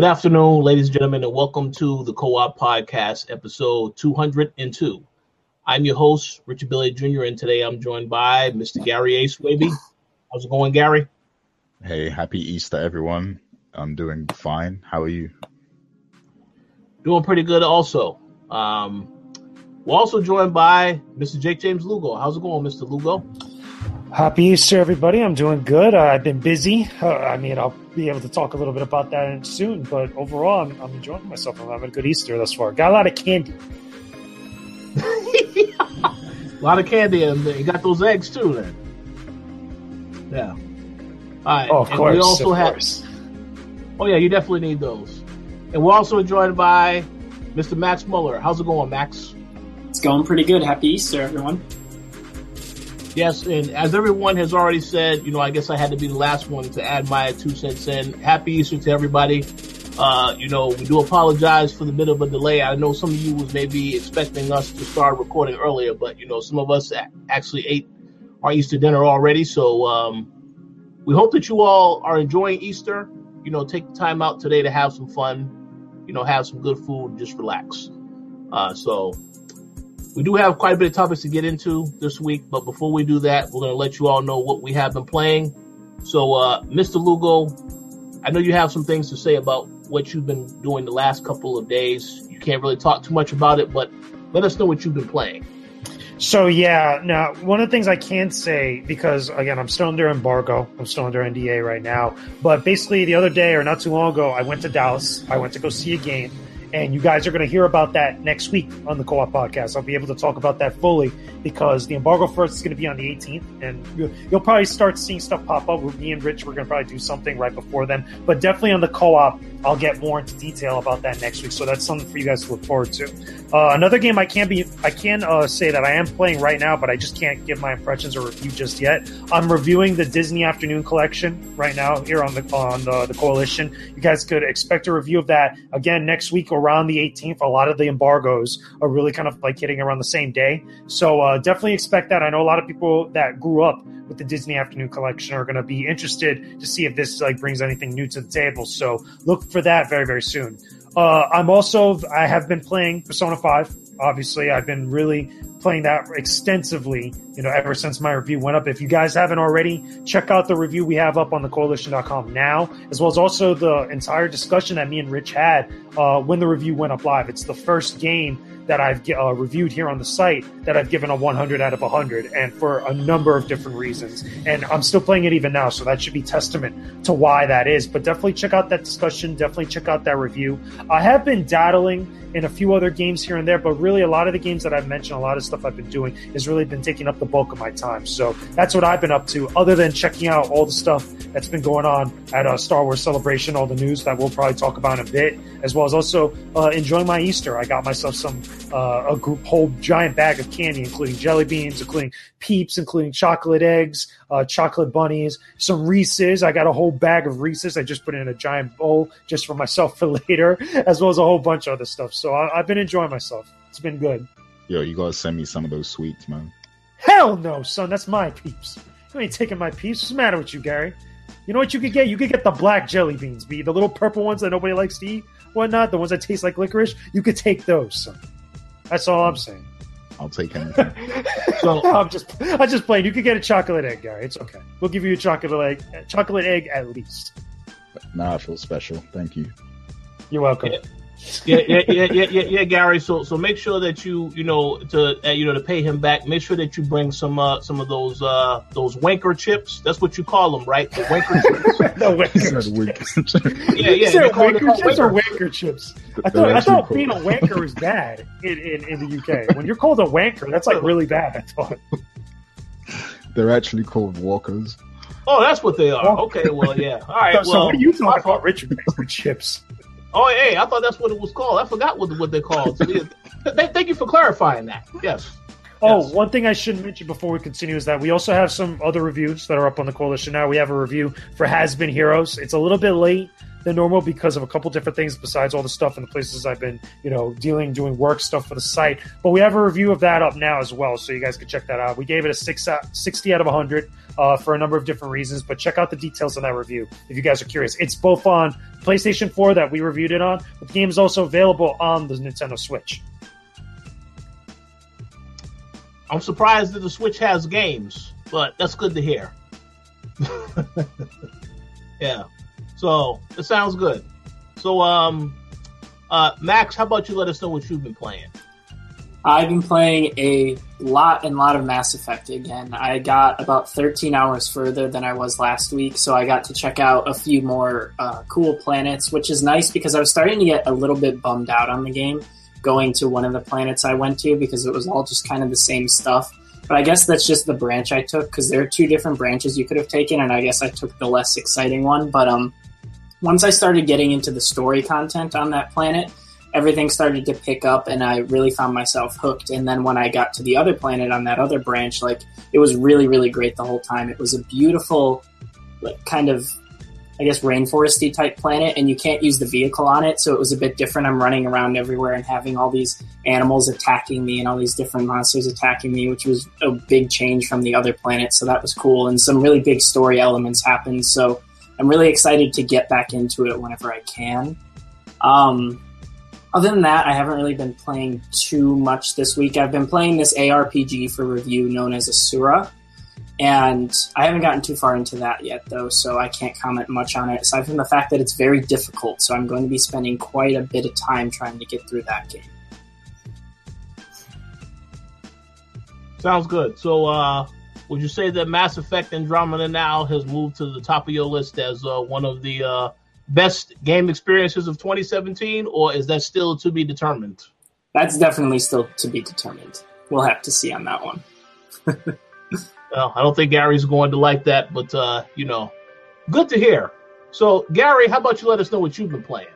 Good afternoon, ladies and gentlemen, and welcome to the Co op Podcast, episode 202. I'm your host, Richard Billy Jr., and today I'm joined by Mr. Gary A. Swaby. How's it going, Gary? Hey, happy Easter, everyone. I'm doing fine. How are you? Doing pretty good, also. Um, we're also joined by Mr. Jake James Lugo. How's it going, Mr. Lugo? Happy Easter, everybody. I'm doing good. Uh, I've been busy. Uh, I mean, I'll be able to talk a little bit about that soon, but overall, I'm, I'm enjoying myself. I'm having a good Easter thus far. Got a lot of candy. a lot of candy, and you got those eggs too, then. Yeah. All right. Oh, of and course. We also of have. course. Oh yeah, you definitely need those. And we're also joined by Mr. Max Muller. How's it going, Max? It's going pretty good. Happy Easter, everyone. Yes, and as everyone has already said, you know, I guess I had to be the last one to add my two cents in. Happy Easter to everybody. Uh, you know, we do apologize for the bit of a delay. I know some of you was maybe expecting us to start recording earlier, but you know, some of us actually ate our Easter dinner already. So um, we hope that you all are enjoying Easter. You know, take the time out today to have some fun. You know, have some good food, just relax. Uh, so we do have quite a bit of topics to get into this week, but before we do that, we're going to let you all know what we have been playing. So, uh, Mr. Lugo, I know you have some things to say about what you've been doing the last couple of days. You can't really talk too much about it, but let us know what you've been playing. So, yeah, now, one of the things I can say, because again, I'm still under embargo, I'm still under NDA right now, but basically, the other day or not too long ago, I went to Dallas. I went to go see a game. And you guys are going to hear about that next week on the Co-op podcast. I'll be able to talk about that fully because the embargo first is going to be on the 18th, and you'll, probably start seeing stuff pop up. With me and Rich, we're going to probably do something right before then, but definitely on the Co-op, I'll get more into detail about that next week. So that's something for you guys to look forward to. Uh, another game I can be, I can uh, say that I am playing right now, but I just can't give my impressions or review just yet. I'm reviewing the Disney Afternoon Collection right now here on the on the, the Coalition. You guys could expect a review of that again next week around the 18th. A lot of the embargoes are really kind of like hitting around the same day, so uh, definitely expect that. I know a lot of people that grew up with the Disney Afternoon Collection are going to be interested to see if this like brings anything new to the table. So look for that very very soon. Uh, I'm also I have been playing Persona 5. Obviously, I've been really playing that extensively, you know, ever since my review went up. If you guys haven't already, check out the review we have up on the coalition.com now, as well as also the entire discussion that me and Rich had uh, when the review went up live. It's the first game that I've uh, reviewed here on the site that I've given a 100 out of 100, and for a number of different reasons. And I'm still playing it even now, so that should be testament to why that is. But definitely check out that discussion. Definitely check out that review. I have been daddling in a few other games here and there, but really a lot of the games that I've mentioned, a lot of stuff I've been doing has really been taking up the bulk of my time. So that's what I've been up to, other than checking out all the stuff that's been going on at a Star Wars Celebration, all the news that we'll probably talk about in a bit, as well as also uh, enjoying my Easter. I got myself some uh, a group whole giant bag of candy, including jelly beans, including Peeps, including chocolate eggs, uh, chocolate bunnies, some Reese's. I got a whole bag of Reese's. I just put in a giant bowl just for myself for later, as well as a whole bunch of other stuff. So I, I've been enjoying myself. It's been good. Yo, you gotta send me some of those sweets, man. Hell no, son. That's my Peeps. You ain't taking my Peeps. What's the matter with you, Gary? You know what you could get? You could get the black jelly beans, be the little purple ones that nobody likes to eat, whatnot. The ones that taste like licorice. You could take those, son. That's all I'm saying. I'll take anything. So, I'm just, I'm just playing. You could get a chocolate egg, Gary. It's okay. We'll give you a chocolate egg, chocolate egg at least. now I feel special. Thank you. You're welcome. Yeah. Yeah, yeah, yeah, yeah, yeah, yeah, Gary. So, so make sure that you, you know, to uh, you know, to pay him back, make sure that you bring some, uh, some of those, uh, those wanker chips. That's what you call them, right? The wanker chips. no wanker. said wink. Yeah, yeah. You they said it- wanker chips or wanker chips? I thought, I actually thought being a wanker is bad in, in, in the UK. When you're called a wanker, that's like really bad. I thought. They're actually called walkers. Oh, that's what they are. Okay, well, yeah. All right. so well, what are you talking about, Richard? chips. Oh, hey, I thought that's what it was called. I forgot what what they're called. So, yeah, th- thank you for clarifying that. Yes. Oh, Yes. one thing I should mention before we continue is that we also have some other reviews that are up on the coalition now. We have a review for Has Been Heroes. It's a little bit late than normal because of a couple different things besides all the stuff in the places I've been, you know, dealing, doing work stuff for the site. But we have a review of that up now as well, so you guys can check that out. We gave it a six out, 60 out of 100 uh, for a number of different reasons, but check out the details on that review if you guys are curious. It's both on PlayStation 4 that we reviewed it on, but the game is also available on the Nintendo Switch. I'm surprised that the Switch has games, but that's good to hear. yeah. So it sounds good. So, um, uh, Max, how about you let us know what you've been playing? I've been playing a lot and lot of Mass Effect again. I got about 13 hours further than I was last week, so I got to check out a few more uh, cool planets, which is nice because I was starting to get a little bit bummed out on the game going to one of the planets I went to because it was all just kind of the same stuff. But I guess that's just the branch I took because there are two different branches you could have taken, and I guess I took the less exciting one. But um, once I started getting into the story content on that planet, everything started to pick up and I really found myself hooked. And then when I got to the other planet on that other branch, like it was really, really great the whole time. It was a beautiful, like kind of, I guess, rainforesty type planet, and you can't use the vehicle on it, so it was a bit different. I'm running around everywhere and having all these animals attacking me and all these different monsters attacking me, which was a big change from the other planet. So that was cool, and some really big story elements happened. So I'm really excited to get back into it whenever I can. Um, other than that, I haven't really been playing too much this week. I've been playing this ARPG for review known as Asura, and I haven't gotten too far into that yet, though, so I can't comment much on it, aside from the fact that it's very difficult, so I'm going to be spending quite a bit of time trying to get through that game. Sounds good. So, uh, would you say that Mass Effect Andromeda now has moved to the top of your list as uh, one of the uh, best game experiences of 2017, or is that still to be determined? That's definitely still to be determined. We'll have to see on that one. Well, I don't think Gary's going to like that, but uh, you know, good to hear. So, Gary, how about you let us know what you've been playing?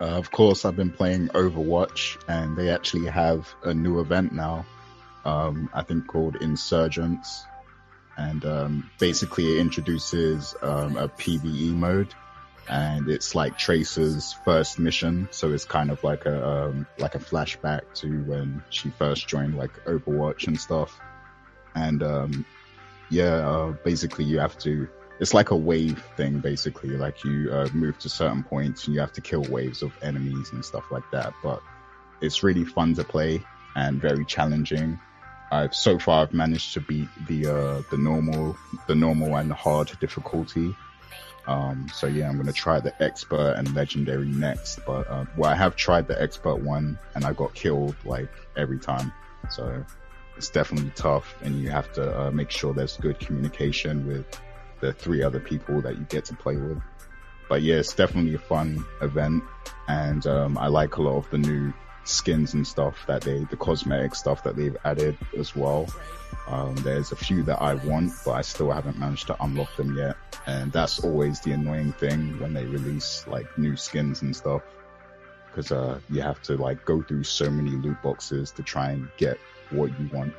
Uh, of course, I've been playing Overwatch, and they actually have a new event now. Um, I think called Insurgents, and um, basically it introduces um, a PVE mode, and it's like Tracer's first mission, so it's kind of like a um, like a flashback to when she first joined like Overwatch and stuff. And um, yeah, uh, basically you have to. It's like a wave thing, basically. Like you uh, move to certain points and you have to kill waves of enemies and stuff like that. But it's really fun to play and very challenging. I've so far I've managed to beat the uh, the normal, the normal and hard difficulty. Um, so yeah, I'm gonna try the expert and legendary next. But uh, well, I have tried the expert one and I got killed like every time. So it's definitely tough, and you have to uh, make sure there's good communication with the three other people that you get to play with. But yeah, it's definitely a fun event, and um, I like a lot of the new skins and stuff that they, the cosmetic stuff that they've added as well. Um, there's a few that I want, but I still haven't managed to unlock them yet, and that's always the annoying thing when they release like new skins and stuff. Because uh, you have to like go through so many loot boxes to try and get what you want,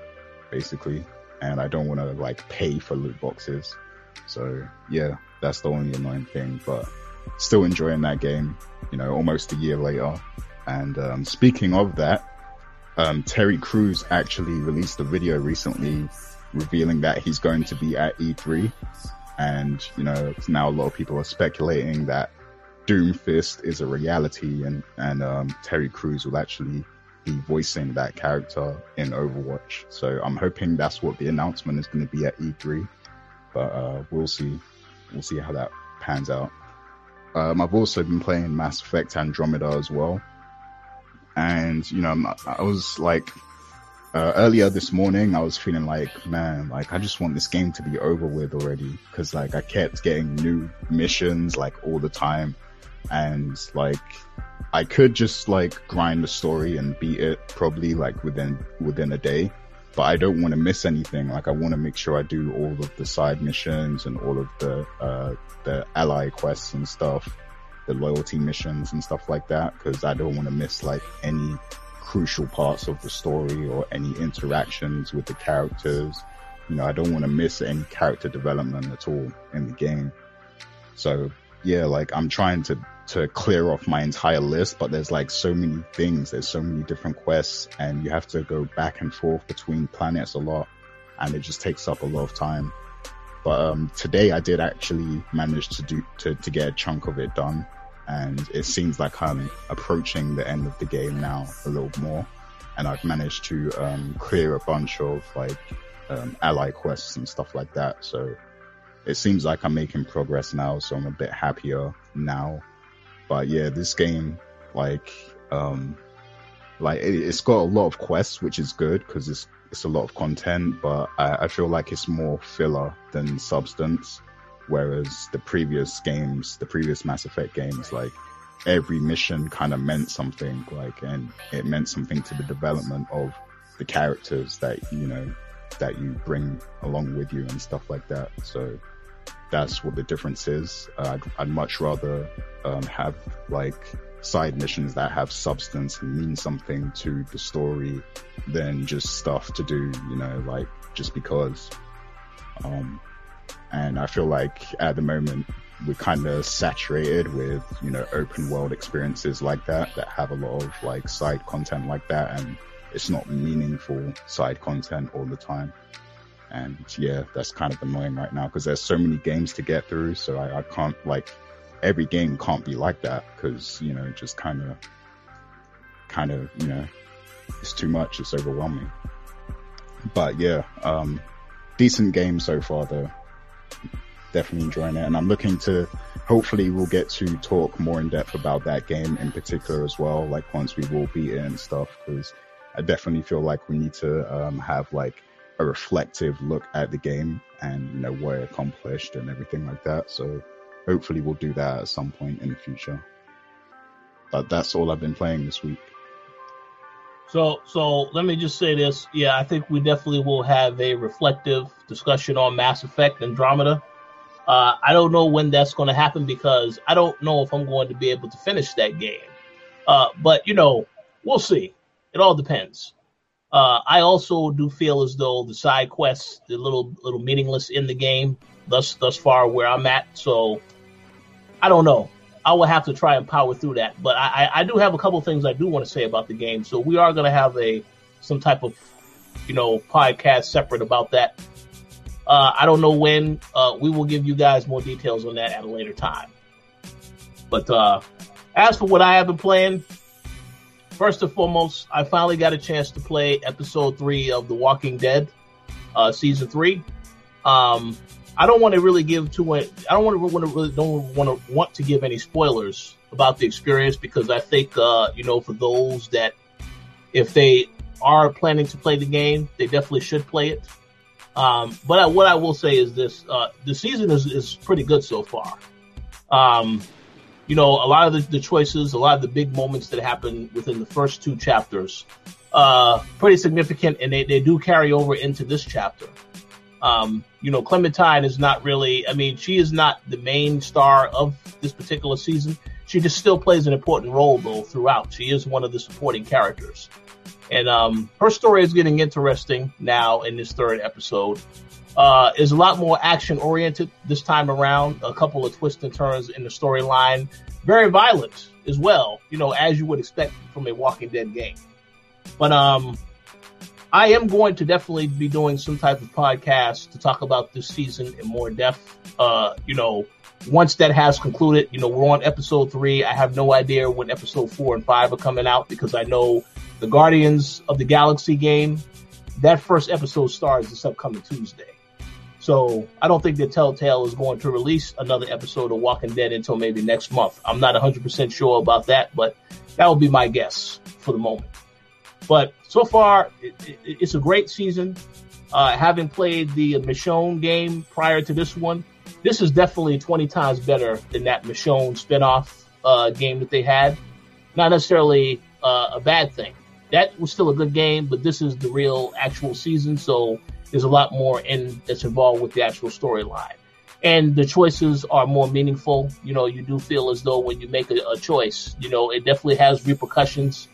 basically. And I don't want to like pay for loot boxes. So yeah, that's the only annoying thing, but still enjoying that game, you know, almost a year later. And um, speaking of that, um, Terry Crews actually released a video recently revealing that he's going to be at E3. And, you know, now a lot of people are speculating that Doomfist is a reality and, and um, Terry Crews will actually be voicing that character in Overwatch. So I'm hoping that's what the announcement is going to be at E3. But uh, we'll see. We'll see how that pans out. Um, I've also been playing Mass Effect Andromeda as well. And, you know, I was like, uh, earlier this morning, I was feeling like, man, like I just want this game to be over with already. Cause like I kept getting new missions like all the time. And like I could just like grind the story and beat it probably like within, within a day. but I don't want to miss anything. Like I want to make sure I do all of the side missions and all of the, uh, the ally quests and stuff, the loyalty missions and stuff like that. Cause I don't want to miss like any crucial parts of the story or any interactions with the characters. You know, I don't want to miss any character development at all in the game. So yeah, like I'm trying to to clear off my entire list, but there's like so many things, there's so many different quests, and you have to go back and forth between planets a lot, and it just takes up a lot of time. But um, today I did actually manage to do to, to get a chunk of it done, and it seems like I'm approaching the end of the game now a little more, and I've managed to um, clear a bunch of like um, ally quests and stuff like that. So it seems like I'm making progress now, so I'm a bit happier now but yeah, this game, like, um, like it, has got a lot of quests, which is good because it's it's a lot of content. But I, I feel like it's more filler than substance. Whereas the previous games, the previous Mass Effect games, like every mission kind of meant something, like, and it meant something to the development of the characters that you know that you bring along with you and stuff like that. So that's what the difference is. Uh, I'd, I'd, much rather um, have like side missions that have substance and mean something to the story than just stuff to do, you know, like just because. Um, and I feel like at the moment we're kind of saturated with, you know, open world experiences like that that have a lot of like side content like that and it's not meaningful side content all the time. And yeah, that's kind of annoying right now because there's so many games to get through. So I, I can't like every game can't be like that because you know just kind of kind of you know it's too much. It's overwhelming. But yeah, um, decent game so far though. Definitely enjoying it, and I'm looking to. Hopefully, we'll get to talk more in depth about that game in particular as well. Like once we will beat it and stuff, because I definitely feel like we need to um, have like a reflective look at the game and you know what it accomplished and everything like that. So hopefully we'll do that at some point in the future. But that's all I've been playing this week. So, so let me just say this. Yeah, I think we definitely will have a reflective discussion on Mass Effect Andromeda. Uh, I don't know when that's going to happen because I don't know if I'm going to be able to finish that game. Uh, but you know, we'll see. It all depends. Uh, I also do feel as though the side quests, the little little meaningless in the game, thus thus far where I'm at. So I don't know. I will have to try and power through that. But I, I do have a couple things I do want to say about the game. So we are going to have a some type of you know podcast separate about that. Uh, I don't know when. Uh, we will give you guys more details on that at a later time. But uh, as for what I have been playing, first and foremost, I finally got a chance to play episode three of The Walking Dead, uh, season three. Um, I don't want to really give too much. I don't want to want to really don't want to want to give any spoilers about the experience because I think uh, you know for those that if they are planning to play the game, they definitely should play it. Um, but I, what I will say is this: uh, the season is, is pretty good so far. Um, you know, a lot of the, the, choices, a lot of the big moments that happen within the first two chapters, uh, pretty significant, and they, they do carry over into this chapter. Um, you know, Clementine is not really, I mean, she is not the main star of this particular season. She just still plays an important role though throughout. She is one of the supporting characters. And, um, her story is getting interesting now in this third episode uh, is a lot more action oriented this time around. A couple of twists and turns in the storyline. Very violent as well, you know, as you would expect from a Walking Dead game. But, um, I am going to definitely be doing some type of podcast to talk about this season in more depth. Uh, you know, once that has concluded, you know, we're on episode three. I have no idea when episode four and five are coming out because I know the Guardians of the Galaxy game, that first episode starts this upcoming Tuesday. So I don't think that Telltale is going to release another episode of Walking Dead until maybe next month. I'm not 100% sure about that, but that would be my guess for the moment. But so far, it, it, it's a great season. Uh, having played the Michonne game prior to this one, this is definitely 20 times better than that Michonne spinoff uh, game that they had. Not necessarily uh, a bad thing. That was still a good game, but this is the real actual season, so there's a lot more in that's involved with the actual storyline. And the choices are more meaningful. You know, you do feel as though when you make a, a choice, you know, it definitely has repercussions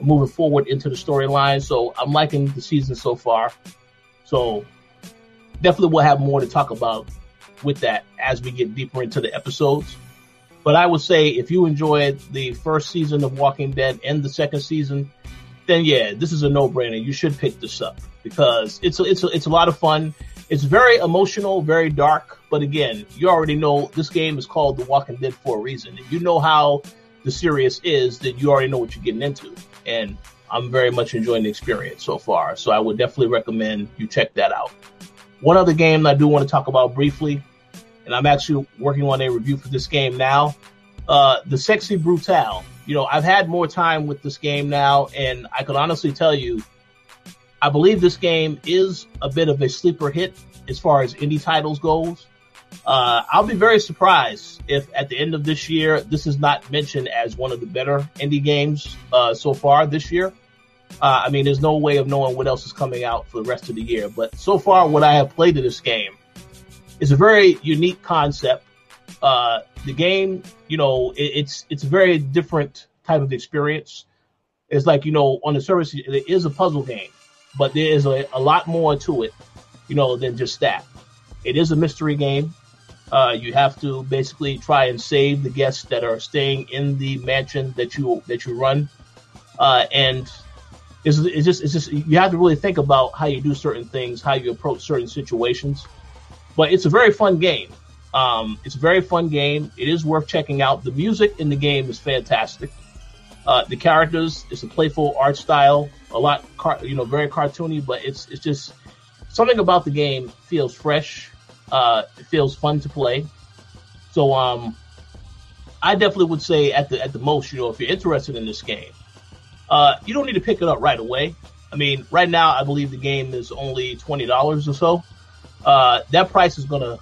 moving forward into the storyline. So I'm liking the season so far. So definitely we'll have more to talk about with that as we get deeper into the episodes. But I would say if you enjoyed the first season of Walking Dead and the second season, then yeah, this is a no-brainer. You should pick this up because it's a, it's a, it's a lot of fun. It's very emotional, very dark, but again, you already know this game is called The Walking Dead for a reason. If you know how the series is, then you already know what you're getting into. And I'm very much enjoying the experience so far. So I would definitely recommend you check that out. One other game that I do want to talk about briefly, and I'm actually working on a review for this game now. Uh, the Sexy Brutale you know, I've had more time with this game now, and I can honestly tell you, I believe this game is a bit of a sleeper hit as far as indie titles goes. Uh, I'll be very surprised if at the end of this year, this is not mentioned as one of the better indie games, uh, so far this year. Uh, I mean, there's no way of knowing what else is coming out for the rest of the year, but so far what I have played of this game is a very unique concept. Uh, the game, you know, it, it's it's a very different type of experience. It's like you know, on the surface, it is a puzzle game, but there is a, a lot more to it, you know, than just that. It is a mystery game. Uh, you have to basically try and save the guests that are staying in the mansion that you that you run, uh, and it's, it's just it's just you have to really think about how you do certain things, how you approach certain situations. But it's a very fun game. Um, it's a very fun game. It is worth checking out. The music in the game is fantastic. Uh, the characters, it's a playful art style, a lot, car- you know, very cartoony, but it's it's just something about the game feels fresh. Uh, it feels fun to play. So, um, I definitely would say at the at the most, you know, if you're interested in this game, uh, you don't need to pick it up right away. I mean, right now, I believe the game is only twenty dollars or so. Uh, that price is gonna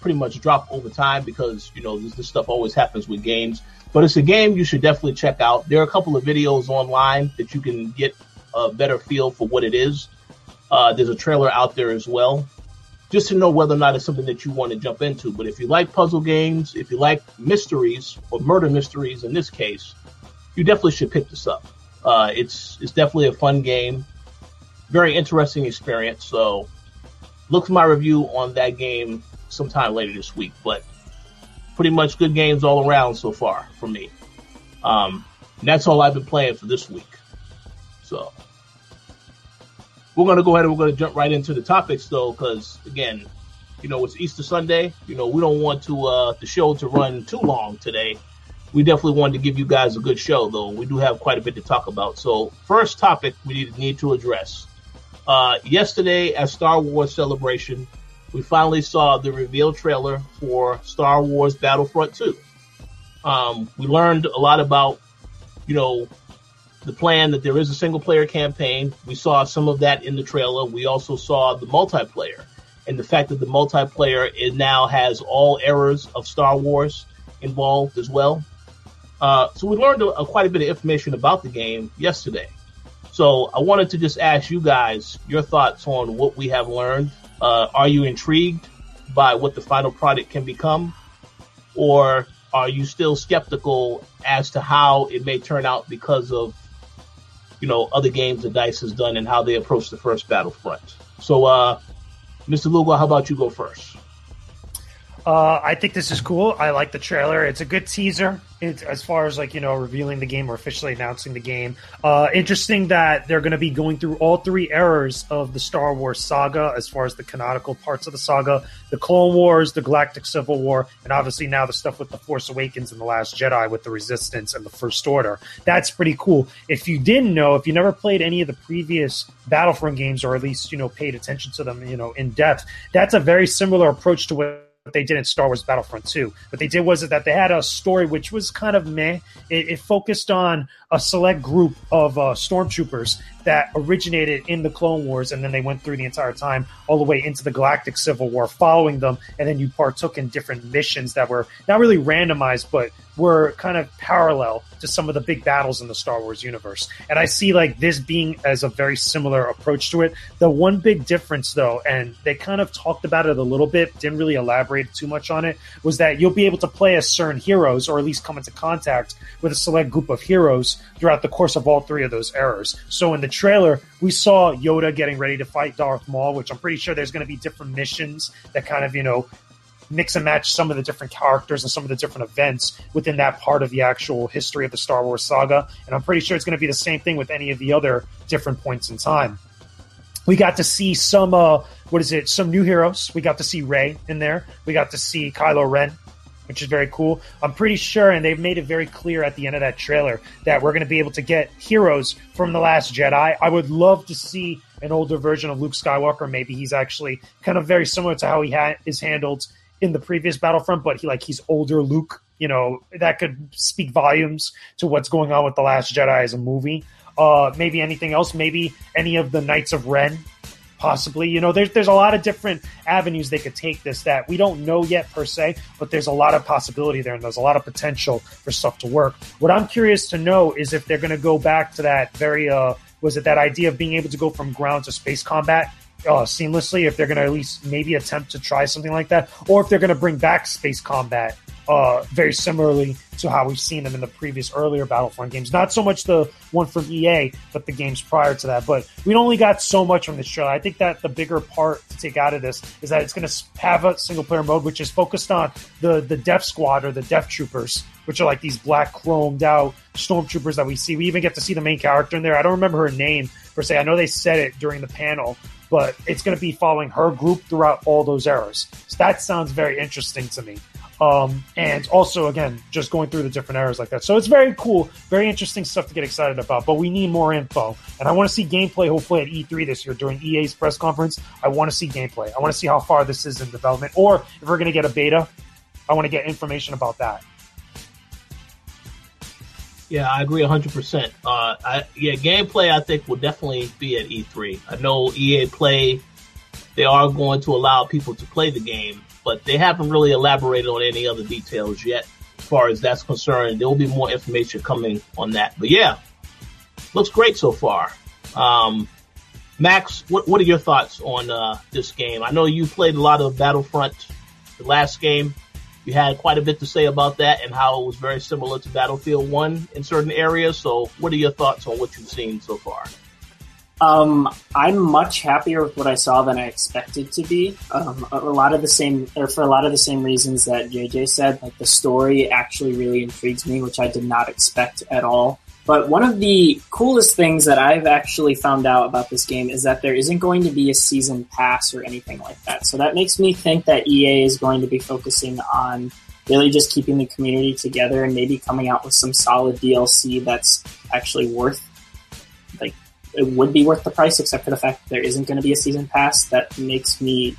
pretty much drop over time because you know this, this stuff always happens with games. But it's a game you should definitely check out. There are a couple of videos online that you can get a better feel for what it is. Uh, there's a trailer out there as well, just to know whether or not it's something that you want to jump into. But if you like puzzle games, if you like mysteries or murder mysteries in this case, you definitely should pick this up. Uh, it's it's definitely a fun game, very interesting experience. So look for my review on that game sometime later this week. But pretty much good games all around so far for me. Um, that's all I've been playing for this week. So we're going to go ahead and we're going to jump right into the topics though, because again, you know, it's Easter Sunday. You know, we don't want to, uh, the show to run too long today. We definitely wanted to give you guys a good show though. We do have quite a bit to talk about. So first topic we need, need to address. Uh, yesterday at Star Wars Celebration, we finally saw the reveal trailer for Star Wars Battlefront 2. Um, we learned a lot about, you know, the plan that there is a single player campaign. We saw some of that in the trailer. We also saw the multiplayer and the fact that the multiplayer it now has all eras of Star Wars involved as well. Uh, so we learned a, a, quite a bit of information about the game yesterday. So I wanted to just ask you guys your thoughts on what we have learned uh, are you intrigued by what the final product can become, or are you still skeptical as to how it may turn out because of you know other games that Dice has done and how they approach the first Battlefront? So, uh, Mr. Lugo, how about you go first? Uh, I think this is cool. I like the trailer. It's a good teaser as far as like you know revealing the game or officially announcing the game. Uh, interesting that they're going to be going through all three eras of the Star Wars saga as far as the canonical parts of the saga: the Clone Wars, the Galactic Civil War, and obviously now the stuff with the Force Awakens and the Last Jedi with the Resistance and the First Order. That's pretty cool. If you didn't know, if you never played any of the previous Battlefront games or at least you know paid attention to them, you know in depth, that's a very similar approach to what what they did in Star Wars Battlefront 2. What they did was that they had a story which was kind of meh. It, it focused on a select group of uh, stormtroopers that originated in the Clone Wars, and then they went through the entire time all the way into the Galactic Civil War, following them, and then you partook in different missions that were not really randomized, but were kind of parallel to some of the big battles in the Star Wars universe. And I see like this being as a very similar approach to it. The one big difference though, and they kind of talked about it a little bit, didn't really elaborate too much on it, was that you'll be able to play as certain heroes or at least come into contact with a select group of heroes throughout the course of all three of those eras. So in the trailer, we saw Yoda getting ready to fight Darth Maul, which I'm pretty sure there's going to be different missions that kind of, you know, mix and match some of the different characters and some of the different events within that part of the actual history of the Star Wars saga. And I'm pretty sure it's going to be the same thing with any of the other different points in time. We got to see some, uh, what is it? Some new heroes. We got to see Rey in there. We got to see Kylo Ren, which is very cool. I'm pretty sure, and they've made it very clear at the end of that trailer that we're going to be able to get heroes from The Last Jedi. I would love to see an older version of Luke Skywalker. Maybe he's actually kind of very similar to how he ha- is handled in the previous Battlefront, but he like he's older Luke. You know that could speak volumes to what's going on with the Last Jedi as a movie. Uh, maybe anything else? Maybe any of the Knights of Ren, possibly. You know, there's there's a lot of different avenues they could take this that we don't know yet per se, but there's a lot of possibility there, and there's a lot of potential for stuff to work. What I'm curious to know is if they're going to go back to that very uh, was it that idea of being able to go from ground to space combat uh, seamlessly if they're going to at least maybe attempt to try something like that, or if they're going to bring back space combat uh, very similarly to how we've seen them in the previous earlier Battlefront games. Not so much the one from EA, but the games prior to that. But we only got so much from this trailer. I think that the bigger part to take out of this is that it's going to have a single player mode, which is focused on the the Death Squad or the Death Troopers, which are like these black chromed out stormtroopers that we see. We even get to see the main character in there. I don't remember her name per se. I know they said it during the panel, but it's going to be following her group throughout all those eras. So that sounds very interesting to me. Um, and also, again, just going through the different eras like that. So it's very cool, very interesting stuff to get excited about. But we need more info, and I want to see gameplay. Hopefully at E3 this year during EA's press conference, I want to see gameplay. I want to see how far this is in development, or if we're going to get a beta, I want to get information about that. Yeah, I agree 100%. Uh, I, yeah, gameplay I think will definitely be at E3. I know EA Play, they are going to allow people to play the game, but they haven't really elaborated on any other details yet. As far as that's concerned, there will be more information coming on that. But yeah, looks great so far. Um, Max, what, what are your thoughts on uh, this game? I know you played a lot of Battlefront, the last game you had quite a bit to say about that and how it was very similar to Battlefield 1 in certain areas. So, what are your thoughts on what you've seen so far? Um, I'm much happier with what I saw than I expected to be. Um, a, lot of the same, or for a lot of the same reasons that JJ said, like the story actually really intrigues me, which I did not expect at all. But one of the coolest things that I've actually found out about this game is that there isn't going to be a season pass or anything like that. So that makes me think that EA is going to be focusing on really just keeping the community together and maybe coming out with some solid DLC that's actually worth like it would be worth the price except for the fact that there isn't going to be a season pass that makes me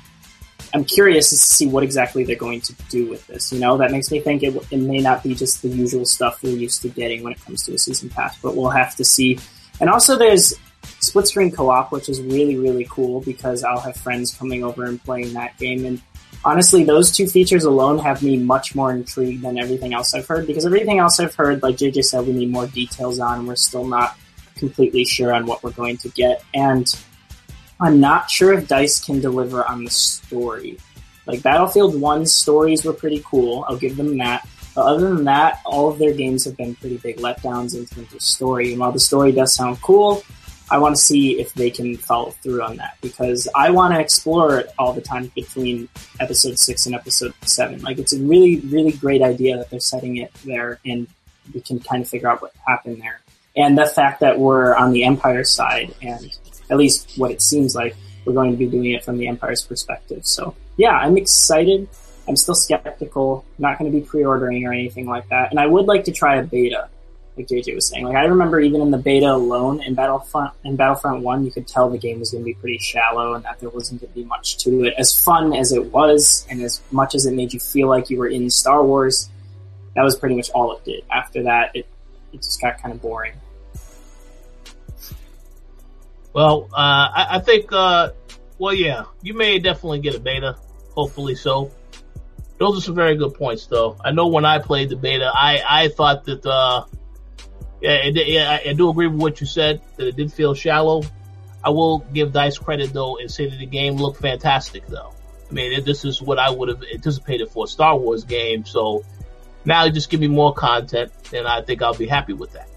I'm curious to see what exactly they're going to do with this. You know, that makes me think it, it may not be just the usual stuff we're used to getting when it comes to a season pass, but we'll have to see. And also, there's split screen co-op, which is really really cool because I'll have friends coming over and playing that game. And honestly, those two features alone have me much more intrigued than everything else I've heard because everything else I've heard, like JJ said, we need more details on. We're still not completely sure on what we're going to get, and I'm not sure if Dice can deliver on the story. Like Battlefield 1's stories were pretty cool. I'll give them that. But other than that, all of their games have been pretty big letdowns in terms of story. And while the story does sound cool, I want to see if they can follow through on that because I want to explore it all the time between episode six and episode seven. Like it's a really, really great idea that they're setting it there and we can kind of figure out what happened there. And the fact that we're on the Empire side and at least what it seems like we're going to be doing it from the Empire's perspective. So yeah, I'm excited. I'm still skeptical. not going to be pre-ordering or anything like that. And I would like to try a beta, like JJ was saying. Like I remember even in the beta alone in Battlefront in Battlefront One, you could tell the game was going to be pretty shallow and that there wasn't going to be much to it. As fun as it was, and as much as it made you feel like you were in Star Wars, that was pretty much all it did. After that, it it just got kind of boring. Well, uh, I, I, think, uh, well, yeah, you may definitely get a beta. Hopefully so. those are some very good points, though. I know when I played the beta, I I thought that uh, yeah, it, yeah, I, I do agree with what you said that it did feel shallow. I will give Dice credit though and say that the game looked fantastic, though. I mean, this is what I would have anticipated for a Star Wars game. So now just give me more content, and I think I'll be happy with that.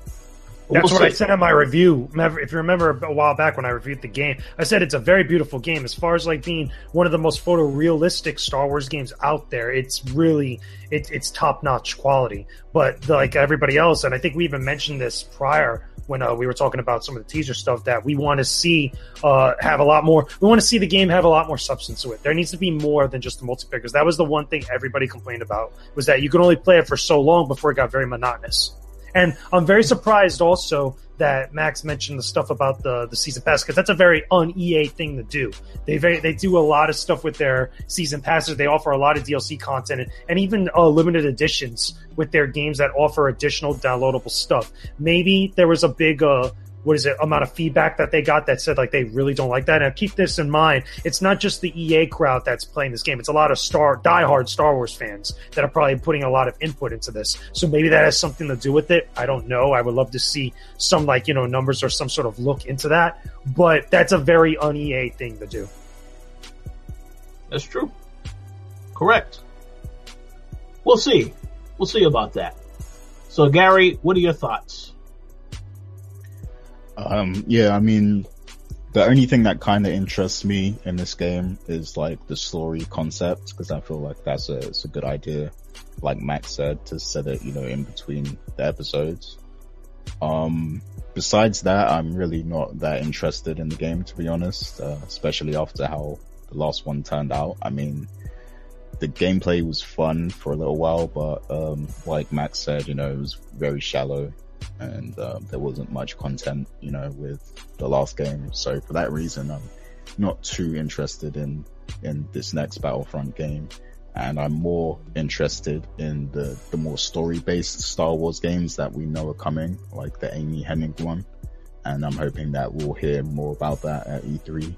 That's what. I said in my review. If you remember a while back when I reviewed the game, I said it's a very beautiful game. As far as like being one of the most photorealistic Star Wars games out there, it's really it, it's top notch quality. But like everybody else, and I think we even mentioned this prior when uh, we were talking about some of the teaser stuff that we want to see uh, have a lot more. We want to see the game have a lot more substance to it. There needs to be more than just the multiplayer because that was the one thing everybody complained about was that you could only play it for so long before it got very monotonous. And I'm very surprised also that Max mentioned the stuff about the the season pass because that's a very un EA thing to do. They very, they do a lot of stuff with their season passes. They offer a lot of DLC content and, and even uh, limited editions with their games that offer additional downloadable stuff. Maybe there was a big uh, what is it amount of feedback that they got that said like they really don't like that. And keep this in mind, it's not just the EA crowd that's playing this game. It's a lot of star diehard Star Wars fans that are probably putting a lot of input into this. So maybe that has something to do with it. I don't know. I would love to see some like, you know, numbers or some sort of look into that. But that's a very un EA thing to do. That's true. Correct. We'll see. We'll see about that. So Gary, what are your thoughts? Um, yeah, I mean, the only thing that kind of interests me in this game is like the story concept because I feel like that's a it's a good idea, like Max said, to set it you know in between the episodes. Um, besides that, I'm really not that interested in the game to be honest, uh, especially after how the last one turned out. I mean, the gameplay was fun for a little while, but um, like Max said, you know, it was very shallow and uh, there wasn't much content, you know, with the last game. So for that reason, I'm not too interested in in this next Battlefront game, and I'm more interested in the the more story based Star Wars games that we know are coming, like the Amy Hennig one. And I'm hoping that we'll hear more about that at E3.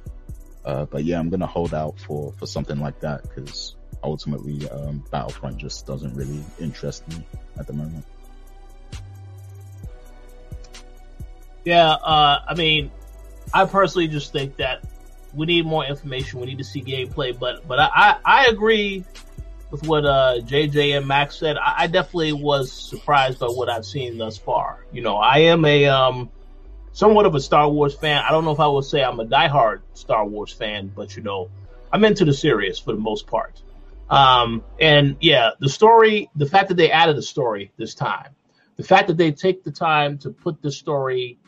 Uh, but yeah, I'm gonna hold out for for something like that because ultimately, um, Battlefront just doesn't really interest me at the moment. Yeah, uh, I mean, I personally just think that we need more information. We need to see gameplay, but but I I, I agree with what uh, JJ and Max said. I, I, definitely was surprised by what I've seen thus far. You know, I am a um somewhat of a Star Wars fan. I don't know if I would say I'm a diehard Star Wars fan, but you know, I'm into the series for the most part. Um, and yeah, the story, the fact that they added a story this time, the fact that they take the time to put the story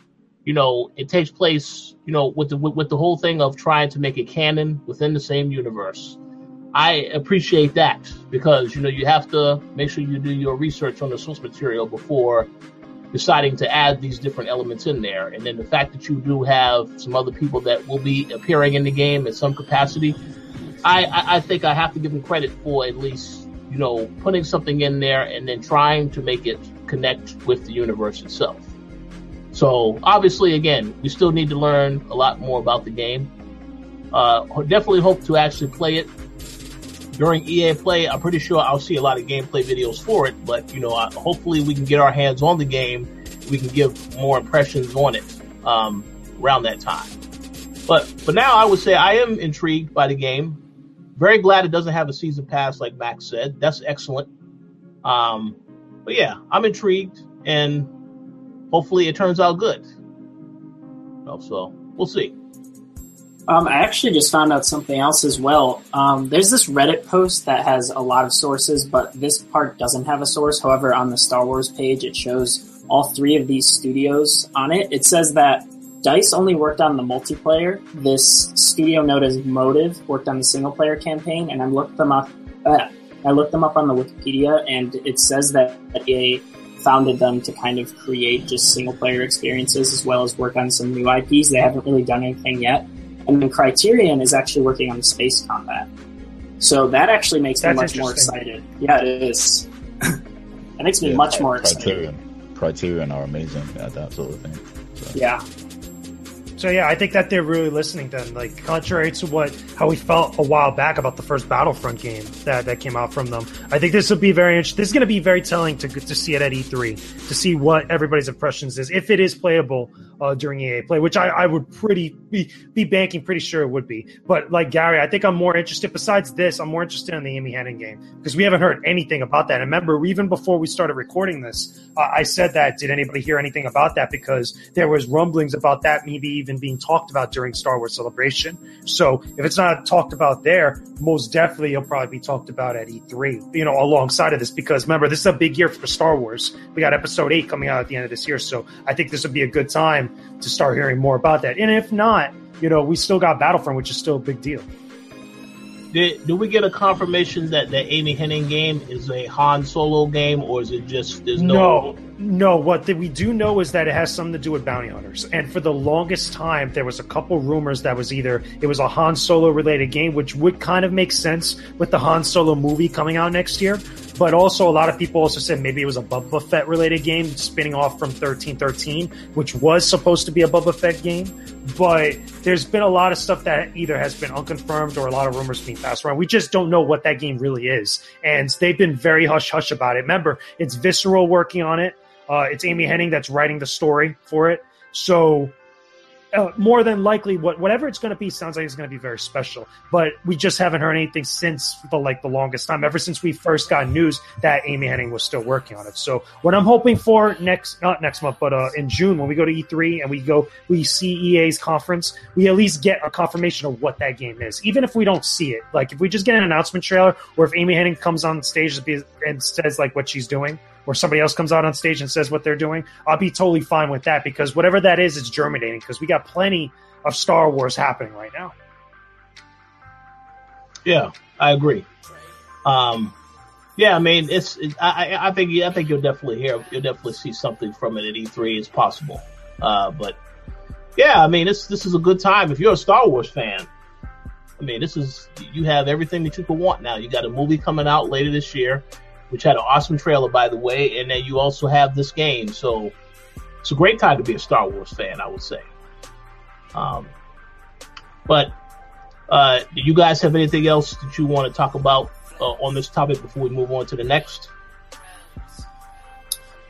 you know, it takes place, you know, with the with, with the whole thing of trying to make a canon within the same universe. I appreciate that because you know you have to make sure you do your research on the source material before deciding to add these different elements in there. And then the fact that you do have some other people that will be appearing in the game in some capacity, I, I, I think I have to give them credit for at least you know putting something in there and then trying to make it connect with the universe itself. So obviously, again, we still need to learn a lot more about the game. Uh, definitely hope to actually play it during EA Play. I'm pretty sure I'll see a lot of gameplay videos for it, but you know, uh, hopefully we can get our hands on the game. We can give more impressions on it um, around that time. But for now, I would say I am intrigued by the game. Very glad it doesn't have a season pass, like Max said. That's excellent. Um, but yeah, I'm intrigued and hopefully it turns out good. So we'll see. Um, I actually just found out something else as well. Um, there's this Reddit post that has a lot of sources, but this part doesn't have a source. However, on the Star Wars page, it shows all three of these studios on it. It says that Dice only worked on the multiplayer. This studio known as Motive worked on the single player campaign, and I looked them up. Uh, I looked them up on the Wikipedia, and it says that a founded them to kind of create just single player experiences as well as work on some new IPs. They haven't really done anything yet. And then Criterion is actually working on the space combat. So that actually makes That's me much more excited. Yeah, it is. that makes me yeah, much more Criterion. excited. Criterion are amazing at that sort of thing. So. Yeah. So yeah, I think that they're really listening to them. Like contrary to what how we felt a while back about the first Battlefront game that, that came out from them, I think this will be very interesting. This is going to be very telling to to see it at E3 to see what everybody's impressions is if it is playable uh, during EA Play, which I, I would pretty be, be banking pretty sure it would be. But like Gary, I think I'm more interested. Besides this, I'm more interested in the Amy Hennig game because we haven't heard anything about that. And remember, even before we started recording this, uh, I said that. Did anybody hear anything about that? Because there was rumblings about that maybe even being talked about during Star Wars Celebration. So if it's not talked about there, most definitely it'll probably be talked about at E3. You know, alongside of this, because remember, this is a big year for Star Wars. We got Episode Eight coming out at the end of this year, so I think this would be a good time to start hearing more about that. And if not, you know, we still got Battlefront, which is still a big deal. Did, do we get a confirmation that the Amy Hennig game is a Han Solo game, or is it just there's no? No, no. What we do know is that it has something to do with bounty hunters, and for the longest time, there was a couple rumors that was either it was a Han Solo related game, which would kind of make sense with the Han Solo movie coming out next year. But also, a lot of people also said maybe it was a Boba Fett related game spinning off from 1313, which was supposed to be a Boba Fett game. But there's been a lot of stuff that either has been unconfirmed or a lot of rumors being passed around. We just don't know what that game really is. And they've been very hush hush about it. Remember, it's Visceral working on it. Uh, it's Amy Hennig that's writing the story for it. So uh, more than likely, what whatever it's going to be sounds like it's going to be very special. But we just haven't heard anything since the like the longest time, ever since we first got news that Amy Hennig was still working on it. So what I'm hoping for next, not next month, but uh, in June when we go to E3 and we go, we see EA's conference, we at least get a confirmation of what that game is, even if we don't see it. Like if we just get an announcement trailer, or if Amy Hennig comes on stage and says like what she's doing or somebody else comes out on stage and says what they're doing, I'll be totally fine with that because whatever that is, it's germinating because we got plenty of Star Wars happening right now. Yeah, I agree. Um, yeah, I mean, it's. It, I, I think. I think you'll definitely hear. You'll definitely see something from it at E3. It's possible. Uh, but yeah, I mean, this this is a good time if you're a Star Wars fan. I mean, this is you have everything that you could want now. You got a movie coming out later this year which had an awesome trailer, by the way. And then you also have this game. So it's a great time to be a Star Wars fan, I would say. Um, but uh, do you guys have anything else that you want to talk about uh, on this topic before we move on to the next?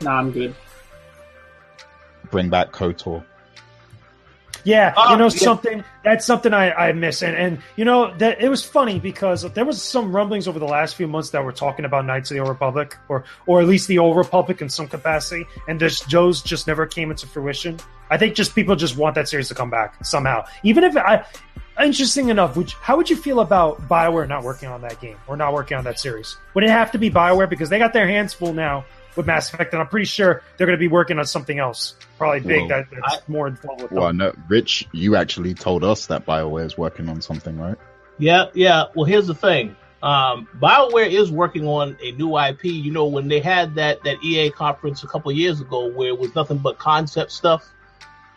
No, I'm good. Bring back KOTOR. Yeah, you ah, know yeah. something. That's something I, I miss, and and you know that it was funny because there was some rumblings over the last few months that were talking about Knights of the Old Republic, or or at least the Old Republic in some capacity, and just Joe's just never came into fruition. I think just people just want that series to come back somehow, even if I. Interesting enough, which how would you feel about Bioware not working on that game or not working on that series? Would it have to be Bioware because they got their hands full now with Mass Effect, and I'm pretty sure they're going to be working on something else, probably big that, that's I, more involved with. Well, no, Rich, you actually told us that Bioware is working on something, right? Yeah, yeah. Well, here's the thing. Um, Bioware is working on a new IP. You know, when they had that that EA conference a couple years ago, where it was nothing but concept stuff.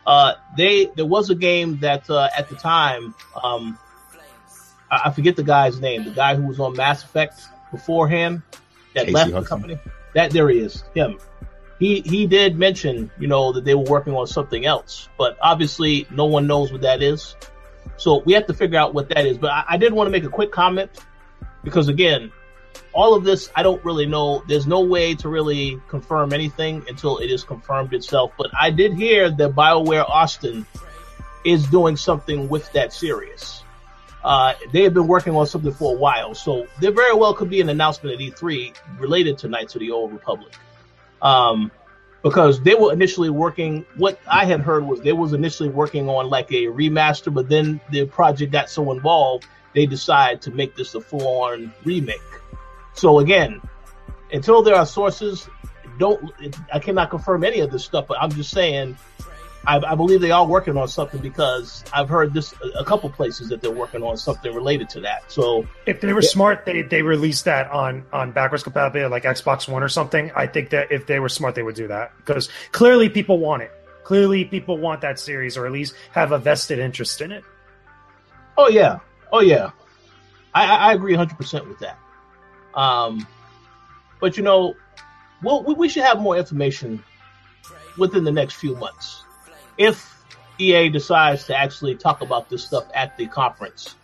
Uh, they there was a game that uh, at the time, um, I, I, forget the guy's name, the guy who was on Mass Effect beforehand that Casey left Hudson. the company. That there he is, him. He he did mention, you know, that they were working on something else, but obviously no one knows what that is. So we have to figure out what that is. But I, I did want to make a quick comment because again, all of this I don't really know. There's no way to really confirm anything until it is confirmed itself. But I did hear that BioWare Austin is doing something with that series. Uh, they have been working on something for a while, so there very well could be an announcement at E3 related to Knights of the Old Republic. Um, because they were initially working, what I had heard was they was initially working on like a remaster, but then the project got so involved, they decided to make this a full on remake. So again, until there are sources, don't, I cannot confirm any of this stuff, but I'm just saying I, I, believe they are working on something because I've heard this a couple places that they're working on something related to that. So if they were smart, they they released that on on backwards compatibility like Xbox One or something. I think that if they were smart, they would do that because clearly people want it. Clearly, people want that series, or at least have a vested interest in it. Oh yeah, oh yeah, I, I agree 100 percent with that. Um, but you know, well, we, we should have more information within the next few months if EA decides to actually talk about this stuff at the conference.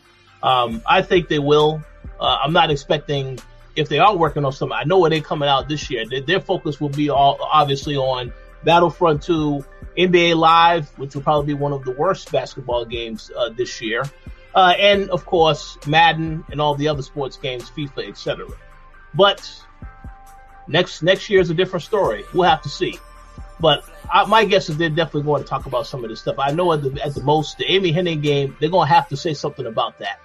Um, I think they will. Uh, I'm not expecting if they are working on something. I know where they're coming out this year. Their, their focus will be all obviously on Battlefront 2, NBA Live, which will probably be one of the worst basketball games uh, this year, uh, and of course Madden and all the other sports games, FIFA, etc. But next next year is a different story. We'll have to see. But I, my guess is they're definitely going to talk about some of this stuff. I know at the at the most the Amy Hennig game, they're going to have to say something about that.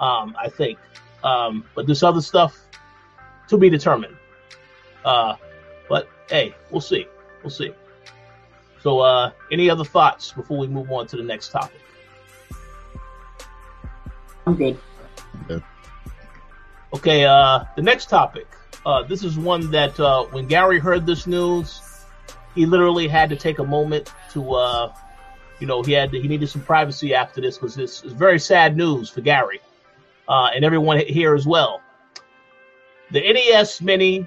Um, I think. Um, but this other stuff to be determined. Uh, but hey, we'll see. We'll see. So, uh, any other thoughts before we move on to the next topic? I'm good. Okay, uh, the next topic. Uh, this is one that uh, when Gary heard this news, he literally had to take a moment to, uh, you know, he had to, he needed some privacy after this because this is very sad news for Gary uh, and everyone here as well. The NES Mini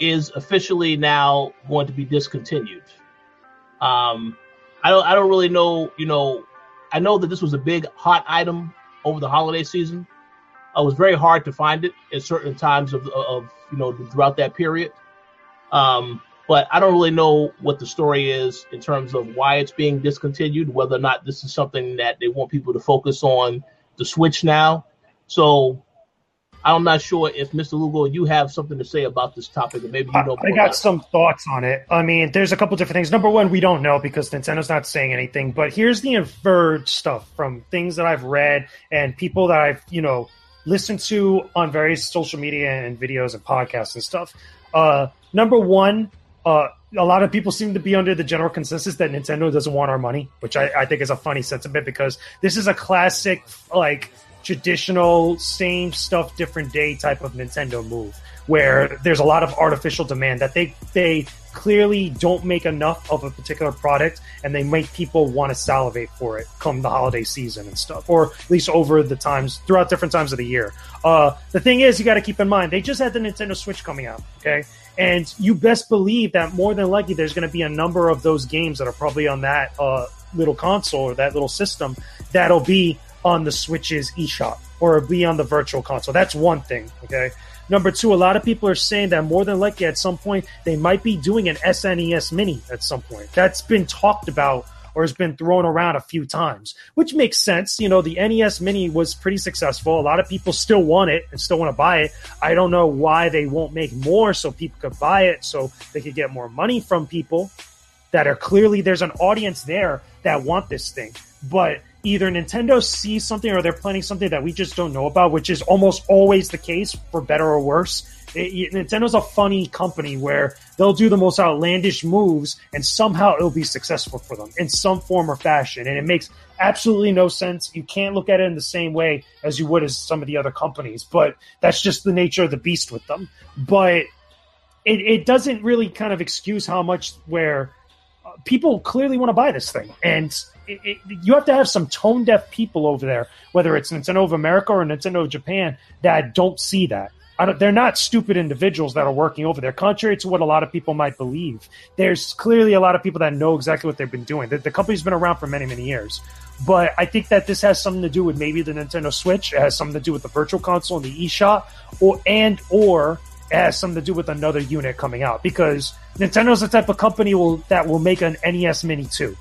is officially now going to be discontinued. Um, I don't I don't really know. You know, I know that this was a big hot item over the holiday season. It was very hard to find it at certain times of, of you know throughout that period. Um, but I don't really know what the story is in terms of why it's being discontinued. Whether or not this is something that they want people to focus on the Switch now. So I'm not sure if Mr. Lugo, you have something to say about this topic, or maybe you know. I got some thoughts on it. I mean, there's a couple different things. Number one, we don't know because Nintendo's not saying anything. But here's the inferred stuff from things that I've read and people that I've you know listened to on various social media and videos and podcasts and stuff. Uh, number one, uh, a lot of people seem to be under the general consensus that Nintendo doesn't want our money, which I, I think is a funny sentiment because this is a classic like traditional same stuff different day type of Nintendo move where there's a lot of artificial demand that they they clearly don't make enough of a particular product and they make people want to salivate for it come the holiday season and stuff or at least over the times throughout different times of the year. Uh, the thing is you got to keep in mind they just had the nintendo switch coming out okay and you best believe that more than likely there's going to be a number of those games that are probably on that uh, little console or that little system that'll be on the Switch's eShop or be on the virtual console. That's one thing. Okay. Number two, a lot of people are saying that more than likely at some point they might be doing an SNES Mini at some point. That's been talked about or has been thrown around a few times, which makes sense. You know, the NES Mini was pretty successful. A lot of people still want it and still want to buy it. I don't know why they won't make more so people could buy it so they could get more money from people that are clearly there's an audience there that want this thing. But either Nintendo sees something or they're planning something that we just don't know about, which is almost always the case for better or worse. It, Nintendo's a funny company where they'll do the most outlandish moves and somehow it'll be successful for them in some form or fashion. And it makes absolutely no sense. You can't look at it in the same way as you would as some of the other companies, but that's just the nature of the beast with them. But it, it doesn't really kind of excuse how much where uh, people clearly want to buy this thing. And it, it, you have to have some tone deaf people over there, whether it's Nintendo of America or Nintendo of Japan, that don't see that. They're not stupid individuals that are working over there, contrary to what a lot of people might believe. There's clearly a lot of people that know exactly what they've been doing. The, the company's been around for many, many years. But I think that this has something to do with maybe the Nintendo Switch. It has something to do with the Virtual Console and the eShop, or and or it has something to do with another unit coming out because Nintendo's the type of company will, that will make an NES Mini too.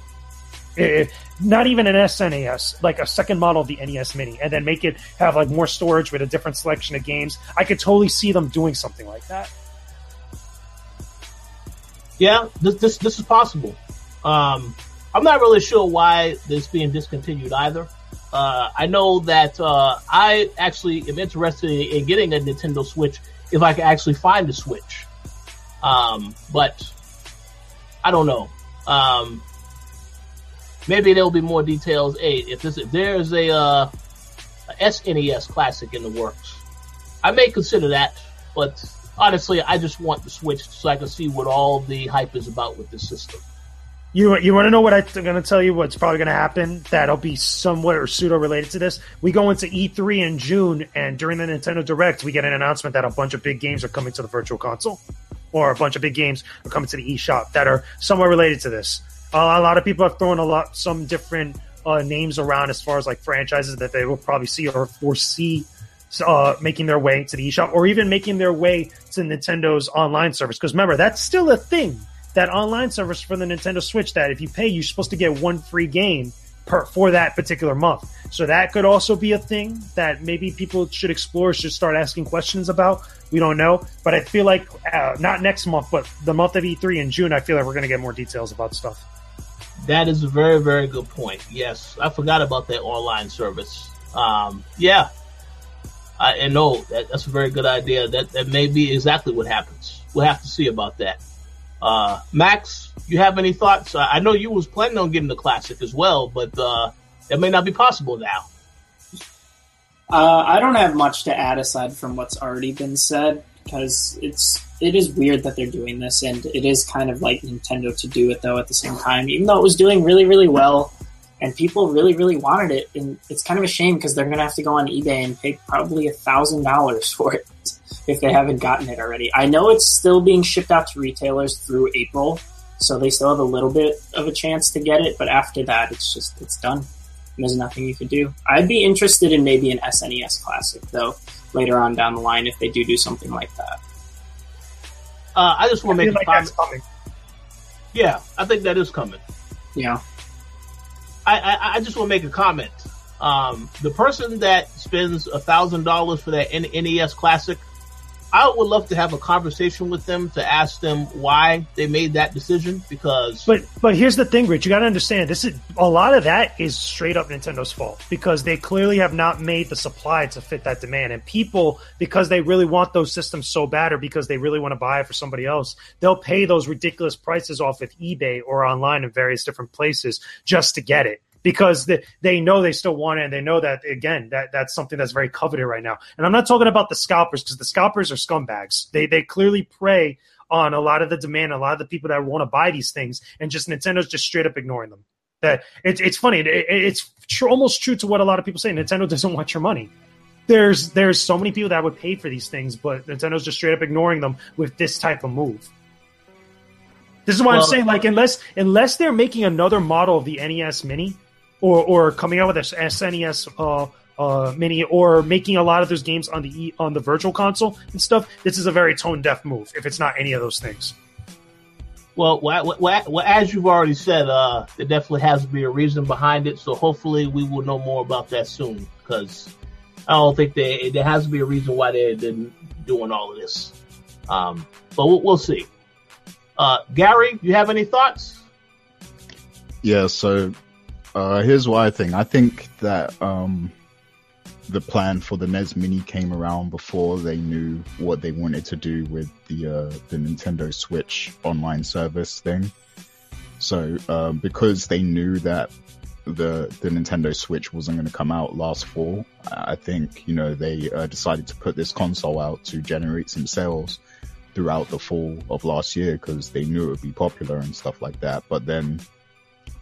It, not even an SNES, like a second model of the NES Mini, and then make it have like more storage with a different selection of games. I could totally see them doing something like that. Yeah, this this, this is possible. Um, I'm not really sure why this being discontinued either. Uh, I know that uh, I actually am interested in getting a Nintendo Switch if I can actually find a Switch. Um, but I don't know. Um, maybe there'll be more details. Hey, if this if there's a, uh, a SNES classic in the works, I may consider that. But honestly, I just want the Switch so I can see what all the hype is about with this system. You you want to know what I'm going to tell you? What's probably going to happen? That'll be somewhat or pseudo related to this. We go into E3 in June, and during the Nintendo Direct, we get an announcement that a bunch of big games are coming to the Virtual Console, or a bunch of big games are coming to the eShop that are somewhat related to this a lot of people have thrown a lot some different uh, names around as far as like franchises that they will probably see or foresee uh, making their way to the eShop or even making their way to Nintendo's online service. Because remember, that's still a thing. That online service for the Nintendo Switch. That if you pay, you're supposed to get one free game per for that particular month. So that could also be a thing that maybe people should explore, should start asking questions about. We don't know, but I feel like uh, not next month, but the month of E3 in June, I feel like we're going to get more details about stuff. That is a very, very good point. Yes, I forgot about that online service. Um, yeah, I, and no, that, that's a very good idea. That that may be exactly what happens. We'll have to see about that. Uh, Max, you have any thoughts? I know you was planning on getting the classic as well, but uh, it may not be possible now. Uh, I don't have much to add aside from what's already been said because it's it is weird that they're doing this, and it is kind of like Nintendo to do it though at the same time, even though it was doing really really well, and people really really wanted it, and it's kind of a shame because they're gonna have to go on eBay and pay probably a thousand dollars for it if they haven't gotten it already. I know it's still being shipped out to retailers through April, so they still have a little bit of a chance to get it, but after that, it's just it's done. There's nothing you could do. I'd be interested in maybe an SNES Classic though later on down the line if they do do something like that. Uh, I just want to make like a comment. Yeah, I think that is coming. Yeah. I, I, I just want to make a comment. Um, the person that spends a thousand dollars for that NES Classic, I would love to have a conversation with them to ask them why they made that decision because But but here's the thing, Rich, you gotta understand this is a lot of that is straight up Nintendo's fault because they clearly have not made the supply to fit that demand. And people, because they really want those systems so bad or because they really want to buy it for somebody else, they'll pay those ridiculous prices off of eBay or online in various different places just to get it because they, they know they still want it and they know that again that that's something that's very coveted right now. And i'm not talking about the scalpers because the scalpers are scumbags. They they clearly prey on a lot of the demand a lot of the people that want to buy these things and just nintendo's just straight up ignoring them. That it's it's funny it, it's tr- almost true to what a lot of people say nintendo doesn't want your money. There's there's so many people that would pay for these things but nintendo's just straight up ignoring them with this type of move. This is why well, I'm saying, like, unless unless they're making another model of the NES Mini, or or coming out with a SNES uh, uh, mini or making a lot of those games on the on the virtual console and stuff. This is a very tone deaf move. If it's not any of those things. Well, well, well, well as you've already said, uh, there definitely has to be a reason behind it. So hopefully we will know more about that soon because I don't think they, there has to be a reason why they're, they're doing all of this. Um, but we'll, we'll see. Uh, Gary, you have any thoughts? Yeah, so uh, here's what I think. I think that um, the plan for the NES Mini came around before they knew what they wanted to do with the uh, the Nintendo Switch online service thing. So um, because they knew that the the Nintendo Switch wasn't going to come out last fall, I think you know they uh, decided to put this console out to generate some sales throughout the fall of last year because they knew it would be popular and stuff like that. But then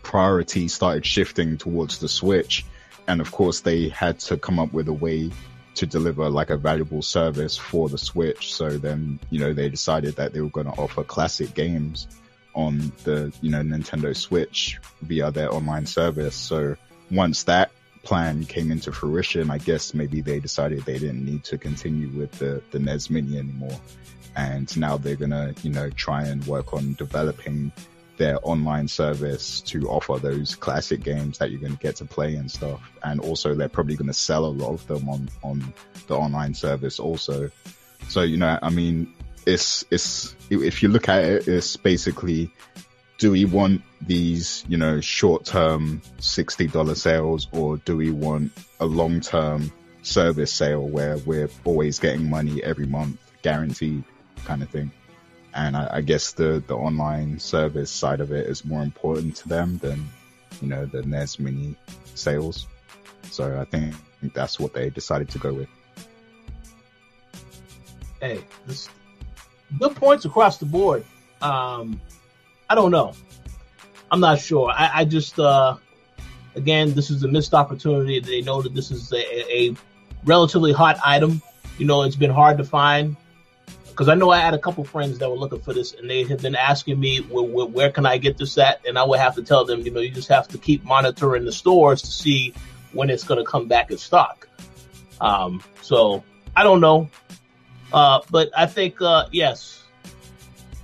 priority started shifting towards the Switch. And of course, they had to come up with a way to deliver like a valuable service for the Switch. So then, you know, they decided that they were going to offer classic games on the, you know, Nintendo Switch via their online service. So once that plan came into fruition, I guess maybe they decided they didn't need to continue with the, the NES Mini anymore. And now they're going to, you know, try and work on developing their online service to offer those classic games that you're going to get to play and stuff. And also they're probably going to sell a lot of them on, on the online service also. So, you know, I mean, it's, it's, if you look at it, it's basically, do we want these, you know, short term $60 sales or do we want a long term service sale where we're always getting money every month guaranteed kind of thing? And I, I, guess the the online service side of it is more important to them than you know the NES Mini sales. So I think that's what they decided to go with. Hey, this, good points across the board. Um, I don't know. I'm not sure. I, I just uh, again, this is a missed opportunity. They know that this is a, a relatively hot item. You know, it's been hard to find because I know I had a couple friends that were looking for this, and they had been asking me where, where, where, can I get this at, and I would have to tell them, you know, you just have to keep monitoring the stores to see when it's going to come back in stock. Um, so I don't know, uh, but I think uh, yes,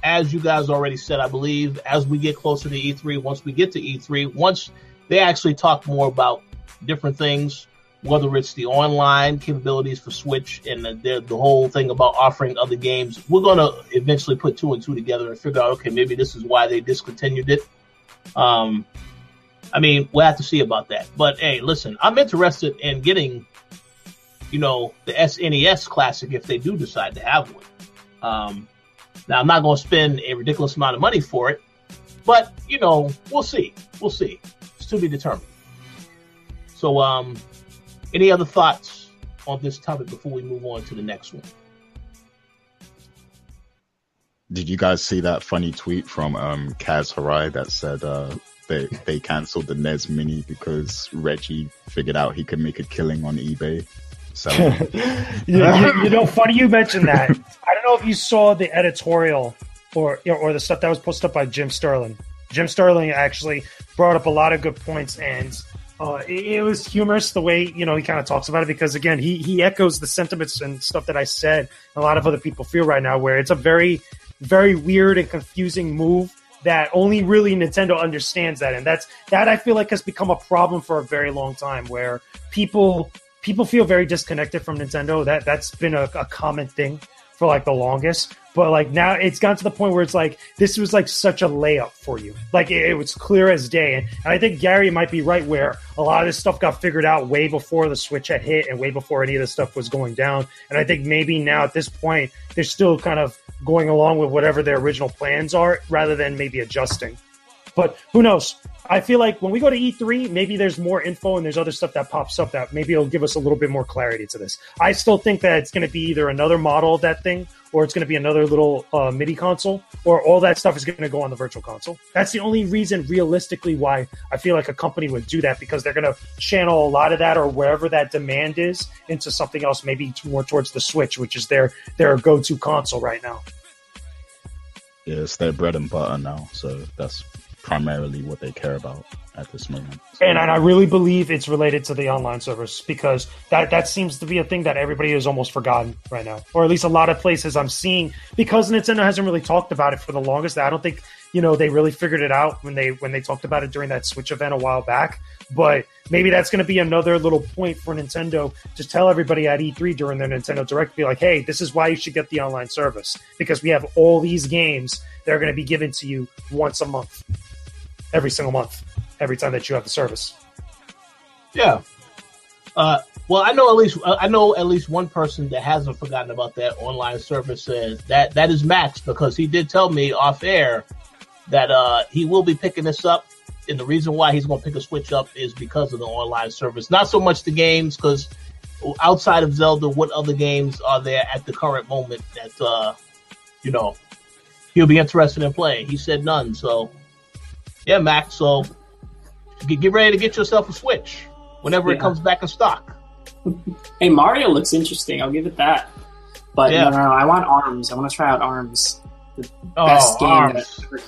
as you guys already said, I believe as we get closer to E3, once we get to E3, once they actually talk more about different things whether it's the online capabilities for Switch and the, the, whole thing about offering other games, we're going to eventually put two and two together and figure out, okay, maybe this is why they discontinued it. Um, I mean, we'll have to see about that. But hey, listen, I'm interested in getting, you know, the SNES Classic if they do decide to have one. Um, now, I'm not going to spend a ridiculous amount of money for it, but, you know, we'll see. We'll see. It's to be determined. So, um, any other thoughts on this topic before we move on to the next one? Did you guys see that funny tweet from um, Kaz Hirai that said uh, they they canceled the NES Mini because Reggie figured out he could make a killing on eBay? So, you, you, you, know, funny you mentioned that. I don't know if you saw the editorial or or the stuff that was posted up by Jim Sterling. Jim Sterling actually brought up a lot of good points, and uh, it, was humorous the way you know he kind of talks about it because again he he echoes the sentiments and stuff that I said. a lot of other people feel right now, where it's a very very weird and confusing move that only really Nintendo understands that, and that's that I feel like has become a problem for a very long time, where people people feel very disconnected from Nintendo. That that's been a, a common thing for like the longest. But like now it's gotten to the point where it's like this was like such a layup for you. Like it, it was clear as day. And, and, I think Gary might be right where a lot of this stuff got figured out way before the Switch had hit and way before any of this stuff was going down. And I think maybe now at this point they're still kind of going along with whatever their original plans are rather than maybe adjusting. But who knows? I feel like when we go to E3, maybe there's more info and there's other stuff that pops up that maybe it'll give us a little bit more clarity to this. I still think that it's going to be either another model of that thing or it's going to be another little uh, MIDI console or all that stuff is going to go on the virtual console. That's the only reason realistically why I feel like a company would do that because they're going to channel a lot of that or wherever that demand is into something else, maybe more towards the Switch, which is their, their go-to console right now. Yeah, it's their bread and butter now. So that's primarily what they care about at this moment. And, and I really believe it's related to the online service because that that seems to be a thing that everybody has almost forgotten right now, or at least a lot of places I'm seeing because Nintendo hasn't really talked about it for the longest. I don't think you know they really figured it out when they when they talked about it during that Switch event a while back. But maybe that's going to be another little point for Nintendo to tell everybody at E3 during their Nintendo Direct, be like, hey, this is why you should get the online service because we have all these games that are going to be given to you once a month every single month, every time that you have the service. Yeah. Uh, well, I know at least I know at least one person that hasn't forgotten about that online service, and that that is Max because he did tell me off air that uh, he will be picking this up, and the reason why he's going to pick a Switch up is because of the online service. Not so much the games, because outside of Zelda, what other games are there at the current moment that uh, you know he'll be interested in playing? He said none, so yeah, Max. So get, get ready to get yourself a Switch whenever yeah. it comes back in stock. hey, Mario looks interesting. I'll give it that. But yeah. no, no, no, I want Arms. I want to try out Arms. The oh, best game Arms. that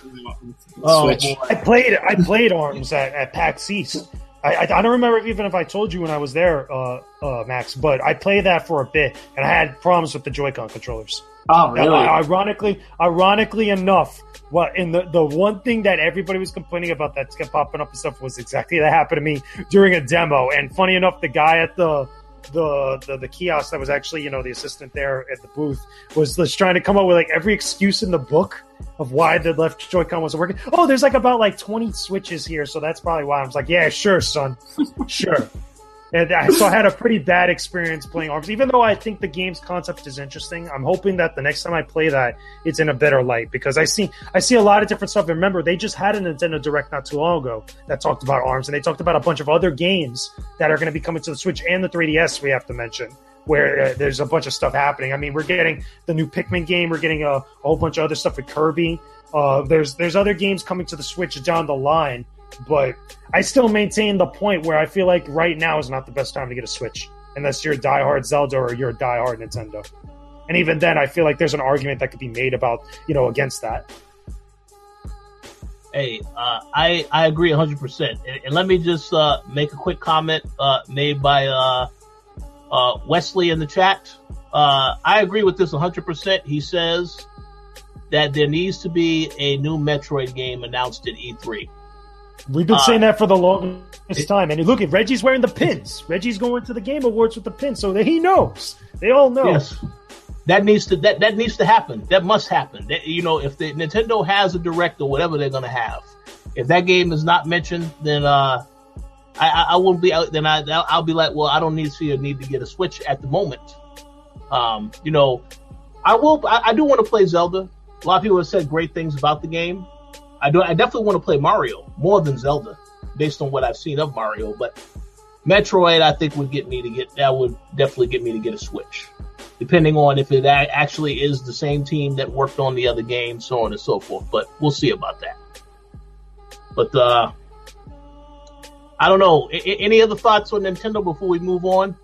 oh, Switch. Boy. I played. I played Arms at, at PAX East. I, I, I, don't remember even if I told you when I was there, uh, uh, Max, but I played that for a bit, and I had problems with the Joy-Con controllers. Oh, really? Now, ironically, ironically enough, what in the the one thing that everybody was complaining about that kept popping up and stuff was exactly that happened to me during a demo. And funny enough, the guy at the the, the the kiosk that was actually you know the assistant there at the booth was just trying to come up with like every excuse in the book of why the left Joy-Con wasn't working. Oh, there's like about like 20 switches here, so that's probably why. I was like, yeah, sure, son, sure. And I, so I had a pretty bad experience playing Arms, even though I think the game's concept is interesting. I'm hoping that the next time I play that, it's in a better light because I see I see a lot of different stuff. Remember, they just had a Nintendo Direct not too long ago that talked about Arms, and they talked about a bunch of other games that are going to be coming to the Switch and the 3DS. We have to mention where uh, there's a bunch of stuff happening. I mean, we're getting the new Pikmin game, we're getting a, a whole bunch of other stuff with Kirby. Uh, there's there's other games coming to the Switch down the line but I still maintain the point where I feel like right now is not the best time to get a Switch unless you're a diehard Zelda or you're a diehard Nintendo. And even then, I feel like there's an argument that could be made about you know against that. Hey, uh, I I agree 100. percent and, let me just uh, make a quick comment uh, made by uh, uh, Wesley in the chat. Uh, I agree with this 100. percent He says that there needs to be a new Metroid game announced at E3. We've been saying that for the longest time. And look, at Reggie's wearing the pins. Reggie's going to the Game Awards with the pins, so that he knows. They all know. Yes that needs to that that needs to happen. That must happen. That, you know, if the Nintendo has a direct or whatever they're going to have, if that game is not mentioned, then uh, I, I, I won't be out. Then I I'll be like, well, I don't need to see a need to get a Switch at the moment. Um, you know, I will. I, I do want to play Zelda. A lot of people have said great things about the game. I do. I definitely want to play Mario more than Zelda, based on what I've seen of Mario. But Metroid, I think would get me to get that would definitely get me to get a Switch depending on if it actually is the same team that worked on the other game, so on and so forth. But we'll see about that. But uh, I don't know. Any other thoughts on Nintendo before we move on?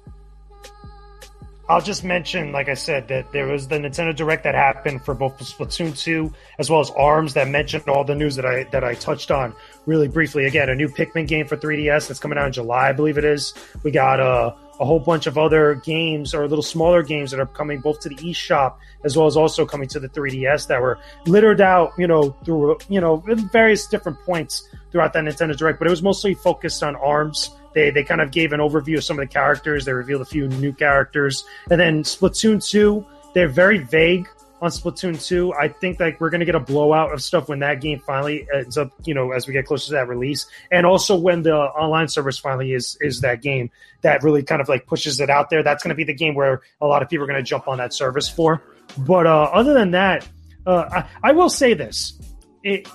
I'll just mention, like I said, that there was the Nintendo Direct that happened for both Splatoon 2 as well as ARMS that mentioned all the news that I that I touched on really briefly. Again, a new Pikmin game for 3DS that's coming out in July, I believe it is. We got a uh, a whole bunch of other games or little smaller games that are coming both to the eShop as well as also coming to the 3DS that were littered out, you know, through you know various different points throughout that Nintendo Direct. But it was mostly focused on ARMS. They they kind of gave an overview of some of the characters. They revealed a few new characters, and then Splatoon two. They're very vague on Splatoon 2. I think like we're going to get a blowout of stuff when that game finally ends up, you know, as we get closer to that release. And also when the online service finally is is that game that really kind of like pushes it out there. That's going to be the game where a lot of people are going to jump on that service for. But uh, other than that, uh, I, I will say this. It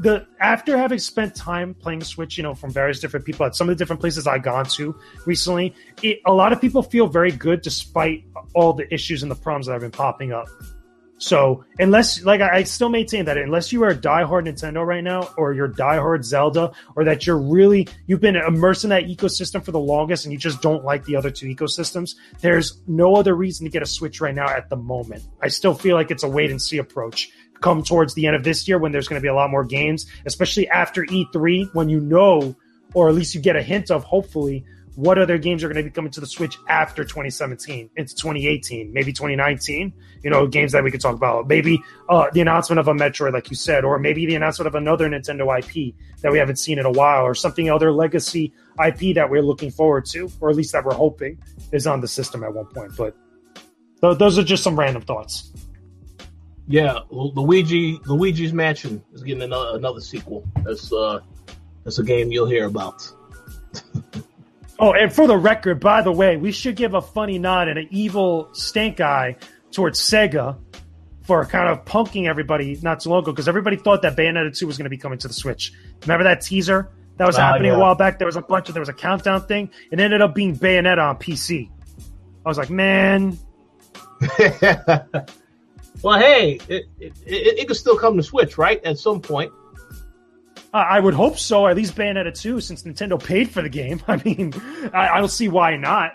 the after having spent time playing Switch, you know, from various different people at some of the different places I've gone to recently, it, a lot of people feel very good despite all the issues and the problems that have been popping up. So unless, like, I, still maintain that unless you are a diehard Nintendo right now, or you're diehard Zelda, or that you're really you've been immersed in that ecosystem for the longest, and you just don't like the other two ecosystems, there's no other reason to get a Switch right now at the moment. I still feel like it's a wait and see approach. Come towards the end of this year when there's going to be a lot more games, especially after E3, when you know, or at least you get a hint of, hopefully, what other games are going to be coming to the Switch after 2017 into 2018, maybe 2019. You know, games that we could talk about. Maybe uh, the announcement of a Metroid, like you said, or maybe the announcement of another Nintendo IP that we haven't seen in a while, or something other legacy IP that we're looking forward to, or at least that we're hoping is on the system at one point. But th- those are just some random thoughts. Yeah, Luigi Luigi's Mansion is getting another, another sequel. That's uh, that's a game you'll hear about. Oh, and for the record, by the way, we should give a funny nod and an evil stank eye towards Sega for kind of punking everybody not too long ago because everybody thought that Bayonetta 2 was going to be coming to the Switch. Remember that teaser that was oh, happening yeah. a while back? There was a bunch of there was a countdown thing. It ended up being Bayonetta on PC. I was like, man. well, hey, it, it, it, it could still come to Switch, right? At some point. Uh, I would hope so. At least Bayonetta 2, since Nintendo paid for the game. I mean, I, I don't see why not.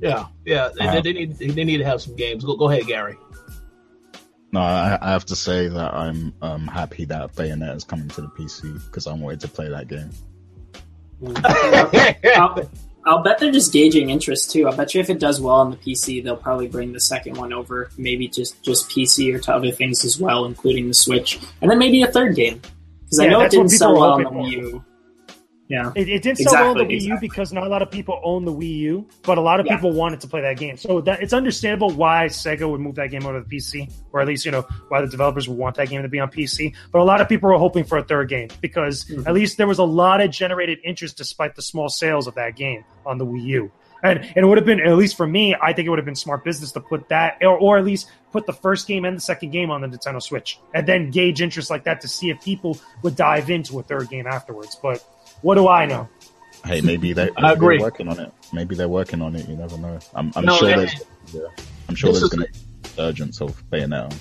Yeah, yeah. They, uh, they, need they need to have some games. Go, go ahead, Gary. No, I, I, have to say that I'm um, happy that Bayonetta is coming to the PC because I wanted to play that game. I'll, I'll, bet they're just gauging interest too. I bet you if it does well on the PC, they'll probably bring the second one over, maybe just just PC or to other things as well, including the Switch, and then maybe a third game. Because yeah, I know it didn't sell well on the Wii U. Yeah, it, it didn't sell exactly, well on the Wii exactly. U because not a lot of people own the Wii U, but a lot of yeah. people wanted to play that game. So that it's understandable why Sega would move that game over to the PC, or at least you know why the developers would want that game to be on PC. But a lot of people were hoping for a third game because mm-hmm. at least there was a lot of generated interest despite the small sales of that game on the Wii U. And, and it would have been, at least for me, I think it would have been smart business to put that, or, or at least put the first game and the second game on the Nintendo Switch, and then gauge interest like that to see if people would dive into a third game afterwards. But what do I know? Hey, maybe they, I agree. they're working on it. Maybe they're working on it. You never know. I'm, I'm no, sure there's, yeah, I'm sure there's going to be urgence of Bayonetta.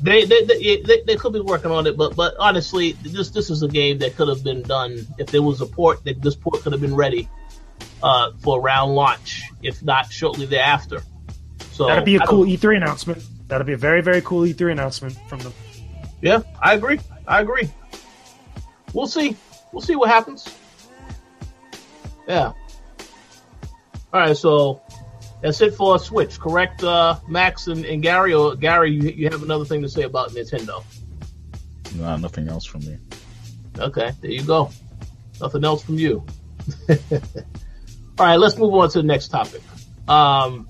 They they, they they, they could be working on it, but but honestly, this this is a game that could have been done if there was a port. That this port could have been ready uh, for round launch, if not shortly thereafter. So That'd be a I cool don't- E3 announcement. That'd be a very, very cool E3 announcement from them. Yeah, I agree. I agree. We'll see. We'll see what happens. Yeah. All right, so that's it for a Switch, correct, uh, Max and, and Gary? Or Gary, you, you have another thing to say about Nintendo? Nah, nothing else from me. Okay, there you go. Nothing else from you. All right, let's move on to the next topic. Um,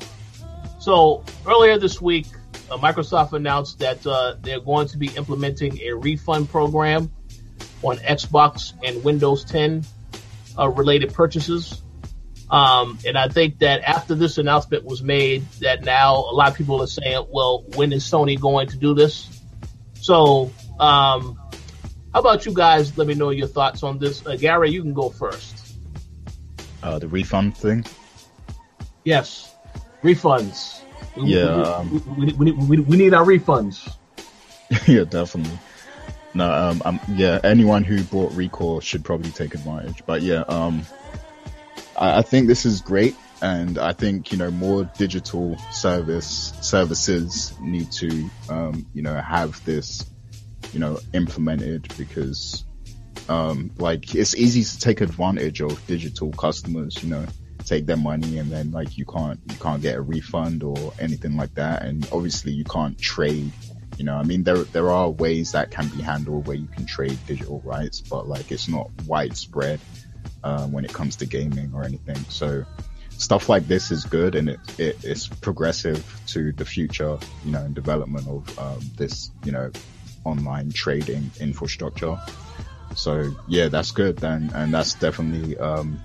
so earlier this week, uh, Microsoft announced that uh, they're going to be implementing a refund program on Xbox and Windows 10 uh, related purchases. Um, and I think that after this announcement was made, that now a lot of people are saying, well, when is Sony going to do this? So, um, how about you guys? Let me know your thoughts on this. Uh, Gary, you can go first. Uh, the refund thing. Yes, refunds. We- Yeah, we, um, we, we, we, we need our refunds. yeah, definitely. No, um, um, yeah, anyone who bought ReCore should probably take advantage. But yeah, um, I, I think this is great, and I think you know more digital service services need to, um, you know, have this, you know, implemented because, um, like it's easy to take advantage of digital customers, you know, take their money and then like you can't you can't get a refund or anything like that, and obviously you can't trade you know, I mean, there there are ways that can be handled where you can trade digital rights, but like it's not widespread um, when it comes to gaming or anything. So stuff like this is good and it, it it's progressive to the future, you know, and development of um, this, you know, online trading infrastructure. So yeah, that's good then, and that's definitely um,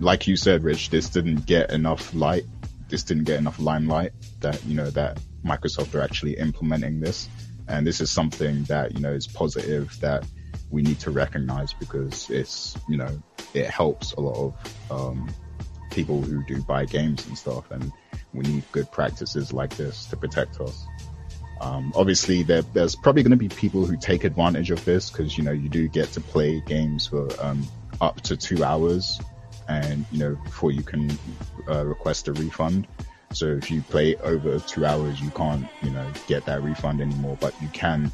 like you said, Rich. This didn't get enough light. This didn't get enough limelight that you know that Microsoft are actually implementing this, and this is something that you know is positive that we need to recognize because it's you know it helps a lot of um, people who do buy games and stuff, and we need good practices like this to protect us. Um, obviously, there, there's probably going to be people who take advantage of this because you know you do get to play games for um, up to two hours, and you know before you can uh, request a refund. So if you play over two hours, you can't you know get that refund anymore, but you can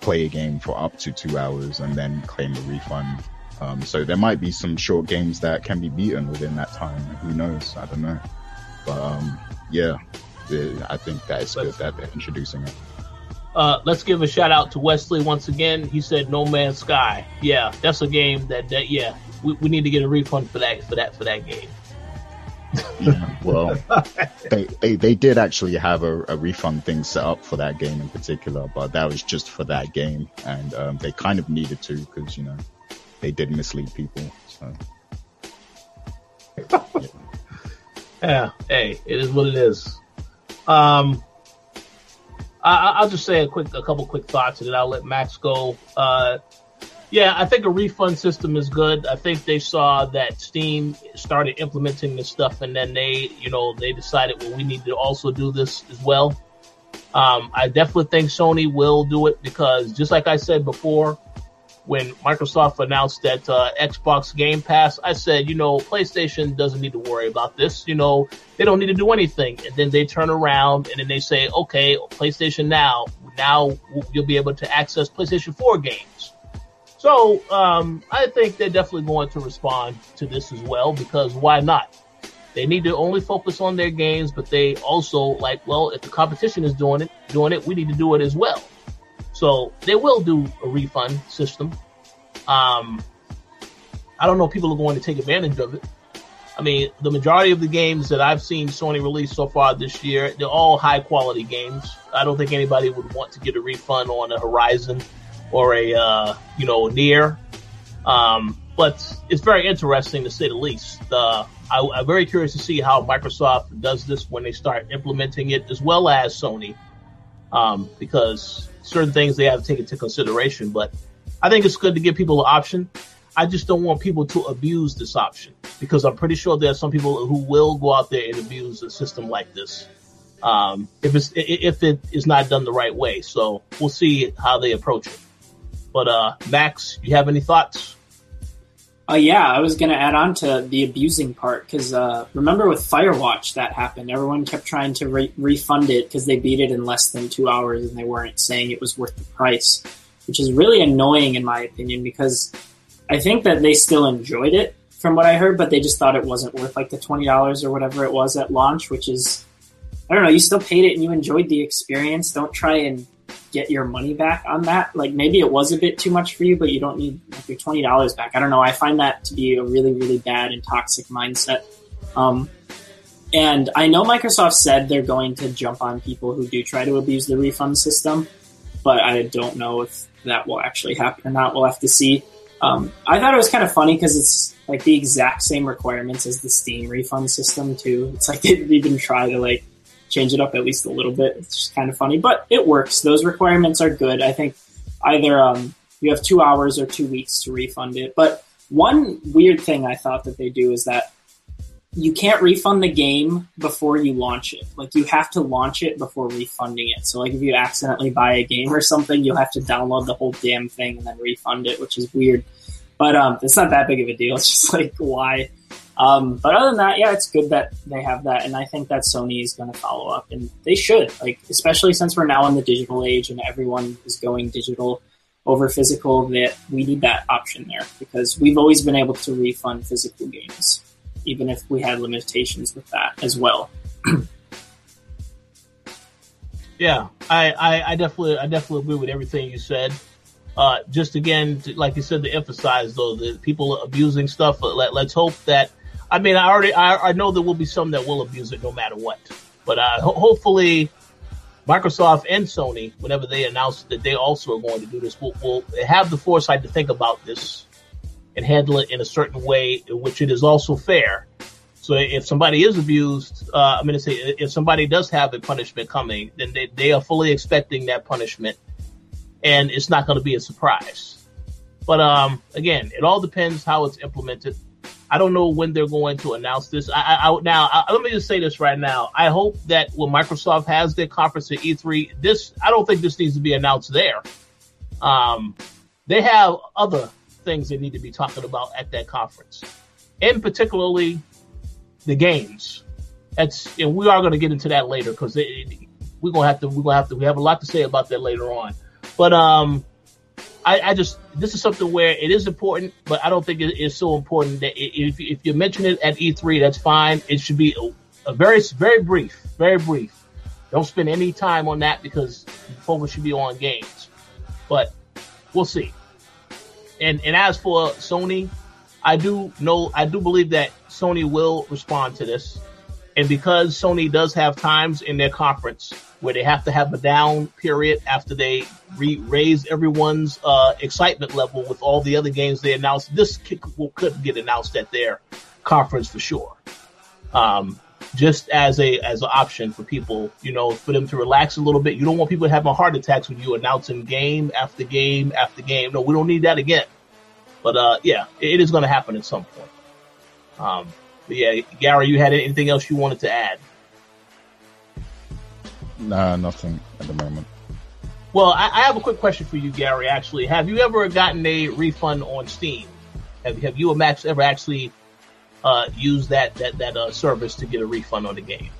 play a game for up to two hours and then claim a refund. Um, so there might be some short games that can be beaten within that time. Who knows? I don't know. But um, yeah, I think that is good that they're introducing it. Uh, let's give a shout out to Wesley once again. He said No Man's Sky. Yeah, that's a game that, that yeah, we, we need to get a refund for that for that for that game. Yeah, well, they, they they did actually have a, a refund thing set up for that game in particular, but that was just for that game, and um, they kind of needed to because you know they did mislead people. So Yeah, hey, it is what it is. Um, I, I- I'll just say a quick, a couple quick thoughts, and then I'll let Max go. Uh, yeah, I think a refund system is good. I think they saw that Steam started implementing this stuff, and then they, you know, they decided, well, we need to also do this as well. Um, I definitely think Sony will do it because, just like I said before, when Microsoft announced that uh, Xbox Game Pass, I said, you know, PlayStation doesn't need to worry about this. You know, they don't need to do anything. And then they turn around and then they say, okay, PlayStation Now, now you'll be able to access PlayStation 4 games. So um, I think they're definitely going to respond to this as well because why not? They need to only focus on their games, but they also like, well, if the competition is doing it, doing it, we need to do it as well. So they will do a refund system. Um, I don't know if people are going to take advantage of it. I mean, the majority of the games that I've seen Sony release so far this year, they're all high quality games. I don't think anybody would want to get a refund on a Horizon or a, uh, you know, NieR. Um, but it's very interesting to say the least. Uh, I, I'm very curious to see how Microsoft does this when they start implementing it, as well as Sony, um, because certain things they have to take into consideration. But I think it's good to give people an option. I just don't want people to abuse this option because I'm pretty sure there are some people who will go out there and abuse a system like this um, if it's if it is not done the right way. So we'll see how they approach it. But uh, Max, you have any thoughts? Uh, yeah, I was going to add on to the abusing part because uh, remember with Firewatch that happened. Everyone kept trying to re- refund it because they beat it in less than two hours and they weren't saying it was worth the price, which is really annoying in my opinion because I think that they still enjoyed it from what I heard, but they just thought it wasn't worth like the twenty dollars or whatever it was at launch, which is I don't know. You still paid it and you enjoyed the experience. Don't try and get your money back on that. Like maybe it was a bit too much for you, but you don't need like your twenty dollars back. I don't know. I find that to be a really, really bad and toxic mindset. Um, and I know Microsoft said they're going to jump on people who do try to abuse the refund system, but I don't know if that will actually happen or not. We'll have to see. Um, I thought it was kind of funny because it's like the exact same requirements as the Steam refund system too. It's like they didn't even try to like change it up at least a little bit. It's just kind of funny, but it works. Those requirements are good. I think either um, you have two hours or two weeks to refund it. But one weird thing I thought that they do is that you can't refund the game before you launch it. Like you have to launch it before refunding it. So like if you accidentally buy a game or something, you'll have to download the whole damn thing and then refund it, which is weird. But um, it's not that big of a deal. It's just like why um, but other than that, yeah, it's good that they have that, and I think that Sony is going to follow up, and they should. Like, especially since we're now in the digital age and everyone is going digital over physical, that we need that option there because we've always been able to refund physical games, even if we had limitations with that as well. yeah, I, I, I definitely I definitely agree with everything you said. Uh, just again, like you said, to emphasize though, the people abusing stuff. Let, let's hope that I mean, I already I, I know there will be some that will abuse it no matter what, but uh, ho- hopefully, Microsoft and Sony, whenever they announce that they also are going to do this, will, will have the foresight to think about this and handle it in a certain way in which it is also fair. So if somebody is abused, uh, I'm going to say if somebody does have a punishment coming, then they, they are fully expecting that punishment, and it's not going to be a surprise. But um, again, it all depends how it's implemented. I don't know when they're going to announce this. I, I, now I, let me just say this right now. I hope that when Microsoft has their conference at E3, this I don't think this needs to be announced there. Um, they have other things they need to be talking about at that conference, and particularly the games. That's and we are going to get into that later because we're gonna have to we're gonna have to we have a lot to say about that later on. But um, I, I, just this is something where it is important, but I don't think it is so important that if if you mention it at E3, that's fine. It should be a, a very very brief, very brief. Don't spend any time on that because focus should be on games. But we'll see. And and as for Sony, I do know I do believe that Sony will respond to this. And because Sony does have times in their conference where they have to have a down period after they re- raise everyone's uh, excitement level with all the other games they announced, this could, could get announced at their conference for sure. Um, just as a as an option for people, you know, for them to relax a little bit. You don't want people having heart attacks when you announcing game after game after game. No, we don't need that again. But uh, yeah, it is going to happen at some point. Um, yeah, Gary, you had anything else you wanted to add? Nah, nothing at the moment. Well, I, I, have a quick question for you, Gary. Actually, have you ever gotten a refund on Steam? Have Have you or Max ever actually uh, used that that that uh, service to get a refund on the game?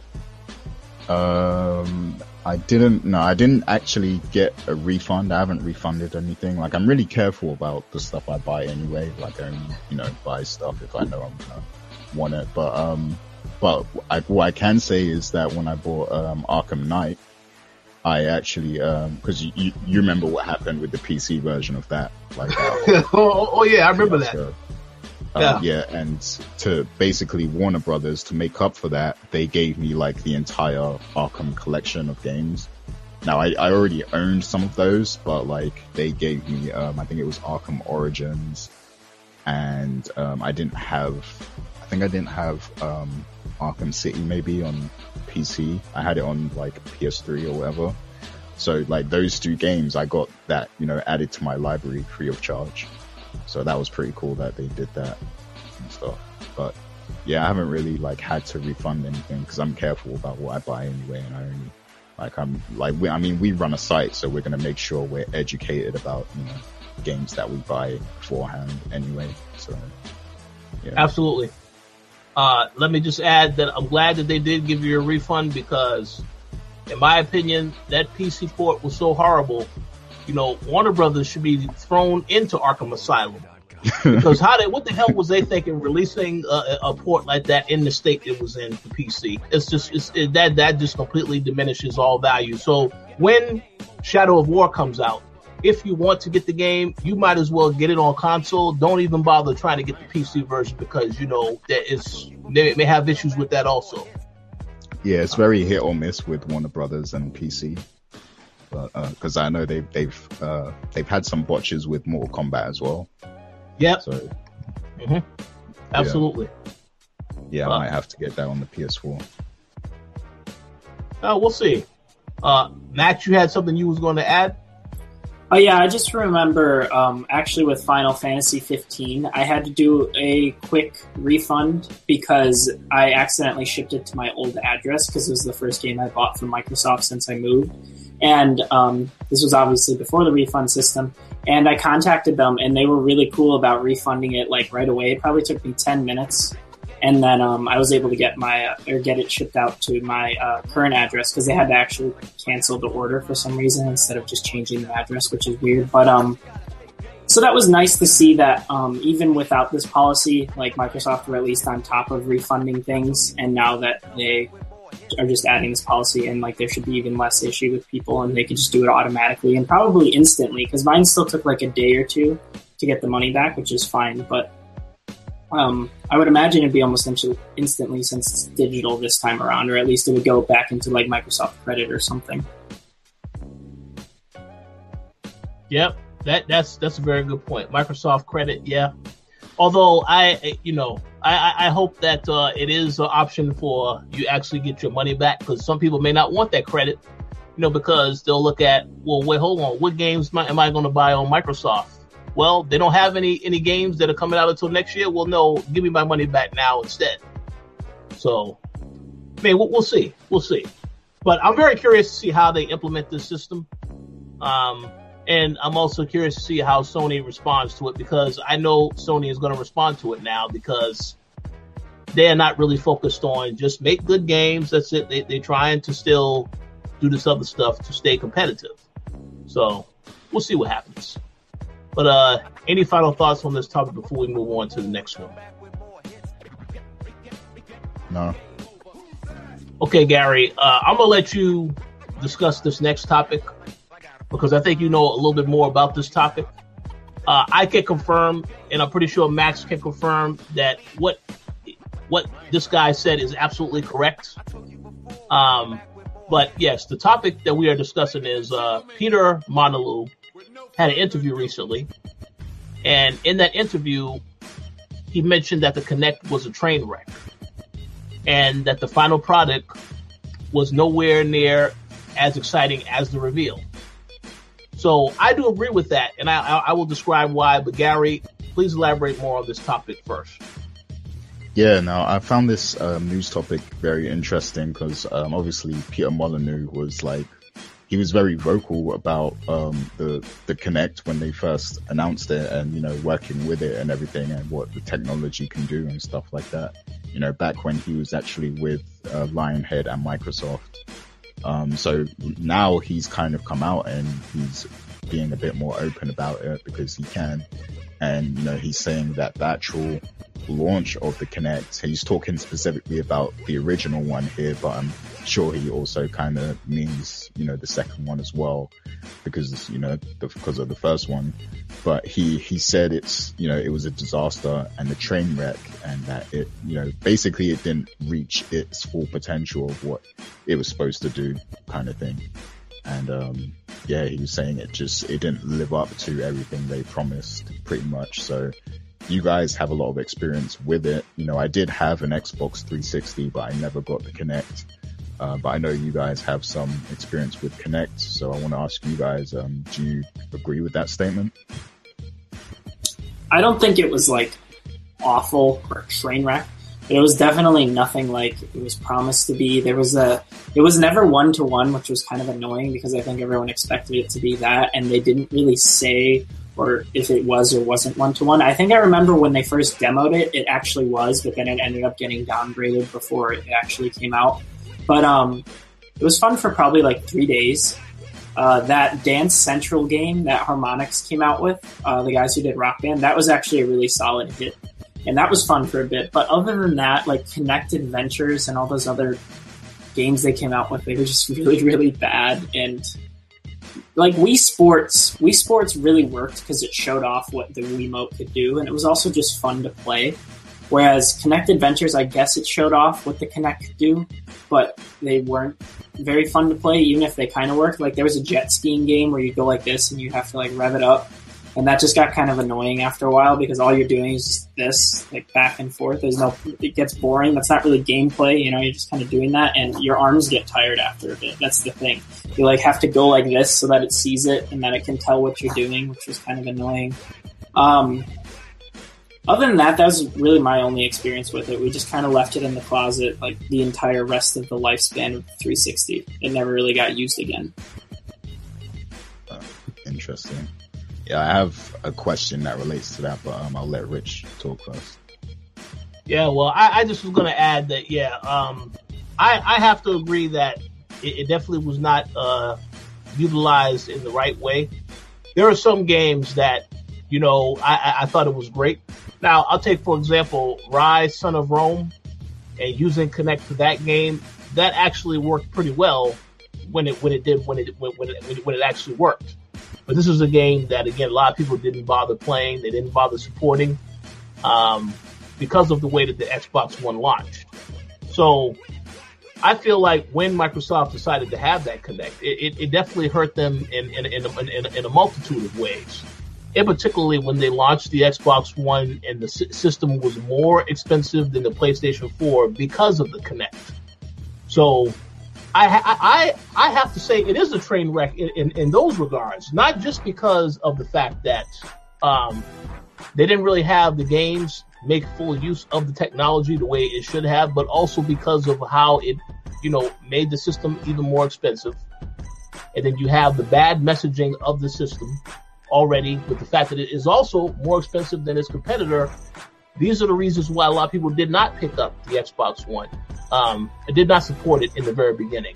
Um, I didn't. No, I didn't actually get a refund. I haven't refunded anything. Like, I'm really careful about the stuff I buy anyway. Like, I only, you know, buy stuff if I know I'm gonna want it. But um, but I, what I can say is that when I bought um, Arkham Knight, I actually because um, you, you remember what happened with the PC version of that, like oh, oh, yeah, I remember that. Uh, yeah. yeah, and to basically Warner Brothers to make up for that, they gave me like the entire Arkham collection of games. Now I, I already owned some of those, but like they gave me, um, I think it was Arkham Origins, and um, I didn't have, I think I didn't have um, Arkham City maybe on PC. I had it on like PS3 or whatever. So like those two games, I got that, you know, added to my library free of charge. So that was pretty cool that they did that and stuff. But yeah, I haven't really like had to refund anything because I'm careful about what I buy anyway. And I only like, I'm like, we, I mean, we run a site, so we're going to make sure we're educated about, you know, games that we buy beforehand anyway. So Yeah. Absolutely. Uh, let me just add that I'm glad that they did give you a refund because, in my opinion, that PC port was so horrible. You know, Warner Brothers should be thrown into Arkham Asylum because how they, what the hell was they thinking releasing a, a port like that in the state it was in for PC? It's just it's, it, that that just completely diminishes all value. So when Shadow of War comes out, if you want to get the game, you might as well get it on console. Don't even bother trying to get the PC version because you know that it's they may have issues with that also. Yeah, it's very hit or miss with Warner Brothers and PC. Because I know they've they've uh, they've had some botches with Mortal Kombat as well. Yep, So absolutely. yeah, Uh, I might have to get that on the PS4. Uh, we'll see. Uh, Max, you had something you was going to add? Oh yeah, I just remember um, actually with Final Fantasy 15, I had to do a quick refund because I accidentally shipped it to my old address because it was the first game I bought from Microsoft since I moved, and um, this was obviously before the refund system. And I contacted them, and they were really cool about refunding it like right away. It probably took me 10 minutes, and then um, I was able to get my uh, or get it shipped out to my uh, current address because they had to actually cancel the order for some reason instead of just changing the address, which is weird. But um, so that was nice to see that um, even without this policy, like Microsoft were at least on top of refunding things, and now that they are just adding this policy and like there should be even less issue with people and they could just do it automatically and probably instantly because mine still took like a day or two to get the money back which is fine but um, I would imagine it'd be almost instantly since it's digital this time around, or at least it would go back into like Microsoft Credit or something. Yep, that that's that's a very good point. Microsoft credit, yeah. Although I, you know, I I- hope that uh, it is an option for you actually get your money back because some people may not want that credit, you know, because they'll look at well, wait, hold on, what games am I, am I going to buy on Microsoft? Well, they don't have any any games that are coming out until next year. Well, no, give me my money back now instead. So, I mean, we'll, we'll see, we'll see. But I'm very curious to see how they implement this system. Um, and I'm also curious to see how Sony responds to it because I know Sony is going to respond to it now because they are not really focused on just make good games. That's it. They, they're trying to still do this other stuff to stay competitive. So we'll see what happens. But uh, any final thoughts on this topic before we move on to the next one? No, Okay, Gary, uh, I'm gonna let you discuss this next topic because I think you know a little bit more about this topic. Uh, I can confirm, and I'm pretty sure Max can confirm that what what this guy said is absolutely correct. Um, but yes, the topic that we are discussing is uh, Peter Molyneux had an interview recently, and in that interview, he mentioned that the Kinect was a train wreck and that the final product was nowhere near as exciting as the reveal. So I do agree with that, and I, I, I will describe why. But Gary, please elaborate more on this topic first. Yeah, no, I found this um, news topic very interesting because um, obviously Peter Molyneux was like, he was very vocal about um, the the Kinect when they first announced it, and you know working with it and everything, and what the technology can do and stuff like that. You know, back when he was actually with uh, Lionhead and Microsoft. Um, so now he's kind of come out and he's being a bit more open about it because he can. And, you know, he's saying that the actual launch of the Kinect, he's talking specifically about the original one here, but I'm sure he also kind of means, you know, the second one as well because, you know, the, because of the first one. But he, he said it's, you know, it was a disaster and a train wreck and that it, you know, basically it didn't reach its full potential of what it was supposed to do kind of thing. And, um, yeah, he was saying it just, it didn't live up to everything they promised pretty much. So you guys have a lot of experience with it. You know, I did have an Xbox 360, but I never got the Kinect. Uh, but I know you guys have some experience with Kinect. So I want to ask you guys, um, do you agree with that statement? I don't think it was like awful or train wreck. But it was definitely nothing like it was promised to be. There was a, it was never one to one, which was kind of annoying because I think everyone expected it to be that, and they didn't really say or if it was or wasn't one to one. I think I remember when they first demoed it, it actually was, but then it ended up getting downgraded before it actually came out. But um, it was fun for probably like three days. Uh, that Dance Central game that Harmonix came out with, uh, the guys who did Rock Band, that was actually a really solid hit. And that was fun for a bit. But other than that, like Kinect Adventures and all those other games they came out with, they were just really, really bad. And like Wii Sports, Wii Sports really worked because it showed off what the Wiimote could do, and it was also just fun to play. Whereas Kinect Adventures, I guess it showed off what the Kinect could do, but they weren't very fun to play, even if they kind of worked. Like there was a jet skiing game where you go like this and you have to like rev it up, and that just got kind of annoying after a while because all you're doing is just this, like back and forth. There's no, it gets boring. That's not really gameplay, you know. You're just kind of doing that, and your arms get tired after a bit. That's the thing. You like have to go like this so that it sees it and that it can tell what you're doing, which was kind of annoying. Um, other than that, that was really my only experience with it. We just kind of left it in the closet like the entire rest of the lifespan of the 360. It never really got used again. Uh, interesting. Yeah, I have a question that relates to that, but um, I'll let Rich talk first. Yeah, well, I, I just was going to add that, yeah, um, I, I have to agree that it, it definitely was not uh, utilized in the right way. There are some games that, you know, I, I thought it was great. Now, I'll take, for example, Ryse, Son of Rome, and using Kinect for that game. That actually worked pretty well when it when it did when it when, when it when it actually worked. But this is a game that, again, a lot of people didn't bother playing. They didn't bother supporting um, because of the way that the Xbox One launched. So I feel like when Microsoft decided to have that Kinect, it, it, it definitely hurt them in, in, in, a, in, in, a multitude of ways. And particularly when they launched the Xbox One and the system was more expensive than the PlayStation 4 because of the Kinect. So I, I, I have to say it is a train wreck in, in, in those regards, not just because of the fact that um, they didn't really have the games make full use of the technology the way it should have, but also because of how it, you know, made the system even more expensive. And then you have the bad messaging of the system already with the fact that it is also more expensive than its competitor. These are the reasons why a lot of people did not pick up the Xbox One um, did not support it in the very beginning.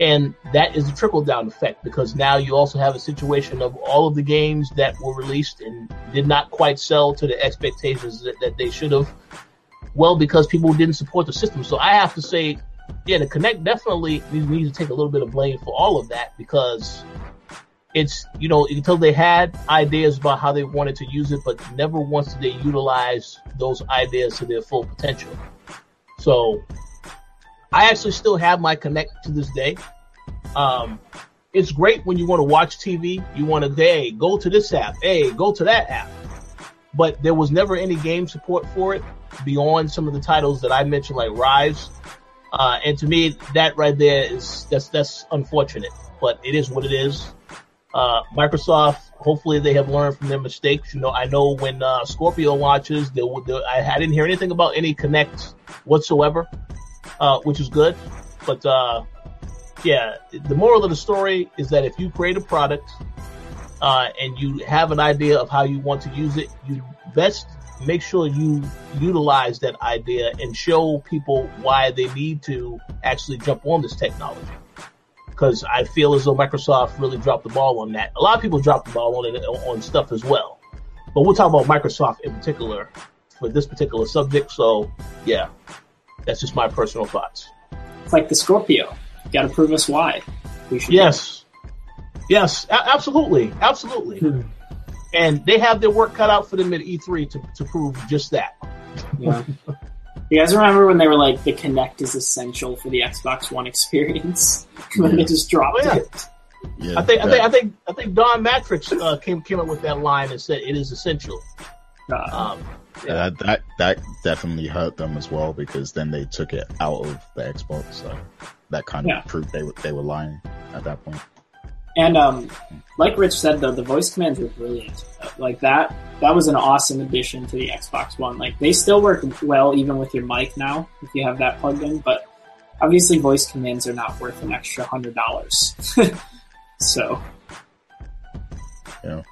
And that is a trickle down effect because now you also have a situation of all of the games that were released and did not quite sell to the expectations that, that they should have. Well, because people didn't support the system. So I have to say, yeah, the Kinect definitely needs to take a little bit of blame for all of that because it's, you know, until they had ideas about how they wanted to use it, but never once did they utilize those ideas to their full potential. So I actually still have my Kinect to this day. Um, it's great when you want to watch TV. You want to, hey, go to this app. Hey, go to that app. But there was never any game support for it beyond some of the titles that I mentioned, like Ryse. Uh, and to me, that right there is, that's, that's unfortunate, but it is what it is. Uh, Microsoft, hopefully they have learned from their mistakes. You know, I know when, uh, Scorpio launches, there, I, I didn't hear anything about any Kinects whatsoever, uh, which is good. But, uh, yeah, the moral of the story is that if you create a product, uh, and you have an idea of how you want to use it, you best make sure you utilize that idea and show people why they need to actually jump on this technology. Because I feel as though Microsoft really dropped the ball on that. A lot of people dropped the ball on it on stuff as well, but we'll talk about Microsoft in particular for this particular subject. So, yeah, that's just my personal thoughts. It's like the Scorpio. Got to prove us why. We should. Yes. Yes, a- absolutely, absolutely. Hmm. And they have their work cut out for them at E3 to, to prove just that. Yeah. You guys remember when they were like, the Kinect is essential for the Xbox One experience? when they just dropped oh, yeah. it. Yeah, I think, I think, I think, I think Don Mattrick uh, came came up with that line and said it is essential. Uh, um, yeah. That, that that definitely hurt them as well because then they took it out of the Xbox. So that kind of yeah. proved they were they were lying at that point. And um, like Rich said, though, the voice commands were brilliant. Like that, that was an awesome addition to the Xbox One. Like they still work well even with your mic now if you have that plugged in. But obviously, voice commands are not worth an extra hundred dollars. so, yeah.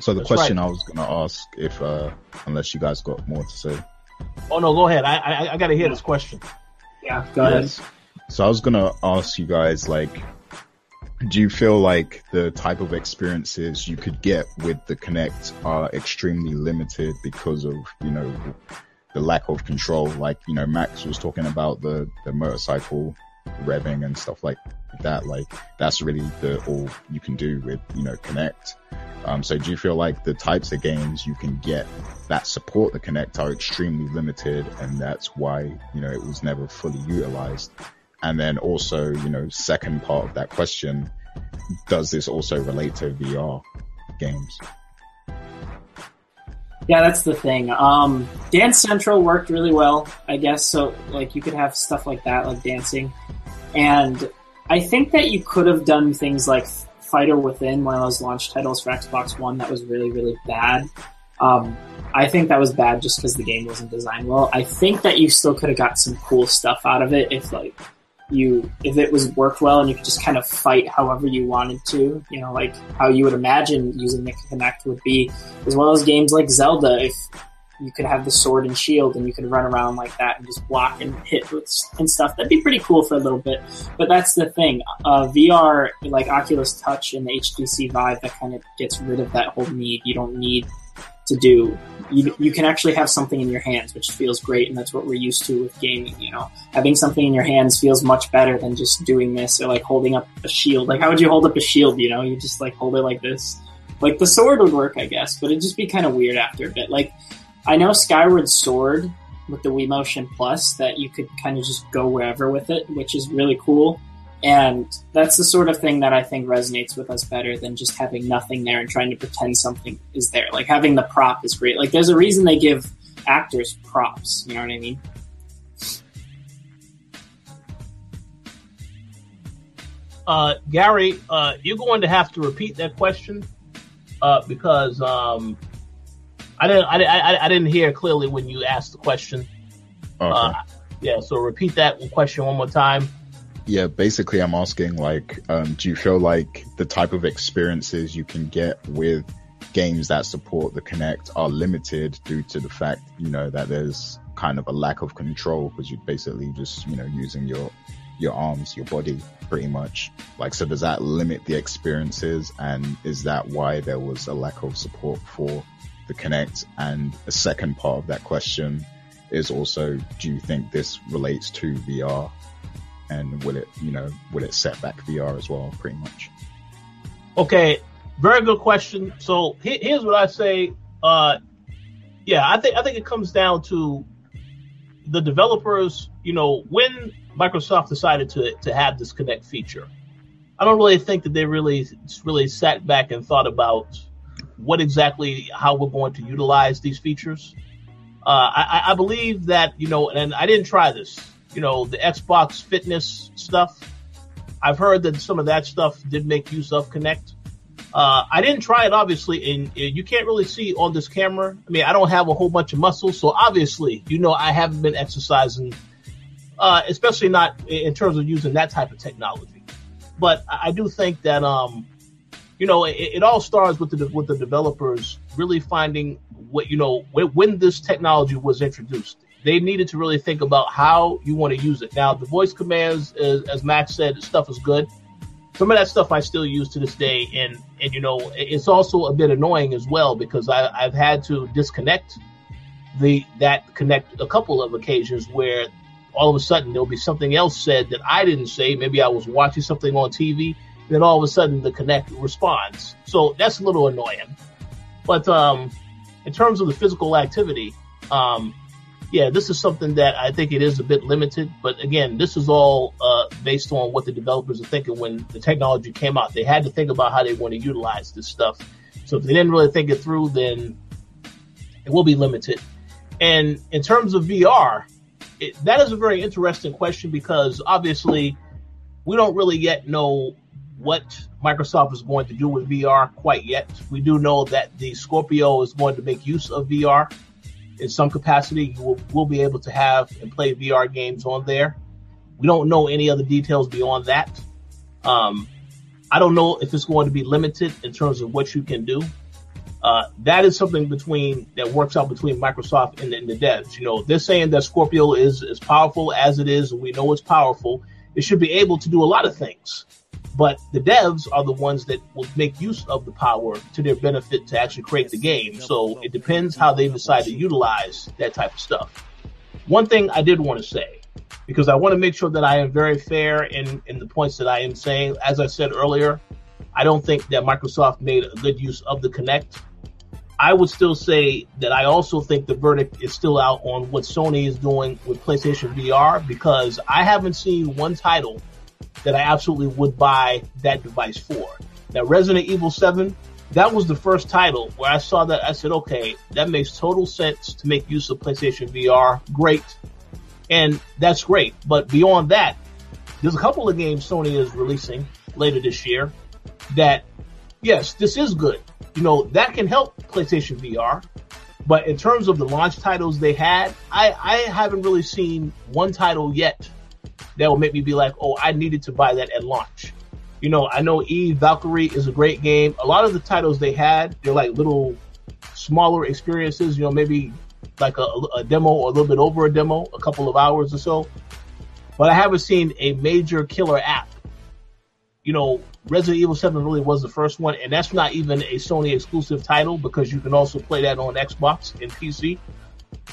So the That's question right. I was going to ask, if uh, unless you guys got more to say, Oh no, go ahead. I I, I got to hear this question. Yeah, go ahead. Yes. So I was gonna ask you guys, like, do you feel like the type of experiences you could get with the Kinect are extremely limited because of, you know, the lack of control? Like, you know, Max was talking about the, the motorcycle revving and stuff like that. Like, that's really the all you can do with, you know, Kinect. Um, so do you feel like the types of games you can get that support the Kinect are extremely limited and that's why, you know, it was never fully utilized? And then also, you know, second part of that question, does this also relate to VR games? Yeah, that's the thing. Um, Dance Central worked really well, I guess. So, like, you could have stuff like that, like dancing. And I think that you could have done things like Fighter Within, one of those launch titles for Xbox One, that was really, really bad. Um, I think that was bad just because the game wasn't designed well. I think that you still could have got some cool stuff out of it if, like, you if it was worked well and you could just kind of fight however you wanted to, you know, like how you would imagine using the Kinect would be, as well as games like Zelda. If you could have the sword and shield and you could run around like that and just block and hit with, and stuff, that'd be pretty cool for a little bit. But that's the thing, uh, VR like Oculus Touch and the HTC Vive that kind of gets rid of that whole need. You don't need to do. You, you can actually have something in your hands, which feels great, and that's what we're used to with gaming. You know, having something in your hands feels much better than just doing this or like holding up a shield. Like, how would you hold up a shield? You know, you just like hold it like this. Like the sword would work, I guess, but it'd just be kind of weird after a bit. Like, I know Skyward Sword with the Wii Motion Plus that you could kind of just go wherever with it, which is really cool. And that's the sort of thing that I think resonates with us better than just having nothing there and trying to pretend something is there. Like having the prop is great. Like there's a reason they give actors props. You know what I mean? Uh, Gary, uh, you're going to have to repeat that question uh, because um, I didn't I, I, I didn't hear clearly when you asked the question. Okay. Uh, yeah, so repeat that question one more time. Yeah, basically, I'm asking like, um, do you feel like the type of experiences you can get with games that support the Kinect are limited due to the fact, you know, that there's kind of a lack of control because you're basically just, you know, using your your arms, your body, pretty much. Like, so does that limit the experiences, and is that why there was a lack of support for the Kinect? And a second part of that question is also, do you think this relates to VR? And will it, you know, will it set back VR as well, pretty much? Okay, very good question. So here's what I say. Uh, yeah, I think I think it comes down to the developers. You know, when Microsoft decided to to have this Kinect feature, I don't really think that they really really sat back and thought about what exactly how we're going to utilize these features. Uh, I, I believe that you know, and I didn't try this. You know, the Xbox Fitness stuff. I've heard that some of that stuff did make use of Kinect. Uh, I didn't try it, obviously, and, you can't really see on this camera. I mean, I don't have a whole bunch of muscles, so obviously, you know, I haven't been exercising, uh, especially not in terms of using that type of technology. But I I do think that, um, you know, it, it all starts with the with the developers really finding what you know when, when this technology was introduced. They needed to really think about how you want to use it. Now, the voice commands, as, as Max said, stuff is good some of that stuff I still use to this day, and and you know it's also a bit annoying as well because I, I've had to disconnect the that Kinect a couple of occasions where all of a sudden there'll be something else said that I didn't say. Maybe I was watching something on TV, then all of a sudden the Kinect responds. So that's a little annoying. But um, in terms of the physical activity, um, yeah, this is something that I think it is a bit limited. But again, this is all uh, based on what the developers are thinking when the technology came out. They had to think about how they want to utilize this stuff. So if they didn't really think it through, then it will be limited. And in terms of VR, it, that is a very interesting question because obviously we don't really yet know what Microsoft is going to do with VR quite yet. We do know that the Scorpio is going to make use of VR in some capacity. You will, will be able to have and play VR games on there. We don't know any other details beyond that. Um, I don't know if it's going to be limited in terms of what you can do. Uh, that is something between that works out between Microsoft and, and the devs. You know, they're saying that Scorpio is as powerful as it is, we know it's powerful. It should be able to do a lot of things. But the devs are the ones that will make use of the power to their benefit to actually create the game. So it depends how they decide to utilize that type of stuff. One thing I did want to say, because I want to make sure that I am very fair in, in the points that I am saying. As I said earlier, I don't think that Microsoft made a good use of the Kinect. I would still say that I also think the verdict is still out on what Sony is doing with PlayStation VR because I haven't seen one title that I absolutely would buy that device for. Now, Resident Evil 7, that was the first title where I saw that I said, okay, that makes total sense to make use of PlayStation VR. Great. And that's great. But beyond that, there's a couple of games Sony is releasing later this year that, yes, this is good. You know, that can help PlayStation VR. But in terms of the launch titles they had, I, I haven't really seen one title yet that will make me be like, oh, I needed to buy that at launch. You know, I know Eve Valkyrie is a great game. A lot of the titles they had, they're like little smaller experiences, you know, maybe like a, a demo or a little bit over a demo, a couple of hours or so. But I haven't seen a major killer app. You know, Resident Evil 7 really was the first one, and that's not even a Sony exclusive title because you can also play that on Xbox and PC.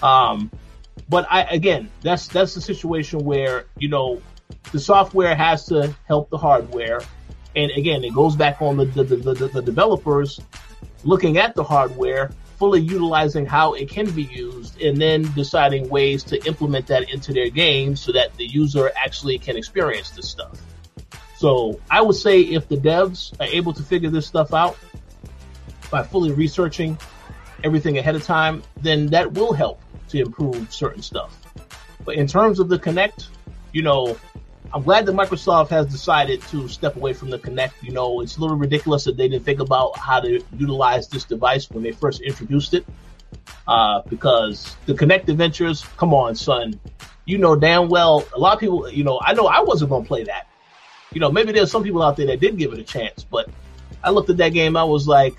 Um, but I again, that's that's the situation where you know the software has to help the hardware, and again, it goes back on the the, the, the, the developers looking at the hardware, fully utilizing how it can be used, and then deciding ways to implement that into their game so that the user actually can experience this stuff. So I would say if the devs are able to figure this stuff out by fully researching everything ahead of time, then that will help to improve certain stuff. But in terms of the Kinect, you know, I'm glad that Microsoft has decided to step away from the Kinect. You know, it's a little ridiculous that they didn't think about how to utilize this device when they first introduced it. Uh, because the Kinect Adventures, come on, son. You know damn well, a lot of people, you know, I know I wasn't going to play that. You know, maybe there's some people out there that did give it a chance, but I looked at that game, I was like,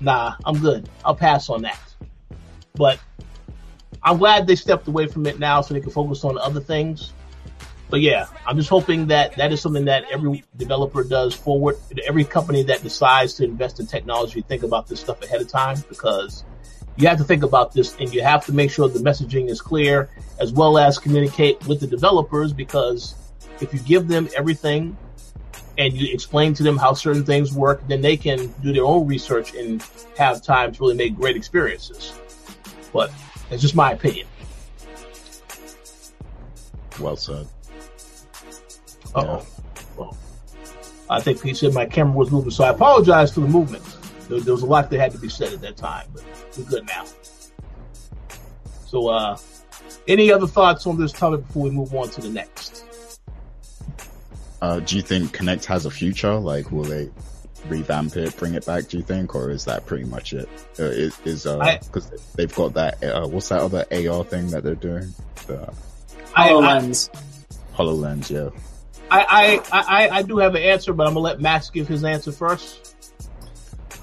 nah, I'm good. I'll pass on that. But I'm glad they stepped away from it now so they can focus on other things. But yeah, I'm just hoping that that is something that every developer does forward. Every company that decides to invest in technology, think about this stuff ahead of time because you have to think about this and you have to make sure the messaging is clear as well as communicate with the developers because if you give them everything and you explain to them how certain things work, then they can do their own research and have time to really make great experiences. But it's just my opinion. Well said. oh. Well, I think he said my camera was moving, so I apologize for the movement. There, there was a lot that had to be said at that time, but we're good now. So, uh, any other thoughts on this topic before we move on to the next? Uh, do you think Kinect has a future? Like, will they revamp it, bring it back? Do you think, or is that pretty much it? Uh, is is because uh, they've got that uh, what's that other AR thing that they're doing? The HoloLens. HoloLens, yeah. I, I, I, I do have an answer, but I'm gonna let Max give his answer first.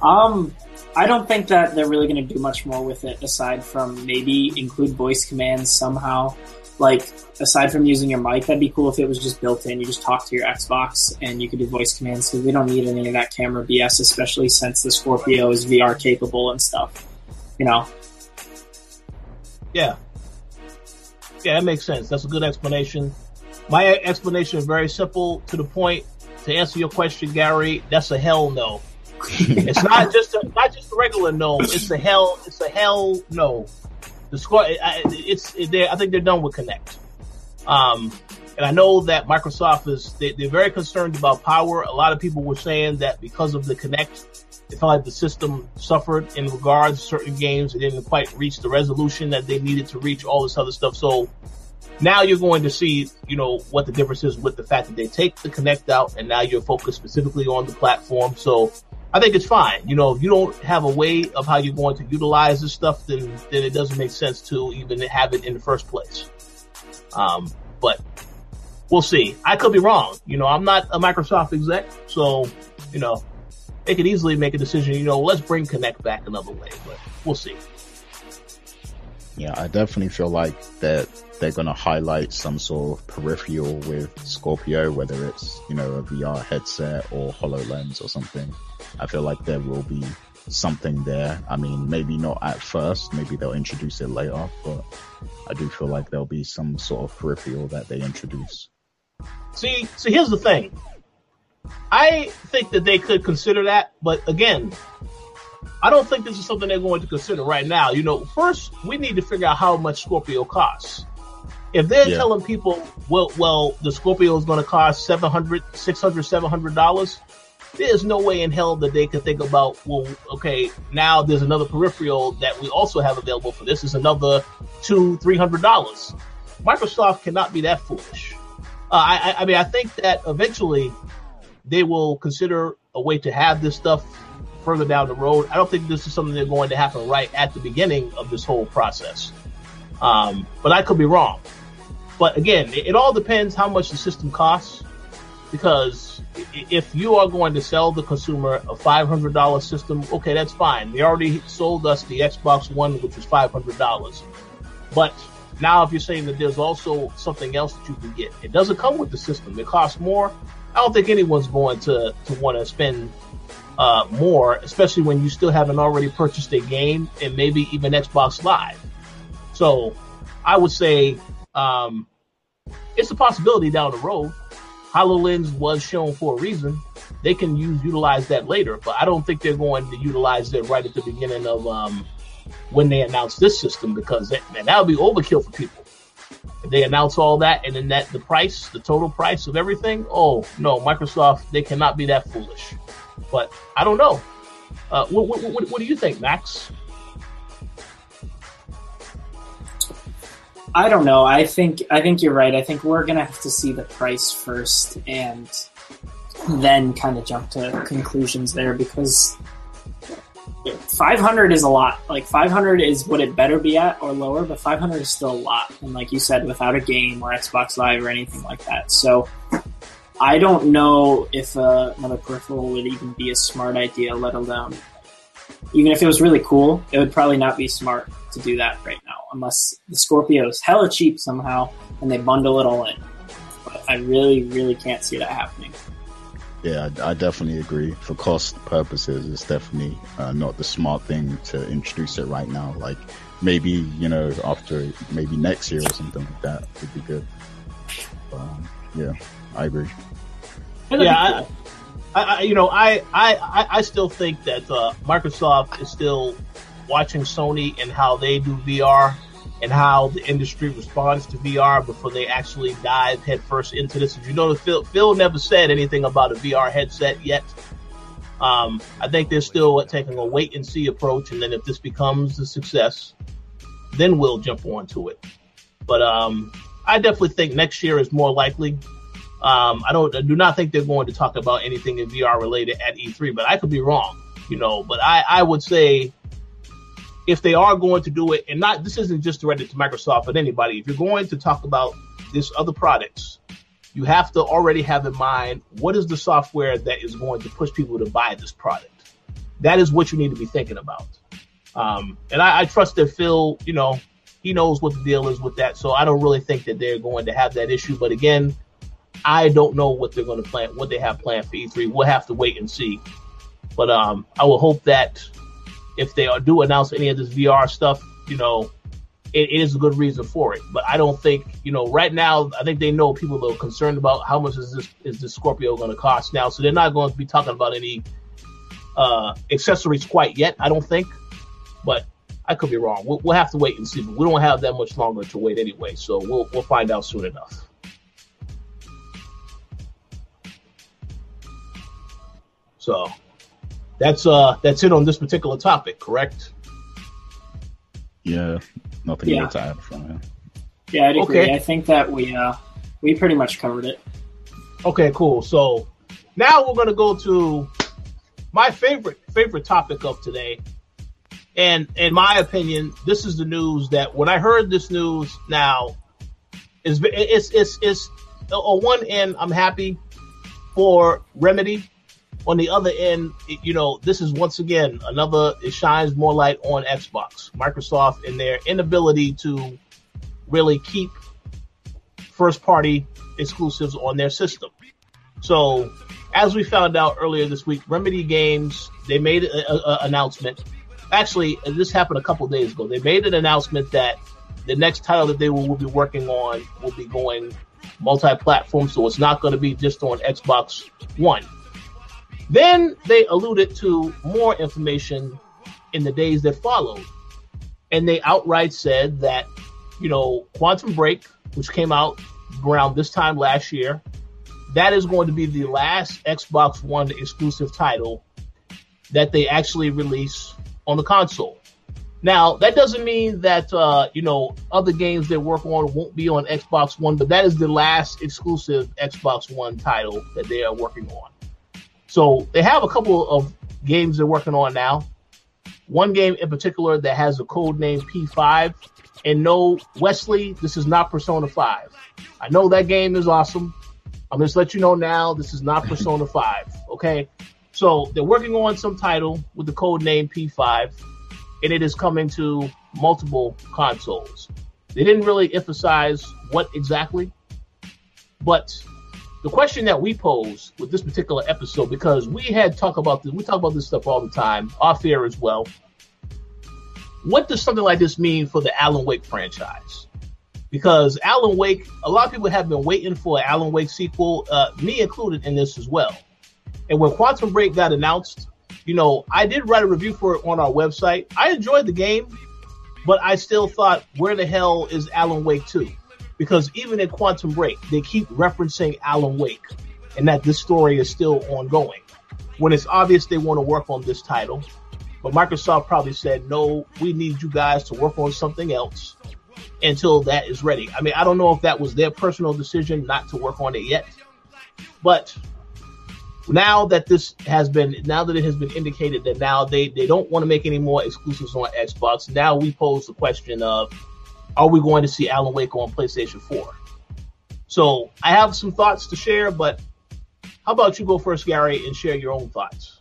Um, I don't think that they're really going to do much more with it aside from maybe include voice commands somehow. Like, aside from using your mic, that'd be cool if it was just built in. You just talk to your Xbox and you could do voice commands because we don't need any of that camera BS, especially since the Scorpio is VR capable and stuff. You know? Yeah. Yeah, that makes sense. That's a good explanation. My explanation is very simple to the point. To answer your question, Gary, that's a hell no. it's not just a, not just a regular no. It's a hell. It's a hell no. The score. It's. It, I think they're done with Kinect. Um, and I know that Microsoft is. They, they're very concerned about power. A lot of people were saying that because of the Kinect, it felt like the system suffered in regards to certain games. It didn't quite reach the resolution that they needed to reach. All this other stuff. So now you're going to see, you know, what the difference is with the fact that they take the Kinect out and now you're focused specifically on the platform. So I think it's fine. You know, if you don't have a way of how you're going to utilize this stuff, then, then it doesn't make sense to even have it in the first place. Um, but we'll see. I could be wrong. You know, I'm not a Microsoft exec, so, you know, they could easily make a decision. You know, let's bring Kinect back another way, but we'll see. Yeah, I definitely feel like that they're going to highlight some sort of peripheral with Scorpio, whether it's, you know, a VR headset or HoloLens or something. I feel like there will be something there. I mean, maybe not at first, maybe they'll introduce it later, but I do feel like there'll be some sort of peripheral that they introduce. See, so here's the thing. I think that they could consider that, but again, I don't think this is something they're going to consider right now. You know, first we need to figure out how much Scorpio costs. If they're Yeah. telling people, well, well, the Scorpio is going to cost 700 600 700 dollars, there's no way in hell that they could think about, well, okay, now there's another peripheral that we also have available for this is another two, three hundred dollars. Microsoft cannot be that foolish. Uh, I, I- I mean, I think that eventually they will consider a way to have this stuff further down the road. I don't think this is something that's going to happen right at the beginning of this whole process. Um, but I could be wrong. But again, it, it all depends how much the system costs. Because if you are going to sell the consumer a $500 system, okay, that's fine. They already sold us the Xbox One, which was $500. But now if you're saying that there's also something else that you can get, it doesn't come with the system. It costs more. I don't think anyone's going to, to want to spend uh, more, especially when you still haven't already purchased a game and maybe even Xbox Live. So I would say um, it's a possibility down the road. HoloLens was shown for a reason. They can use utilize that later, but I don't think they're going to utilize it right at the beginning of um, when they announce this system because that, man, that would be overkill for people. If they announce all that and then that the price, the total price of everything, oh no, Microsoft, they cannot be that foolish. But I don't know. Uh, what, what, what, what do you think, Max? I don't know. I think I think you're right. I think we're gonna have to see the price first and then kind of jump to conclusions there because 500 is a lot. Like 500 is what it better be at or lower, but 500 is still a lot. And like you said, without a game or Xbox Live or anything like that. So I don't know if uh, another peripheral would even be a smart idea, let alone even if it was really cool, it would probably not be smart to do that right now, unless the Scorpio is hella cheap somehow and they bundle it all in. But I really, really can't see that happening. Yeah, I, I definitely agree. For cost purposes, it's definitely uh, not the smart thing to introduce it right now. Like maybe you know after maybe next year or something like that would be good. But, um, yeah, I agree. Yeah, I- cool. I, I you know, I, I, I- I still think that uh, Microsoft is still watching Sony and how they do VR and how the industry responds to VR before they actually dive headfirst into this. If you notice, Phil, Phil never said anything about a VR headset yet. Um, I think they're still taking a wait and see approach, and then if this becomes a success, then we'll jump onto it. But um, I definitely think next year is more likely. Um, I don't I do not think they're going to talk about anything in VR related at E3, but I could be wrong, you know. But I, I would say if they are going to do it, and not this isn't just directed to Microsoft, but anybody, if you're going to talk about this other products, you have to already have in mind what is the software that is going to push people to buy this product. That is what you need to be thinking about. Um, and I, I trust that Phil, you know, he knows what the deal is with that. So I don't really think that they're going to have that issue. But again, I don't know what they're going to plan, what they have planned for E3. We'll have to wait and see. But um, I will hope that if they do announce any of this VR stuff, you know, it, it is a good reason for it. But I don't think, you know, right now, I think they know people are concerned about how much is this is this Scorpio going to cost now. So they're not going to be talking about any uh, accessories quite yet. I don't think, but I could be wrong. We'll, we'll have to wait and see. But we don't have that much longer to wait anyway, so we'll we'll find out soon enough. So that's uh that's it on this particular topic, correct? Yeah, nothing Yeah. more to add from here. Yeah, I'd agree. Okay. I think that we uh, we pretty much covered it. Okay, cool. So now we're gonna go to my favorite favorite topic of today. And in my opinion, this is the news that when I heard this news now is it's it's it's on one end I'm happy for Remedy on the other end, you know, this is once again another, it shines more light on Xbox, Microsoft, and their inability to really keep first party exclusives on their system. So, as we found out earlier this week, Remedy Games, they made an announcement. Actually, this happened a couple days ago. They made an announcement that the next title that they will, will be working on will be going multi-platform, so it's not going to be just on Xbox One. Then they alluded to more information in the days that followed. And they outright said that, you know, Quantum Break, which came out around this time last year, that is going to be the last Xbox One exclusive title that they actually release on the console. Now, that doesn't mean that, uh, you know, other games they work on won't be on Xbox One, but that is the last exclusive Xbox One title that they are working on. So they have a couple of games they're working on now. One game in particular that has a code name P5. And no, Wesley, this is not Persona 5. I know that game is awesome. I'm just let you know now, this is not Persona 5. Okay. So they're working on some title with the code name P5, and it is coming to multiple consoles. They didn't really emphasize what exactly, but the question that we pose with this particular episode, because we had talk about this, we talk about this stuff all the time, off air as well. What does something like this mean for the Alan Wake franchise? Because Alan Wake, a lot of people have been waiting for an Alan Wake sequel, uh, me included in this as well. And when Quantum Break got announced, you know, I did write a review for it on our website. I enjoyed the game, but I still thought, where the hell is Alan Wake 2? Because even in Quantum Break, they keep referencing Alan Wake and that this story is still ongoing. When it's obvious they want to work on this title, but Microsoft probably said, no, we need you guys to work on something else until that is ready. I mean, I don't know if that was their personal decision not to work on it yet, but now that this has been, now that it has been indicated that now they, they don't want to make any more exclusives on Xbox, now we pose the question of, are we going to see Alan Wake on PlayStation 4? So I have some thoughts to share, but how about you go first, Gary, and share your own thoughts?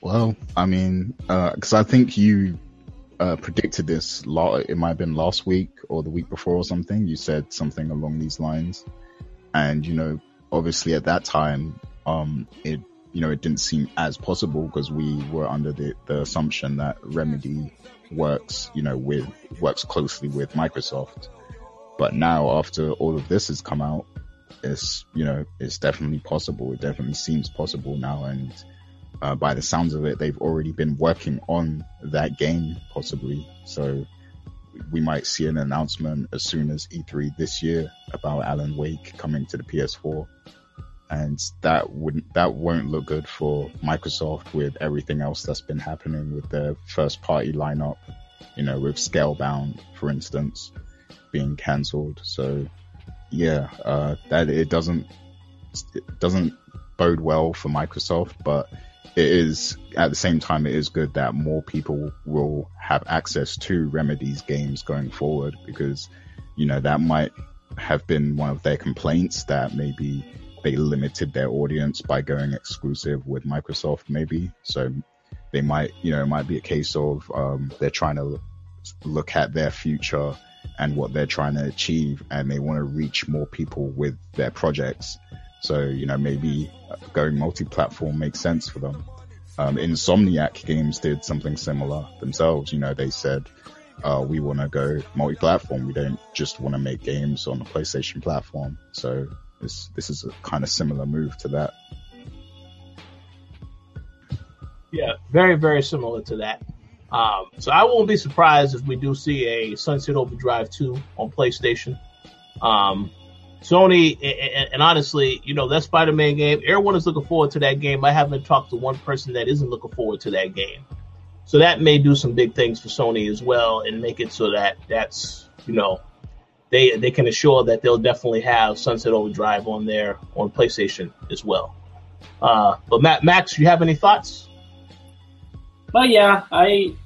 Well, I mean, because uh, I think you uh, predicted this. It might have been last week or the week before or something. You said something along these lines, and you know, obviously at that time, um, it you know it didn't seem as possible because we were under the, the assumption that Remedy works, you know, with works closely with Microsoft. But now, after all of this has come out, it's you know it's definitely possible. It definitely seems possible now, and uh, by the sounds of it, they've already been working on that game, possibly. So we might see an announcement as soon as E3 this year about Alan Wake coming to the PS4 and that wouldn't that won't look good for Microsoft with everything else that's been happening with their first party lineup. You know, with Scalebound, for instance, being cancelled. So yeah, uh, that it doesn't it doesn't bode well for Microsoft, but it is at the same time it is good that more people will have access to Remedy's games going forward because you know that might have been one of their complaints that maybe they limited their audience by going exclusive with Microsoft, maybe. So they might, you know, it might be a case of um, they're trying to look at their future and what they're trying to achieve, and they want to reach more people with their projects. So you know, maybe going multi-platform makes sense for them. Um, Insomniac Games did something similar themselves. You know, they said uh, we want to go multi-platform. We don't just want to make games on the PlayStation platform. So this this is a kind of similar move to that. Yeah, very very similar to that. Um, so I won't be surprised if we do see a Sunset Overdrive 2 on PlayStation. Um, Sony, and, and, honestly, you know, that Spider-Man game, everyone is looking forward to that game. I haven't talked to one person that isn't looking forward to that game. So that may do some big things for Sony as well and make it so that that's, you know, they they can assure that they'll definitely have Sunset Overdrive on there on PlayStation as well. Uh, but Matt, Max, you have any thoughts? Well, yeah, I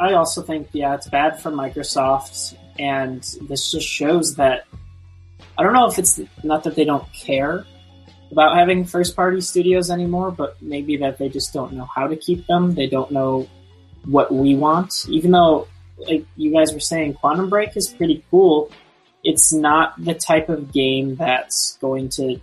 I also think yeah it's bad for Microsoft, and this just shows that I don't know if it's not that they don't care, about having first party studios anymore, but maybe that they just don't know how to keep them. They don't know what we want. Even though, like you guys were saying, Quantum Break is pretty cool. It's not the type of game that's going to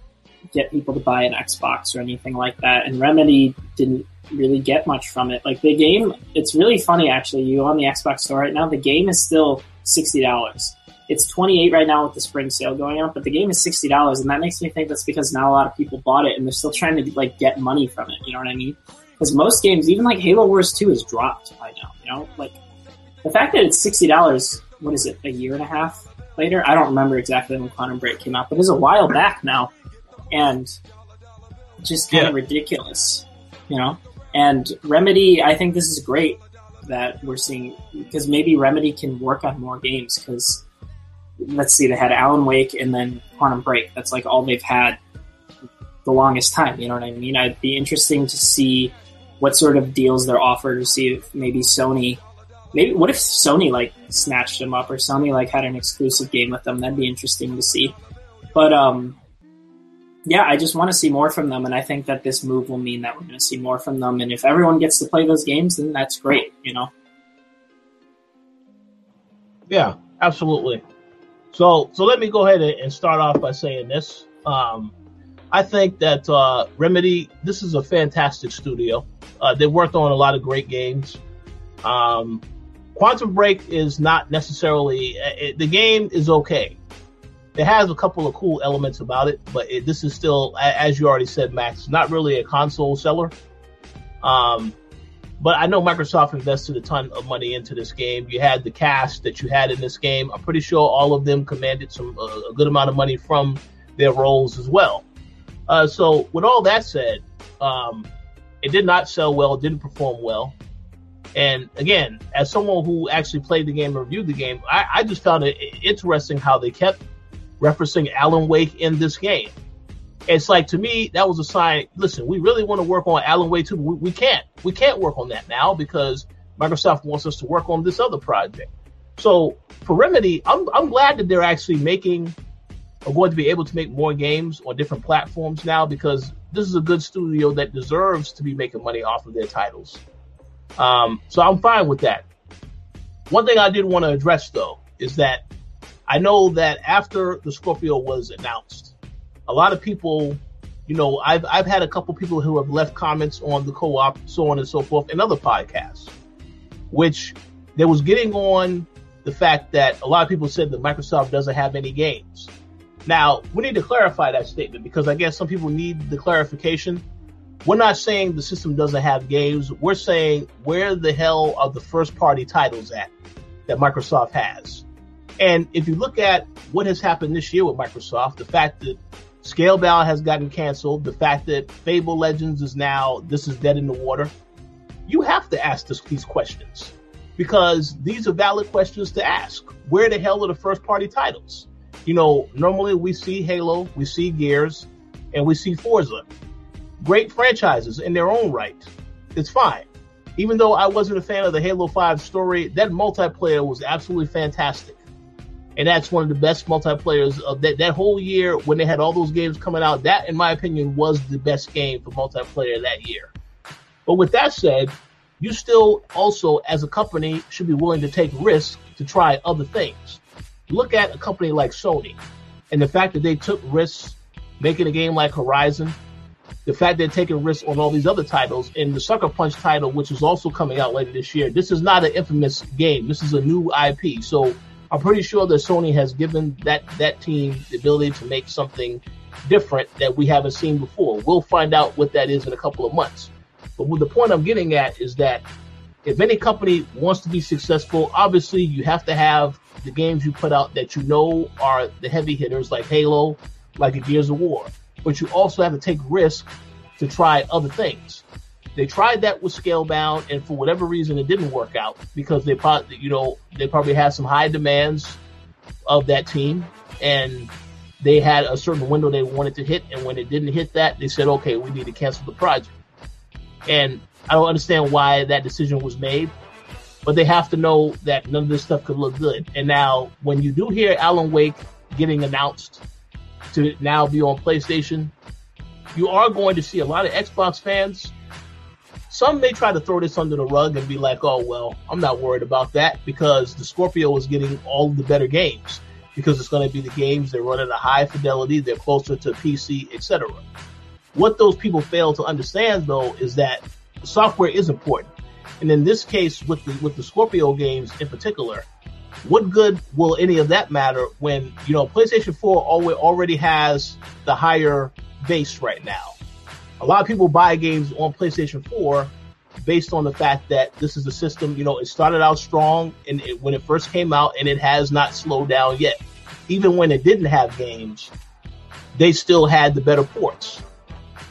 get people to buy an Xbox or anything like that. And Remedy didn't really get much from it. Like the game, it's really funny actually. You on the Xbox store right now, the game is still sixty dollars. It's twenty eight right now with the spring sale going on, but the game is sixty dollars, and that makes me think that's because not a lot of people bought it and they're still trying to like get money from it. You know what I mean? Because most games, even like Halo Wars two, is dropped by now. You know, like the fact that it's sixty dollars. What is it? A year and a half later? I don't remember exactly when Quantum Break came out, but it was a while back now, and just kind Yeah. of ridiculous. You know, and Remedy, I think this is great that we're seeing because maybe Remedy can work on more games because let's see, they had Alan Wake and then Quantum Break. That's like all they've had the longest time. You know what I mean? I'd be interesting to see what sort of deals they're offered to see if maybe Sony. Maybe what if Sony like snatched them up or Sony like had an exclusive game with them? That'd be interesting to see. But um, yeah, I just want to see more from them, and I think that this move will mean that we're going to see more from them. And if everyone gets to play those games, then that's great. You know. Yeah, absolutely. So, so let me go ahead and start off by saying this. Um, I think that uh, Remedy, this is a fantastic studio. Uh, they worked on a lot of great games. Um, Quantum Break is not necessarily it, the game is okay. It has a couple of cool elements about it, but it, this is still, as you already said, Max, not really a console seller. Um, but I know Microsoft invested a ton of money into this game. You had the cast that you had in this game. I'm pretty sure all of them commanded some uh, a good amount of money from their roles as well. Uh, so with all that said, um, it did not sell well. It didn't perform well. And again, as someone who actually played the game and reviewed the game, I, I just found it interesting how they kept referencing Alan Wake in this game. It's like to me that was a sign. Listen, we really want to work on Alan Wake too, we, we can't. We can't work on that now because Microsoft wants us to work on this other project. So for Remedy, I'm I'm glad that they're actually making or going to be able to make more games on different platforms now because this is a good studio that deserves to be making money off of their titles. Um, so I'm fine with that. One thing I did want to address though is that I know that after the Scorpio was announced, a lot of people, you know, I've I've had a couple people who have left comments on the co-op, so on and so forth, and other podcasts, which there was getting on the fact that a lot of people said that Microsoft doesn't have any games. Now, we need to clarify that statement because I guess some people need the clarification. We're not saying the system doesn't have games. We're saying where the hell are the first party titles at that Microsoft has? And if you look at what has happened this year with Microsoft, the fact that Scalebound has gotten canceled, the fact that Fable Legends is now, this is dead in the water, you have to ask this, these questions because these are valid questions to ask. Where the hell are the first party titles? You know, normally we see Halo, we see Gears, and we see Forza. Great franchises in their own right. It's fine. Even though I wasn't a fan of the Halo 5 story, that multiplayer was absolutely fantastic. And that's one of the best multiplayers of that, that whole year when they had all those games coming out. That, in my opinion, was the best game for multiplayer that year. But with that said, you still also, as a company, should be willing to take risks to try other things. Look at a company like Sony and the fact that they took risks making a game like Horizon, the fact they're taking risks on all these other titles, and the Sucker Punch title, which is also coming out later this year. This is not an infamous game. This is a new IP. So I'm pretty sure that Sony has given that, that team the ability to make something different that we haven't seen before. We'll find out what that is in a couple of months. But the point I'm getting at is that if any company wants to be successful, obviously you have to have the games you put out that you know are the heavy hitters like Halo, like Gears of War. But you also have to take risk to try other things. They tried that with Scalebound, and for whatever reason, it didn't work out because they probably, you know, they probably had some high demands of that team, and they had a certain window they wanted to hit, and when it didn't hit that, they said, okay, we need to cancel the project. And I don't understand why that decision was made, but they have to know that none of this stuff could look good. And now, when you do hear Alan Wake getting announced to now be on PlayStation, you are going to see a lot of Xbox fans. Some may try to throw this under the rug and be like, "Oh well, I'm not worried about that because the Scorpio is getting all the better games because it's going to be the games they're running a high fidelity, they're closer to PC, etc." What those people fail to understand though is that software is important, and in this case, with the with the Scorpio games in particular, what good will any of that matter when you know PlayStation 4 already has the higher base right now? A lot of people buy games on PlayStation 4 based on the fact that this is a system. You know, it started out strong and it, when it first came out, and it has not slowed down yet. Even when it didn't have games, they still had the better ports.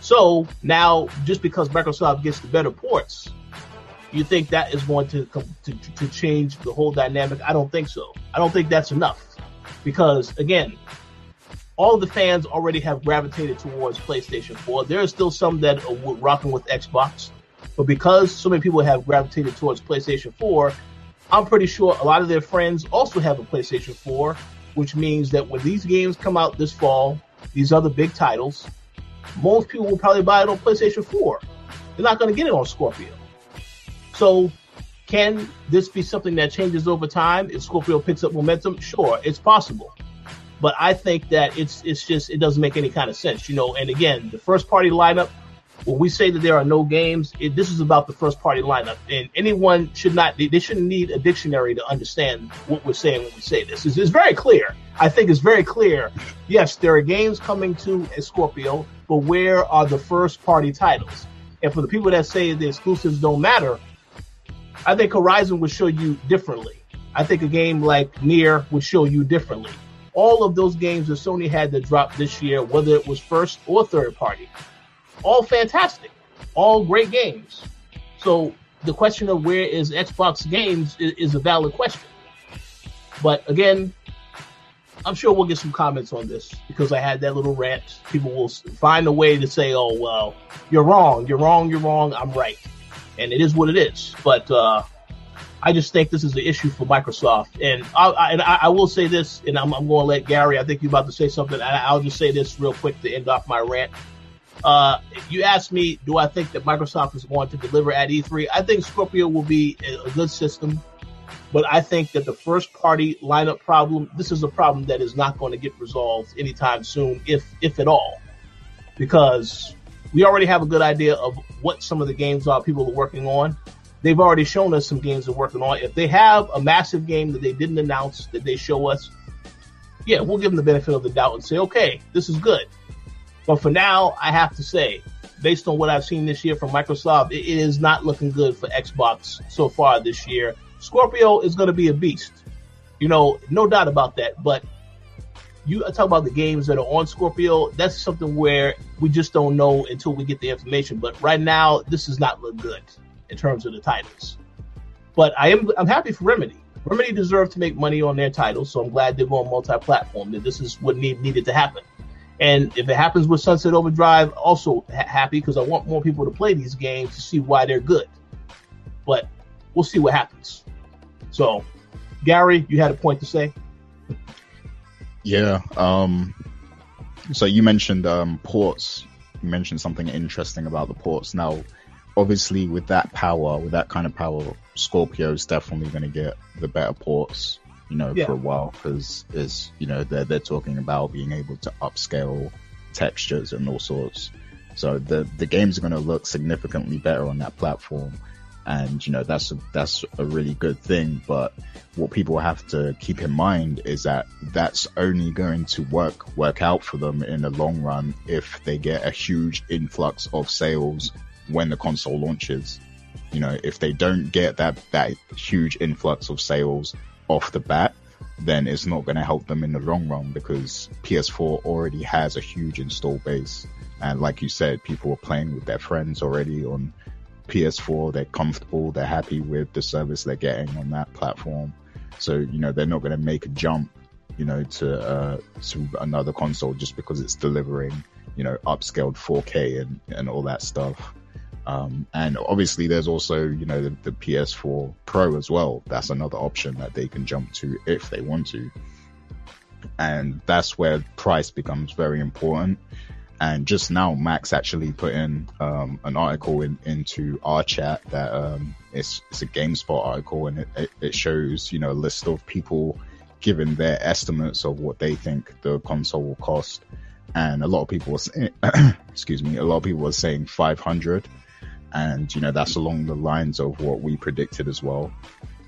So now, just because Microsoft gets the better ports, you think that is going to, to to change the whole dynamic? I don't think so. I don't think that's enough because again, all the fans already have gravitated towards PlayStation 4. There are still some that are rocking with Xbox, but because so many people have gravitated towards PlayStation 4, I'm pretty sure a lot of their friends also have a PlayStation 4, which means that when these games come out this fall, these other big titles, most people will probably buy it on PlayStation 4. They're not going to get it on Scorpio. So, can this be something that changes over time if Scorpio picks up momentum? Sure, it's possible. But I think that it's it's just it doesn't make any kind of sense, you know. And again, the first party lineup. When we say that there are no games, it, this is about the first party lineup, and anyone should not they, shouldn't need a dictionary to understand what we're saying when we say this. It's, it's very clear. I think it's very clear. Yes, there are games coming to Scorpio, but where are the first party titles? And for the people that say the exclusives don't matter, I think Horizon would show you differently. I think a game like NieR would show you differently. All of those games that Sony had to drop this year, whether it was first or third party, all fantastic, all great games. So the question of where is Xbox games is, is a valid question. But again, I'm sure we'll get some comments on this because I had that little rant. People will find a way to say, "Oh well, you're wrong, you're wrong, you're wrong. I'm right." And it is what it is. But uh, I just think this is an issue for Microsoft, and I, I, and I, I will say this, and I'm, I'm going to let Gary. I think you're about to say something. I, will just say this real quick to end off my rant. Uh, you asked me, do I think that Microsoft is going to deliver at E3? I think Scorpio will be a good system, but I think that the first party lineup problem, this is a problem that is not going to get resolved anytime soon, if if at all, because we already have a good idea of what some of the games are people are working on. They've already shown us some games they're working on. If they have a massive game that they didn't announce that they show us, yeah, we'll give them the benefit of the doubt and say, okay, this is good. But for now, I have to say, based on what I've seen this year from Microsoft, it is not looking good for Xbox so far this year. Scorpio is going to be a beast. You know, no doubt about that. But you talk about the games that are on Scorpio. That's something where we just don't know until we get the information. But right now, this does not look good in terms of the titles. But I am I'm happy for Remedy. Remedy deserve to make money on their titles, so I'm glad they're going multi-platform. That this is what need, needed to happen. And if it happens with Sunset Overdrive, also ha- happy because I want more people to play these games to see why they're good. But we'll see what happens. So, Gary, you had a point to say. Yeah. Um, so you mentioned um, ports. You mentioned something interesting about the ports. Now, obviously, with that power, with that kind of power, Scorpio is definitely going to get the better ports. You know, yeah. for a while because is you know they're they're talking about being able to upscale textures and all sorts. So the the games are going to look significantly better on that platform and you know that's a, that's a really good thing. But what people have to keep in mind is that that's only going to work work out for them in the long run if they get a huge influx of sales when the console launches. You know, if they don't get that that huge influx of sales off the bat, then it's not going to help them in the long run because PS4 already has a huge install base. And like you said, people are playing with their friends already on PS4, they're comfortable, they're happy with the service they're getting on that platform. So, you know, they're not going to make a jump, you know, to, uh, to another console just because it's delivering, you know, upscaled 4K and, and all that stuff. Um, and obviously there's also, you know, the, the PS4 Pro as well. That's another option that they can jump to if they want to. And that's where price becomes very important And just now, Max actually put in um, an article in, into our chat that um, it's, it's a GameSpot article, and it, it, it shows you know a list of people giving their estimates of what they think the console will cost. And a lot of people were saying, excuse me, a lot of people were saying 500. And, you know, that's along the lines of what we predicted as well.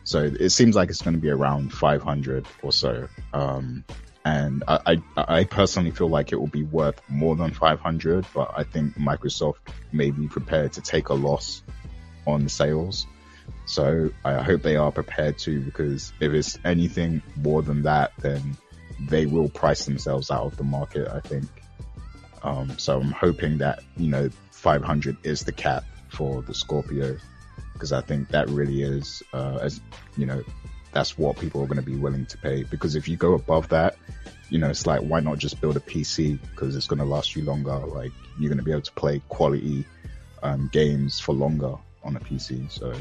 So it seems like it's going to be around 500 or so. Um, and I, I, I, personally feel like it will be worth more than 500, but I think Microsoft may be prepared to take a loss on sales. So I hope they are prepared to, because if it's anything more than that, then they will price themselves out of the market, I think. Um, so I'm hoping that, you know, 500 is the cap for the Scorpio because I think that really is, uh, as you know, that's what people are going to be willing to pay. Because if you go above that, you know, it's like, why not just build a PC? Because it's going to last you longer. Like, you're going to be able to play quality um, games for longer on a PC. So,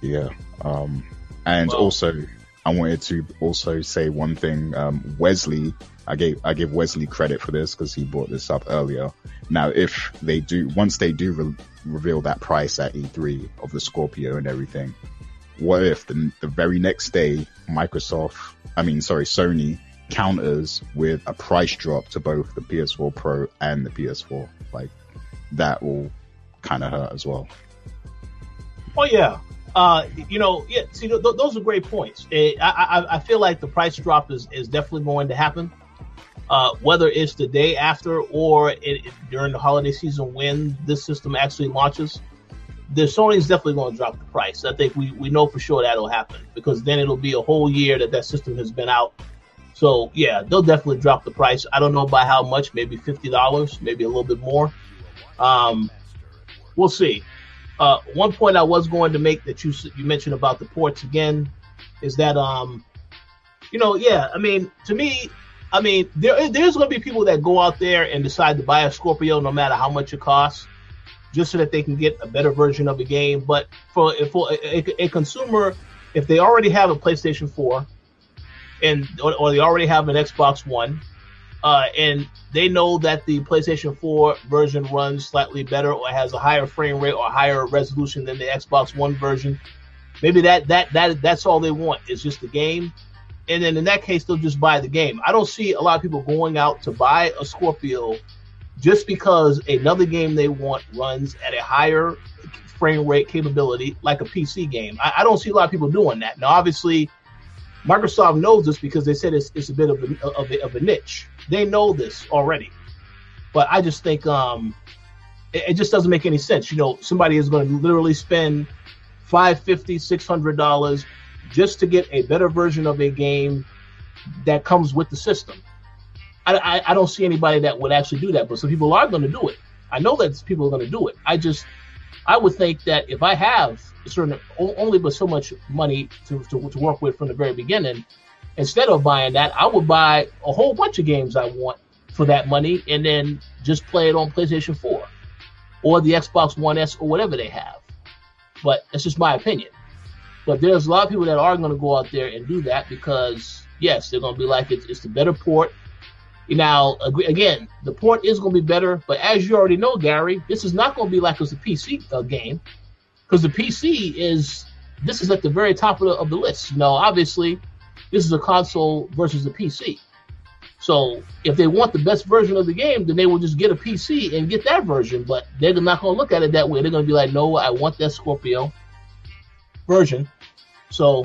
yeah. Um, and well, also, I wanted to also say one thing. Um, Wesley, I gave I give Wesley credit for this because he brought this up earlier. Now, if they do, once they do re- reveal that price at E3 of the Scorpio and everything, what if the, the very next day Microsoft, I mean, sorry, Sony counters with a price drop to both the PS4 Pro and the PS4? Like that will kind of hurt as well. Oh yeah, uh, you know, yeah. See, th- those are great points. I, I, I feel like the price drop is, is definitely going to happen. Uh, whether it's the day after or it, it, during the holiday season when this system actually launches, the Sony's definitely going to drop the price. I think we, we know for sure that'll happen because then it'll be a whole year that that system has been out. So yeah, they'll definitely drop the price. I don't know by how much, maybe fifty dollars, maybe a little bit more. Um, we'll see. Uh, one point I was going to make that you you mentioned about the ports again is that um, you know, yeah, I mean, to me, I mean, there there's going to be people that go out there and decide to buy a Scorpio no matter how much it costs, just so that they can get a better version of the game. But for for a, a, consumer, if they already have a PlayStation 4 and or, or they already have an Xbox One, uh, and they know that the PlayStation 4 version runs slightly better or has a higher frame rate or higher resolution than the Xbox One version. Maybe that that that that's all they want is just the game, and then in that case they'll just buy the game. I don't see a lot of people going out to buy a Scorpio just because another game they want runs at a higher frame rate capability like a PC game. I, I don't see a lot of people doing that. Now, obviously, Microsoft knows this because they said it's, it's a bit of a, of a, of a niche. They know this already, but I just think um, it, it just doesn't make any sense. You know, somebody is going to literally spend five fifty, six hundred dollars just to get a better version of a game that comes with the system. I, I, I don't see anybody that would actually do that, but some people are going to do it. I know that people are going to do it. I just I would think that if I have a certain only but so much money to, to, to work with from the very beginning, instead of buying that, I would buy a whole bunch of games I want for that money and then just play it on PlayStation 4 or the Xbox One S or whatever they have. But that's just my opinion. But there's a lot of people that are going to go out there and do that because, yes, they're going to be like, it's, it's the better port. Now, again, the port is going to be better, but as you already know, Gary, this is not going to be like it's a PC uh, game because the PC is this is at the very top of the, of the list. You know, obviously, this is a console versus a PC. So if they want the best version of the game, then they will just get a PC and get that version. But they're not going to look at it that way. They're going to be like, no, I want that Scorpio version. So,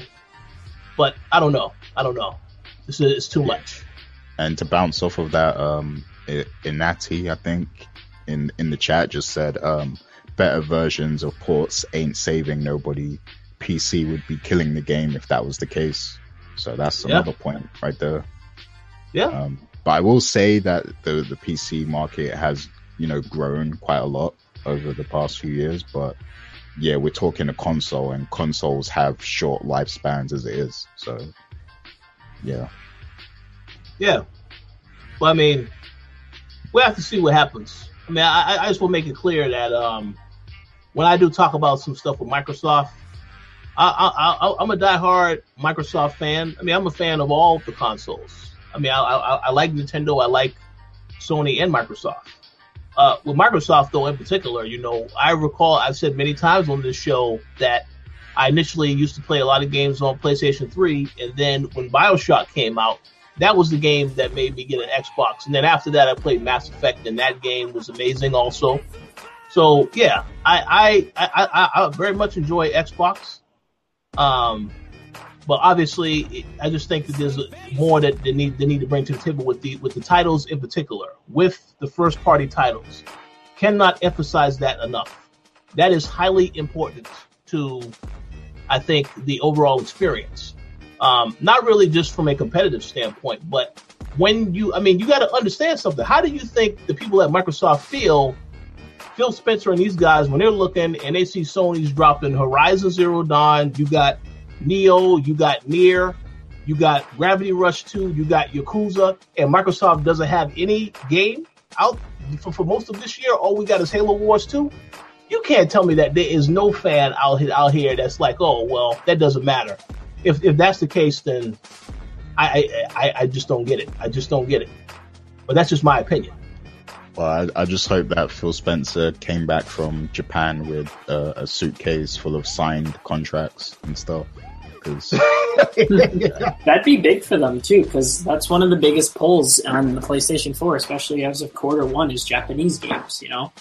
but I don't know. I don't know. This is too much. And to bounce off of that, um, Inati, I think in in the chat just said, um, better versions of ports ain't saving nobody. PC would be killing the game if that was the case. So that's another yeah. point right there. Yeah. Um, but I will say that the the PC market has you know grown quite a lot over the past few years, but yeah, we're talking a console, and consoles have short lifespans as it is. So yeah. Yeah. Well, I mean, we have to see what happens. I mean, I, I just want to make it clear that um, when I do talk about some stuff with Microsoft, I, I, am a diehard Microsoft fan. I mean, I'm a fan of all the consoles. I mean, I, I, I like Nintendo. I like Sony and Microsoft. Uh, with Microsoft, though, in particular, you know, I recall I've said many times on this show that I initially used to play a lot of games on PlayStation 3, and then when Bioshock came out, that was the game that made me get an Xbox. And then after that, I played Mass Effect, and that game was amazing also. So yeah, I I I, I, I very much enjoy Xbox. Um, but obviously, I just think that there's more that they need they need to bring to the table with the with the titles in particular, with the first party titles. Cannot emphasize that enough. That is highly important to, I think, the overall experience. Um, not really just from a competitive standpoint, but when you, I mean, you got to understand something. How do you think the people at Microsoft feel? Phil Spencer and these guys, when they're looking and they see Sony's dropping Horizon Zero Dawn, you got Nioh, you got NieR, you got Gravity Rush 2, you got Yakuza, and Microsoft doesn't have any game out for, for most of this year. All we got is Halo Wars 2. You can't tell me that there is no fan out here, out here that's like, oh well, that doesn't matter. If if that's the case, then I I, I just don't get it. I just don't get it. But that's just my opinion. Well, I, I, just hope that Phil Spencer came back from Japan with uh, a suitcase full of signed contracts and stuff. Cause, That'd be big for them too, because that's one of the biggest pulls on the PlayStation 4, especially as of quarter one, is Japanese games. You know,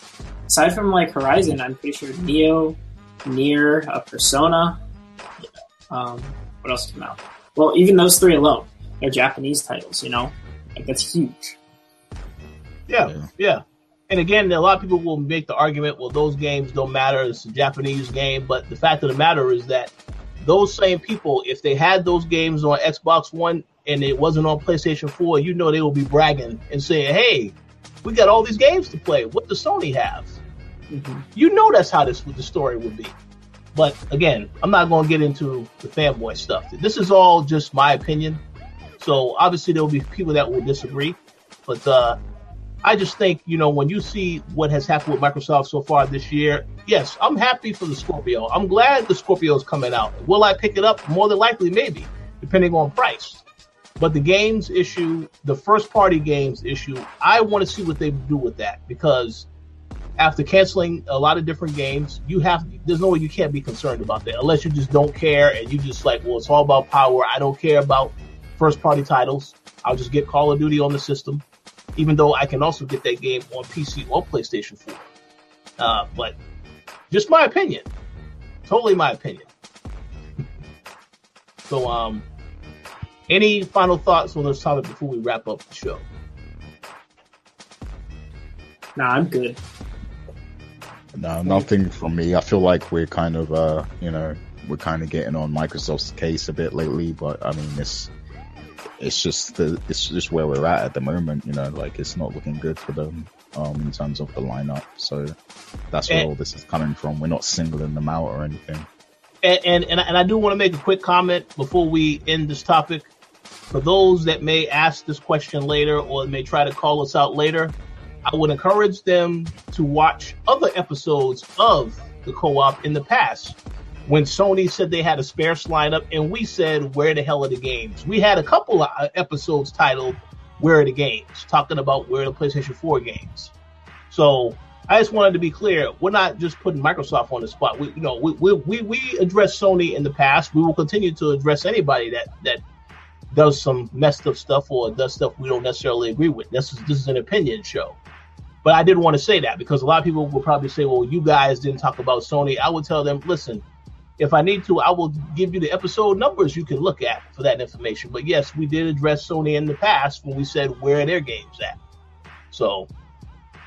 aside from like Horizon, I'm pretty sure Nioh, NieR, a Persona. Um, what else came out? Well, even those three alone, they're Japanese titles. You know, like that's huge. Yeah, yeah, yeah. And again, a lot of people will make the argument, well, those games don't matter. It's a Japanese game. But the fact of the matter is that those same people, if they had those games on Xbox One and it wasn't on PlayStation 4, you know they will be bragging and saying, hey, we got all these games to play. What does Sony have? Mm-hmm. You know that's how this the story would be. But again, I'm not going to get into the fanboy stuff. This is all just my opinion. So obviously there will be people that will disagree. But uh, I just think, you know, when you see what has happened with Microsoft so far this year, yes, I'm happy for the Scorpio. I'm glad the Scorpio is coming out. Will I pick it up? More than likely, maybe, depending on price. But the games issue, the first party games issue, I want to see what they do with that because after canceling a lot of different games, you have there's no way you can't be concerned about that unless you just don't care and you just like, well, it's all about power. I don't care about first party titles. I'll just get Call of Duty on the system even though I can also get that game on PC or PlayStation 4. Uh, but just my opinion. Totally my opinion. so, um, any final thoughts on this topic before we wrap up the show? Nah, I'm good. No, nothing from me. I feel like we're kind of, uh, you know, we're kind of getting on Microsoft's case a bit lately, but I mean, it's it's just the it's just where we're at at the moment. You know, like it's not looking good for them um, in terms of the lineup. So that's where and, all this is coming from. We're not singling them out or anything. And and and I, and I do want to make a quick comment before we end this topic. For those that may ask this question later or may try to call us out later, I would encourage them to watch other episodes of the co-op in the past when Sony said they had a sparse lineup, and we said, "Where the hell are the games?" We had a couple of uh, episodes titled "Where are the games?" talking about where the PlayStation 4 games. So I just wanted to be clear: we're not just putting Microsoft on the spot. We, you know, we we we, we addressed Sony in the past. We will continue to address anybody that that does some messed up stuff or does stuff we don't necessarily agree with. This is this is an opinion show. But I didn't want to say that because a lot of people will probably say, "Well, you guys didn't talk about Sony." I would tell them, "Listen, if I need to, I will give you the episode numbers you can look at for that information. But yes, we did address Sony in the past when we said where are their games at. So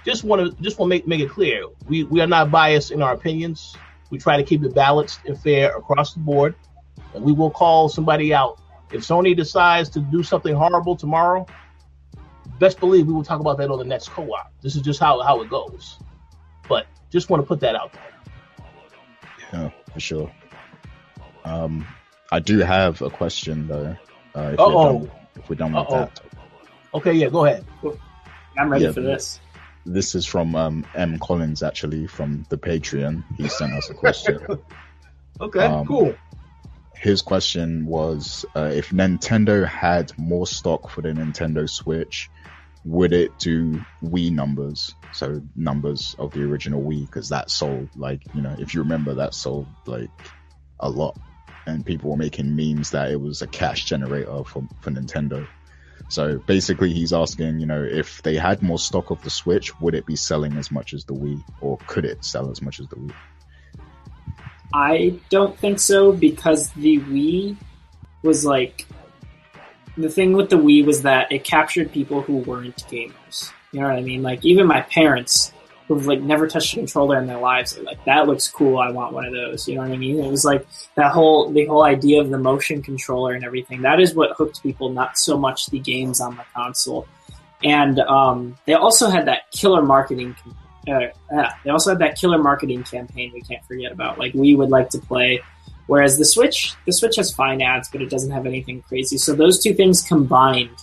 just want to just want to make make it clear we we are not biased in our opinions. We try to keep it balanced and fair across the board. And we will call somebody out if Sony decides to do something horrible tomorrow. Best believe we will talk about that on the next co-op. This is just how how it goes. But just want to put that out there. Yeah for sure. Um, I do have a question though. Uh, if, we're done, if we're done with Uh-oh. that. Okay, yeah, go ahead. I'm ready yeah, for this. This is from um, M. Collins, actually, from the Patreon. He sent us a question. okay, um, cool. His question was uh, if Nintendo had more stock for the Nintendo Switch, would it do Wii numbers? So numbers of the original Wii, because that sold like you know, if you remember, that sold like a lot, and people were making memes that it was a cash generator for for Nintendo. So basically, he's asking, you know, if they had more stock of the Switch, would it be selling as much as the Wii, or could it sell as much as the Wii? I don't think so because the Wii was like the thing with the Wii was that it captured people who weren't gamers. You know what I mean? Like even my parents who've like never touched a controller in their lives are like that looks cool. I want one of those. You know what I mean? It was like that whole the whole idea of the motion controller and everything. That is what hooked people, not so much the games on the console. And um, they also had that killer marketing. Uh, they also had that killer marketing campaign we can't forget about. Like we would like to play Whereas the Switch, the Switch has fine ads, but it doesn't have anything crazy. So those two things combined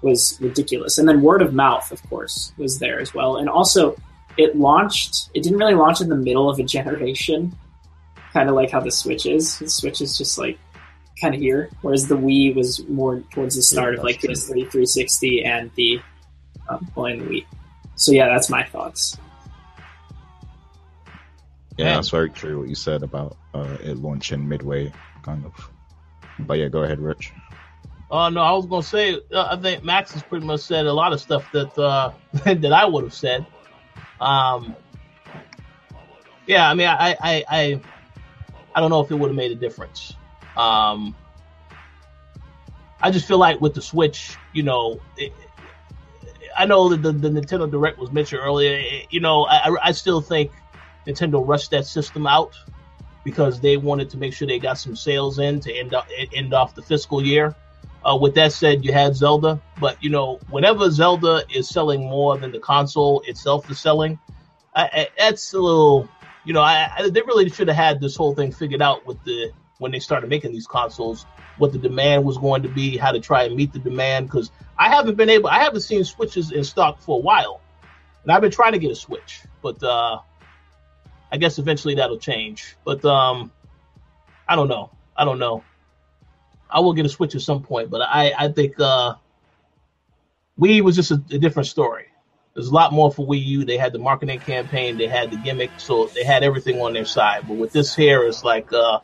was ridiculous. And then word of mouth, of course, was there as well. And also, it launched. It didn't really launch in the middle of a generation, kind of like how the Switch is. The Switch is just like kind of here, whereas the Wii was more towards the start yeah, of like PS3 360 and the um, playing the Wii. So yeah, that's my thoughts. Yeah, that's very true what you said about uh, it launching midway, kind of. But yeah, go ahead, Rich. Uh, no, I was gonna say uh, I think Max has pretty much said a lot of stuff that uh, that I would have said. Um, yeah, I mean, I, I, I, I don't know if it would have made a difference. Um, I just feel like with the Switch, you know, it, I know that the, the Nintendo Direct was mentioned earlier. you know, I, I still think Nintendo rushed that system out because they wanted to make sure they got some sales in to end up, end off the fiscal year. Uh, with that said, you had Zelda, but you know, whenever Zelda is selling more than the console itself is selling, I, I, that's a little, you know, I, they really should have had this whole thing figured out with the when they started making these consoles, what the demand was going to be, how to try and meet the demand. Because I haven't been able, I haven't seen Switches in stock for a while, and I've been trying to get a Switch, but uh, I guess eventually that'll change. But um, I don't know. I don't know. I will get a Switch at some point, but I I think uh, Wii was just a, a different story. There's a lot more for Wii U. They had the marketing campaign, they had the gimmick, so they had everything on their side. But with this here, it's like, uh,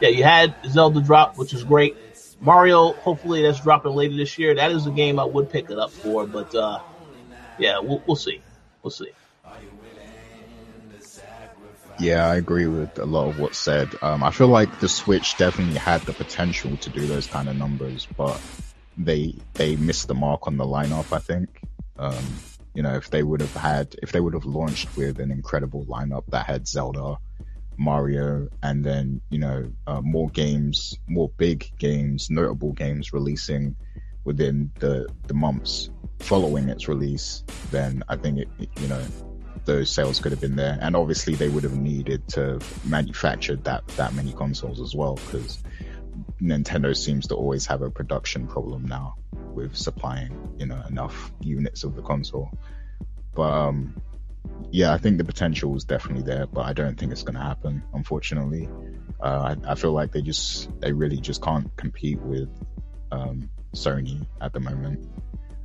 yeah, you had Zelda drop, which is great. Mario, hopefully that's dropping later this year. That is a game I would pick it up for, but uh, yeah, we'll, we'll see. We'll see. Yeah, I agree with a lot of what's said. Um, I feel like the Switch definitely had the potential to do those kind of numbers, but they they missed the mark on the lineup. I think. Um, you know, if they would have had, if they would have launched with an incredible lineup that had Zelda, Mario, and then you know uh, more games, more big games, notable games releasing within the the months following its release, then I think it, it you know those sales could have been there. And obviously they would have needed to manufacture that, that many consoles as well, because Nintendo seems to always have a production problem now with supplying, you know, enough units of the console. But, um, yeah, I think the potential is definitely there, but I don't think it's going to happen, unfortunately. Uh, I, I, feel like they just, they really just can't compete with, um, Sony at the moment.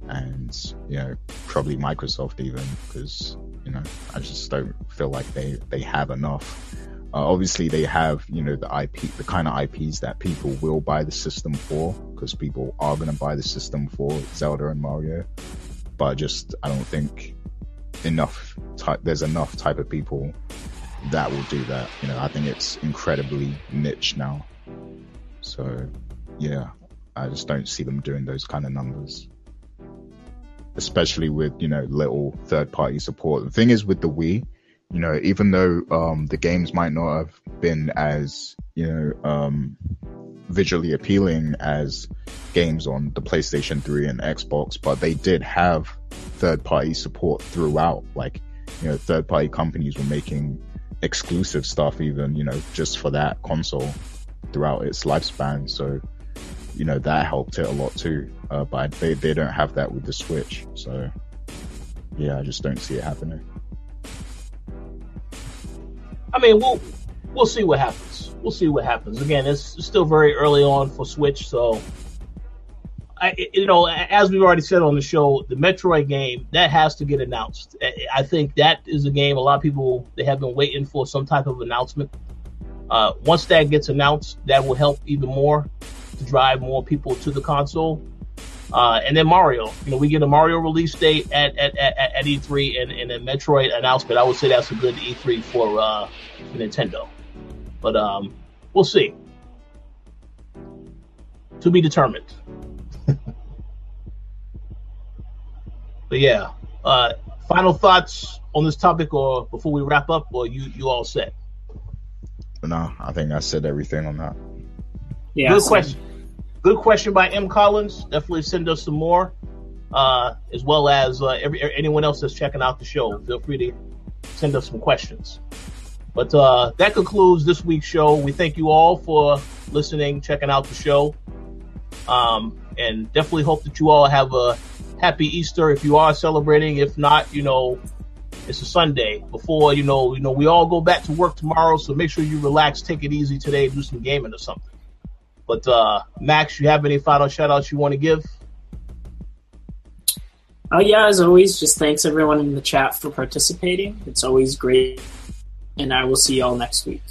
And, you know, probably Microsoft even, because you know, I just don't feel like they, they have enough. Uh, obviously, they have, you know, the IP, the kind of IPs that people will buy the system for, because people are going to buy the system for Zelda and Mario. But just, I don't think enough type, there's enough type of people that will do that. You know, I think it's incredibly niche now. So, yeah, I just don't see them doing those kind of numbers especially with, you know, little third party support. The thing is with the Wii, you know, even though, um, the games might not have been as, you know, um, visually appealing as games on the PlayStation 3 and Xbox, but they did have third party support throughout. Like, you know, third party companies were making exclusive stuff even, you know, just for that console throughout its lifespan. So, you know, that helped it a lot too. Uh, but they, they don't have that with the Switch. So yeah, I just don't see it happening. I mean, we'll, we'll see what happens. We'll see what happens. Again, it's still very early on for Switch. So, I, you know, as we've already said on the show, the Metroid game that has to get announced. I think that is a game a lot of people they have been waiting for some type of announcement. Uh, once that gets announced, that will help even more to drive more people to the console. Uh, and then Mario, you know, we get a Mario release date at at, at, at E3 and, and a Metroid announcement. I would say that's a good E3 for uh, Nintendo, but um, we'll see. To be determined. but yeah, uh, final thoughts on this topic, or before we wrap up, or you you all set? No, I think I said everything on that. Yeah, good question. Good question by M. Collins. Definitely send us some more, uh, as well as uh, every anyone else that's checking out the show. Feel free to send us some questions. But uh, that concludes this week's show. We thank you all for listening, checking out the show, um, and definitely hope that you all have a happy Easter if you are celebrating. If not, you know, it's a Sunday before you know you know we all go back to work tomorrow. So make sure you relax, take it easy today, do some gaming or something. But uh Max, you have any final shout outs you want to give? Oh yeah, as always, just thanks everyone in the chat for participating. It's always great. And I will see y'all next week.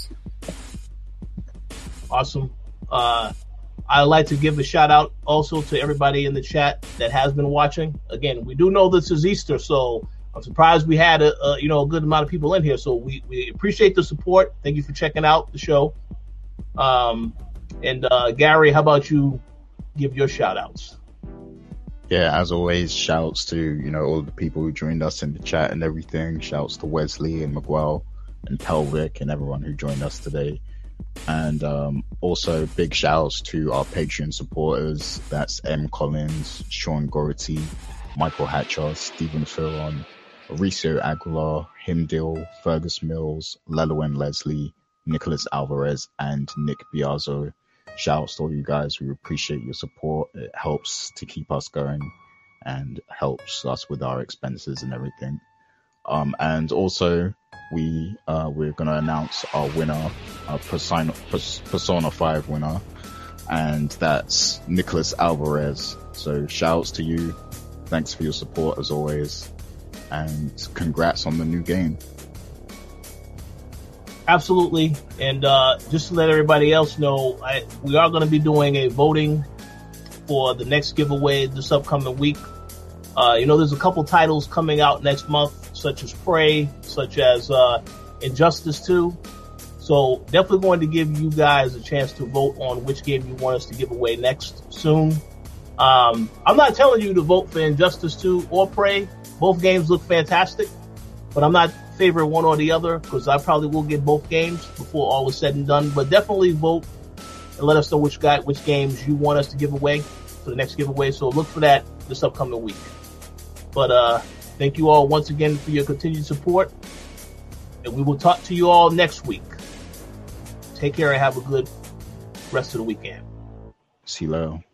Awesome. Uh I'd like to give a shout out also to everybody in the chat that has been watching. Again, we do know this is Easter, so I'm surprised we had a, a, you know a good amount of people in here. So we, we appreciate the support. Thank you for checking out the show. Um, and uh, Gary, how about you give your shout outs? Yeah, as always, shouts to you know all the people who joined us in the chat and everything. Shouts to Wesley and Miguel and Pelvic and everyone who joined us today. And um, also big shouts to our Patreon supporters. That's M Collins, Sean Gority, Michael Hatcher, Stephen Filon, Mauricio Aguilar, Himdil, Fergus Mills, Lelowin Leslie, Nicholas Alvarez, and Nick Biazzo. Shouts to all you guys. We appreciate your support. It helps to keep us going and helps us with our expenses and everything. Um, and also, we uh, we're gonna announce our winner, our Persona, Persona Five winner, and that's Nicholas Alvarez. So shouts to you. Thanks for your support as always and congrats on the new game. Absolutely, and uh, just to let everybody else know, I, we are going to be doing a voting for the next giveaway this upcoming week. Uh, you know, there's a couple titles coming out next month, such as Prey, such as uh, Injustice 2. So definitely going to give you guys a chance to vote on which game you want us to give away next soon. Um, I'm not telling you to vote for Injustice 2 or Prey. Both games look fantastic, but I'm not favoring one or the other because I probably will get both games before all is said and done. But definitely vote and let us know which guy, which games you want us to give away for the next giveaway. So look for that this upcoming week. But uh, thank you all once again for your continued support, and we will talk to you all next week. Take care and have a good rest of the weekend. See you later.